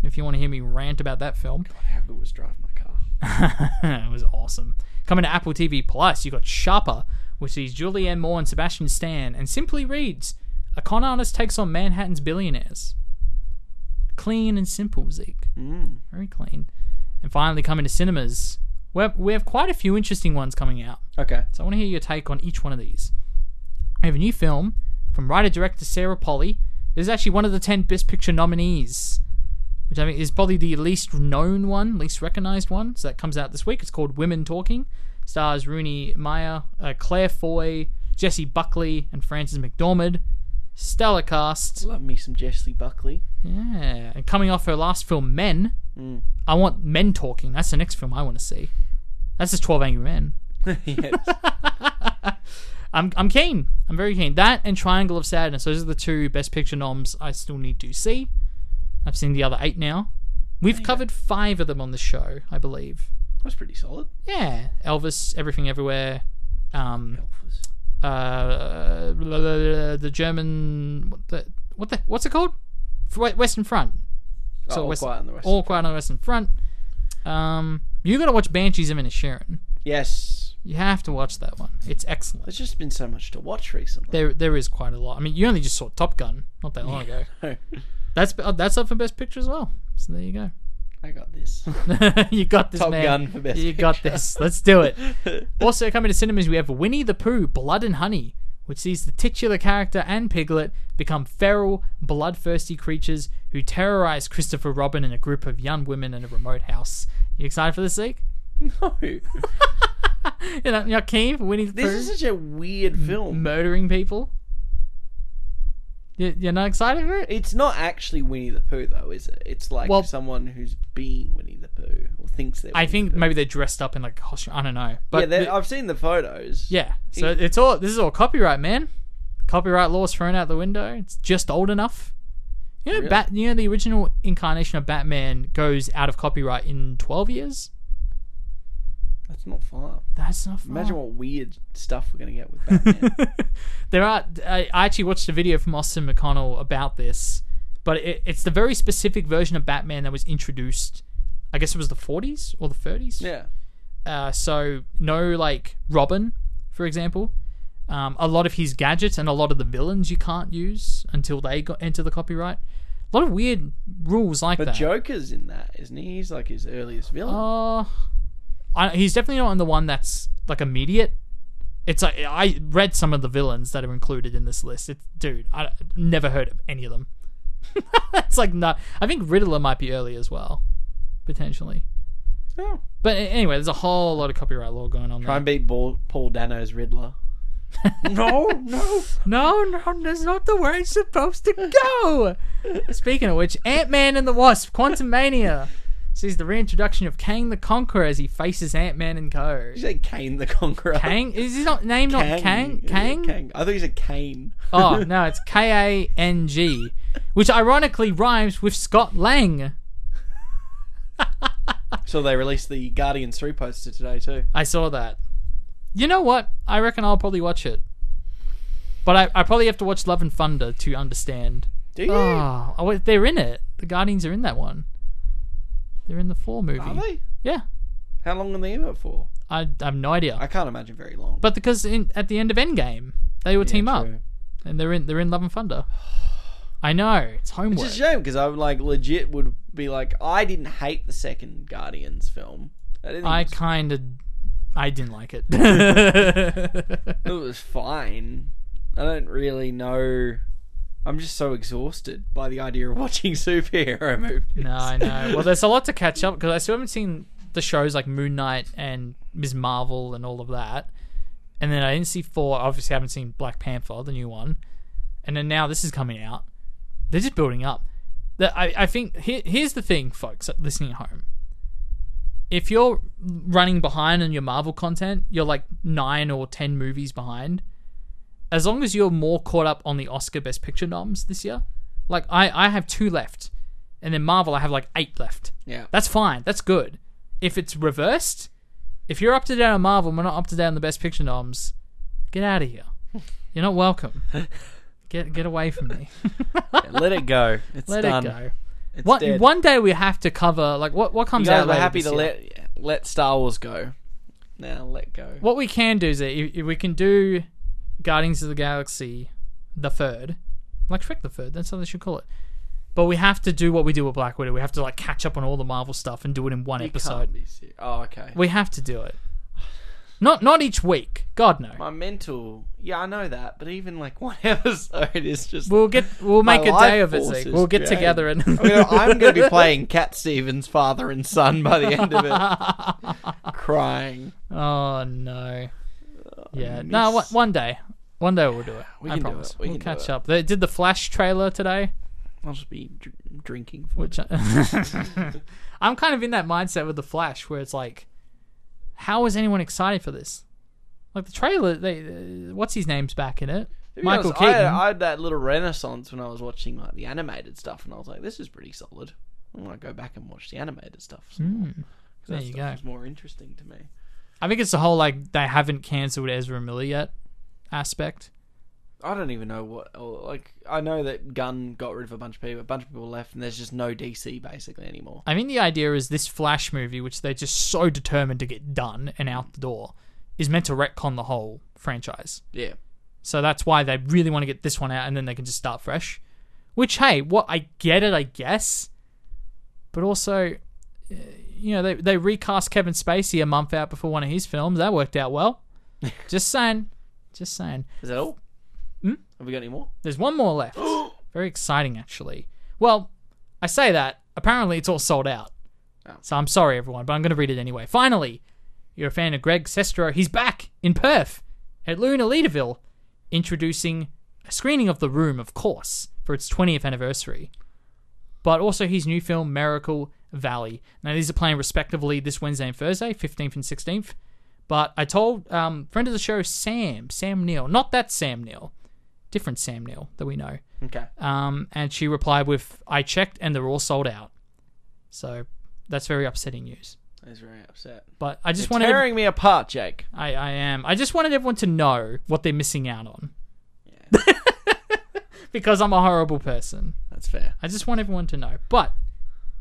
If you want to hear me rant about that film, How good was Drive My Car? it was awesome. Coming to Apple TV Plus, you got Sharper, which sees Julianne Moore and Sebastian Stan, and simply reads A con artist takes on Manhattan's billionaires. Clean and simple, Zeke. Mm. Very clean. And finally, coming to cinemas, we have, we have quite a few interesting ones coming out. Okay. So I want to hear your take on each one of these. I have a new film from writer director Sarah Polley. It is actually one of the 10 Best Picture nominees, which I think is probably the least known one, least recognized one. So that comes out this week. It's called Women Talking. Stars Rooney Mara, uh, Claire Foy, Jessie Buckley, and Frances McDormand. Stellar cast. Love me some Jessie Buckley. Yeah. And coming off her last film, Men, I want men talking. That's the next film I want to see. That's just 12 Angry Men. yes. I'm I'm keen. I'm very keen. That and Triangle of Sadness. Those are the two Best Picture noms I still need to see. I've seen the other eight now. We've covered five of them on the show, I believe. That's pretty solid. Yeah, Elvis, Everything Everywhere, um, Elvis. uh, the German, what the, what the, what's it called? Western Front. Oh, All West- Quiet on the Western All Quiet on the Western Front. Um, you got to watch Banshees of Inisherin. Yes. You have to watch that one. It's excellent. There's just been so much to watch recently. There, there is quite a lot. I mean, you only just saw Top Gun not that long ago. That's uh, that's up for Best Picture as well. So there you go. I got this. you got this, Top man. Gun for Best you got Picture. this. Let's do it. also coming to cinemas, we have Winnie the Pooh: Blood and Honey, which sees the titular character and Piglet become feral, bloodthirsty creatures who terrorize Christopher Robin and a group of young women in a remote house. You excited for this, Zeke? No. You know, you're not keen for Winnie the This is such a weird film. murdering people? You- You're not excited for it? It's not actually Winnie the Pooh, though, is it? It's like Well- someone who's being Winnie the Pooh or thinks they're. I Winnie think the Pooh. maybe they're dressed up in like a costume. I don't know. yeah, But they're- the- I've seen the photos. yeah, so It- it's all this is all copyright, man. Copyright laws thrown out the window. It's just old enough. You know, Really? Bat. You know, the original incarnation of Batman goes out of copyright in twelve years. That's not far. That's not. Far. Imagine what weird stuff we're gonna get with Batman. there are. I, I actually watched a video from Austin McConnell about this, but it, it's the very specific version of Batman that was introduced. I guess it was the 40s or the 30s. yeah, Uh, so no like Robin, for example. Um, a lot of his gadgets and a lot of the villains you can't use until they got enter the copyright. A lot of weird rules like but that. Joker's in that, isn't he? He's like his earliest villain. Uh, I, he's definitely not on the one that's like immediate. It's like I read some of the villains that are included in this list. It's dude, I never heard of any of them. it's like not. I think Riddler might be early as well, potentially. oh. But anyway, there's a whole lot of copyright law going on Try there. and beat Paul, Paul Dano's Riddler. no, no. No, no, that's not the way it's supposed to go. Speaking of which, Ant Man and the Wasp: Quantumania sees the reintroduction of Kang the Conqueror as he faces Ant Man and Co. You say Kane the Conqueror. Kang is his not name not Kang? Kang? Kang. I thought you said Kane. Oh no, it's K A N G, which ironically rhymes with Scott Lang. So they released the Guardians 3 poster today too. I saw that. You know what? I reckon I'll probably watch it. But I, I probably have to watch Love and Thunder to understand. Do you? Ah, oh, oh, they're in it. The Guardians are in that one. They're in the four movie. Are they? Yeah, How long are they in it for? I, I have no idea. I can't imagine very long. but because in, at the end of Endgame, they will Yeah, team up, true. and they're in they're in Love and Thunder. I know it's homework. It's a shame because I would like legit would be like I didn't hate the second Guardians film. I didn't. I think kind of, I didn't like it. it, was, it was fine. I don't really know. I'm just so exhausted by the idea of watching superhero movies. no, I know. Well, there's a lot to catch up because I still haven't seen the shows like Moon Knight and Ms. Marvel and all of that. And then I didn't see four. Obviously, I haven't seen Black Panther, the new one. And then now this is coming out. They're just building up. I, I think here, here's the thing, folks listening at home. If you're running behind on your Marvel content, you're like nine or ten movies behind. As long as you're more caught up on the Oscar Best Picture noms this year, like I, I have two left, and then Marvel I have like eight left. Yeah. That's fine. That's good. If it's reversed, if you're up to date on Marvel, and we're not up to date on the Best Picture noms. Get out of here. You're not welcome. Get get away from me. Let it go. It's Let done. it go. It's One, dead. one day we have to cover like what what comes you guys out. were happy to year. let let Star Wars go. Now let go. What we can do is that we can do Guardians of the Galaxy, the third, like Shrek the third. That's how they should call it. But we have to do what we do with Black Widow. We have to like catch up on all the Marvel stuff and do it in one You episode. can't be serious. Oh, okay. We have to do it. Not not each week. God no. My mental. Yeah, I know that, but even like one episode is just. We'll get we'll My make a life day of it. force Zeke. is We'll get drained. together and I'm gonna, I'm gonna be playing Cat Stevens' father and son by the end of it, crying. Oh no. Yeah. miss- No, one- one day. One day we'll do it. We I can do promise. it. We will can do catch it. up. They did the Flash trailer today, I'll just be dr- drinking. For which I- I'm kind of in that mindset with the Flash, where it's like, how is anyone excited for this? Like the trailer, they uh, what's his name's back in it? To be Michael honest, I, Keaton. I had that little renaissance when I was watching like the animated stuff, and I was like, "This is pretty solid." I want to go back and watch the animated stuff. some more, 'cause Hmm. There that you stuff go. was more interesting to me. I think it's the whole like they haven't cancelled Ezra Miller yet aspect. I don't even know what. Like, I know that Gunn got rid of a bunch of people. A bunch of people left, and there's just no DC basically anymore. I mean, the idea is this Flash movie, which they're just so determined to get done and out the door, is meant to retcon the whole franchise. Yeah, So that's why they really want to get this one out, and then they can just start fresh. Which, hey, what I get it, I guess, but also, you know, they they recast Kevin Spacey a month out before one of his films. That worked out well. just saying, just saying. is that all? Hmm? Have we got any more? There's one more left. Very exciting, actually. Well, I say that. Apparently, it's all sold out. Oh. So I'm sorry, everyone, but I'm going to read it anyway. Finally, you're a fan of Greg Sestero. He's back in Perth at Luna Leederville, introducing a screening of The Room, of course, for its 20th anniversary. But also his new film, Miracle Valley. Now, these are playing respectively this Wednesday and Thursday, 15th and 16th. But I told um, friend of the show, Sam, Sam Neill, not that Sam Neill, different Sam Neill that we know. Okay. Um, and she replied with, I checked and they're all sold out. So that's very upsetting news. Was very upset. But I just You're wanted tearing me apart, Jake. I, I am. I just wanted everyone to know what they're missing out on. Yeah. because I'm a horrible person. That's fair. I just want everyone to know. But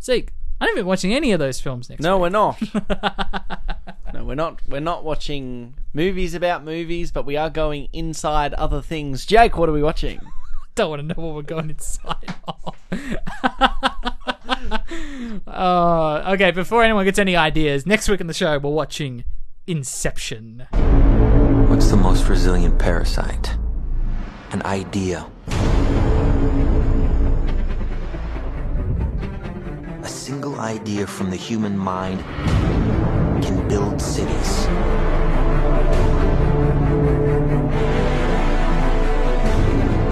Zeke, I don't be watching any of those films next No, week. we're not. no, we're not. We're not watching movies about movies, but we are going inside other things. Jake, what are we watching? don't want to know what we're going inside of. uh, okay, before anyone gets any ideas, next week on the show we're watching Inception. What's the most resilient parasite? An idea. Idea from the human mind can build cities.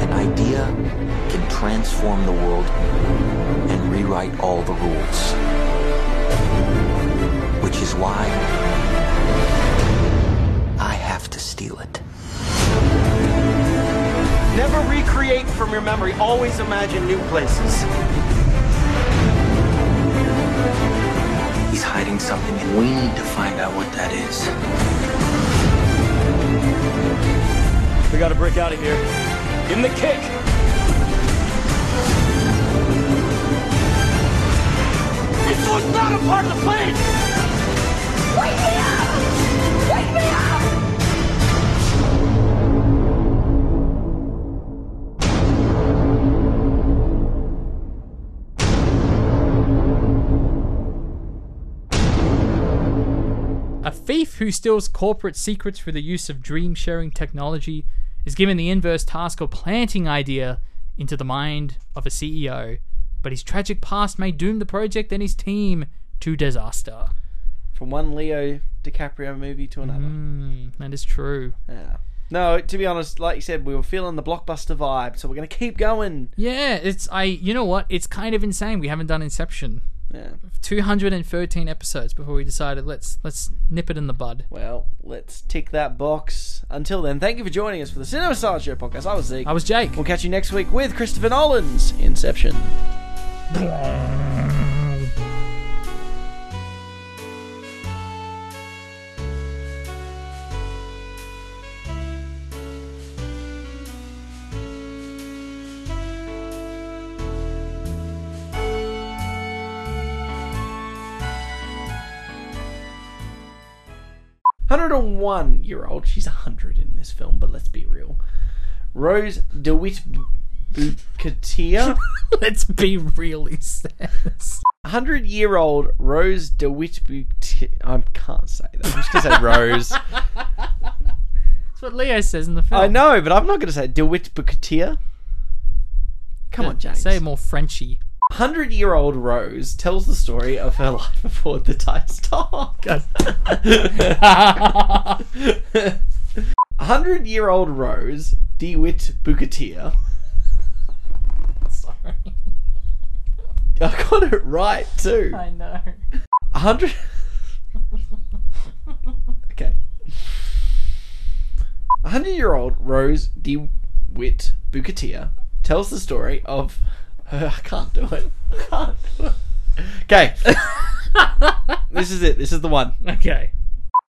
An idea can transform the world and rewrite all the rules. Which is why I have to steal it. Never recreate from your memory. Always imagine new places. He's hiding something, and we need to find out what that is. We gotta break out of here. Give him the kick. One's not a part of the plan. Wake me up! Wake me up! A thief who steals corporate secrets through the use of dream sharing technology is given the inverse task of planting idea into the mind of a CEO, but his tragic past may doom the project and his team to disaster. From one Leo DiCaprio movie to another. Mm, that is true. Yeah. No, to be honest, like you said, we were feeling the blockbuster vibe, so we're gonna keep going. Yeah, it's I. You know what? It's kind of insane. We haven't done Inception. Yeah. 213 episodes before we decided let's let's nip it in the bud. Well, let's tick that box. Until then, thank you for joining us for the Cinema Sideshow podcast. I was Zeke. I was Jake. We'll catch you next week with Christopher Nolan's Inception. Hundred and one year old. She's a hundred in this film, but let's be real. Rose DeWitt Bukater. let's be really serious. hundred year old Rose DeWitt Bukater. I can't say that. I'm just gonna say Rose. That's what Leo says in the film. I know, but I'm not gonna say DeWitt Bukater. Come on, James. Say more Frenchy. Hundred year old Rose tells the story of her life aboard the Titan Hundred year old Rose DeWitt Bukater. Sorry. I got it right too. I know. Hundred. okay. Hundred year old Rose DeWitt Bukater tells the story of. I can't do it. I can't do it. Okay. this is it. This is the one. Okay.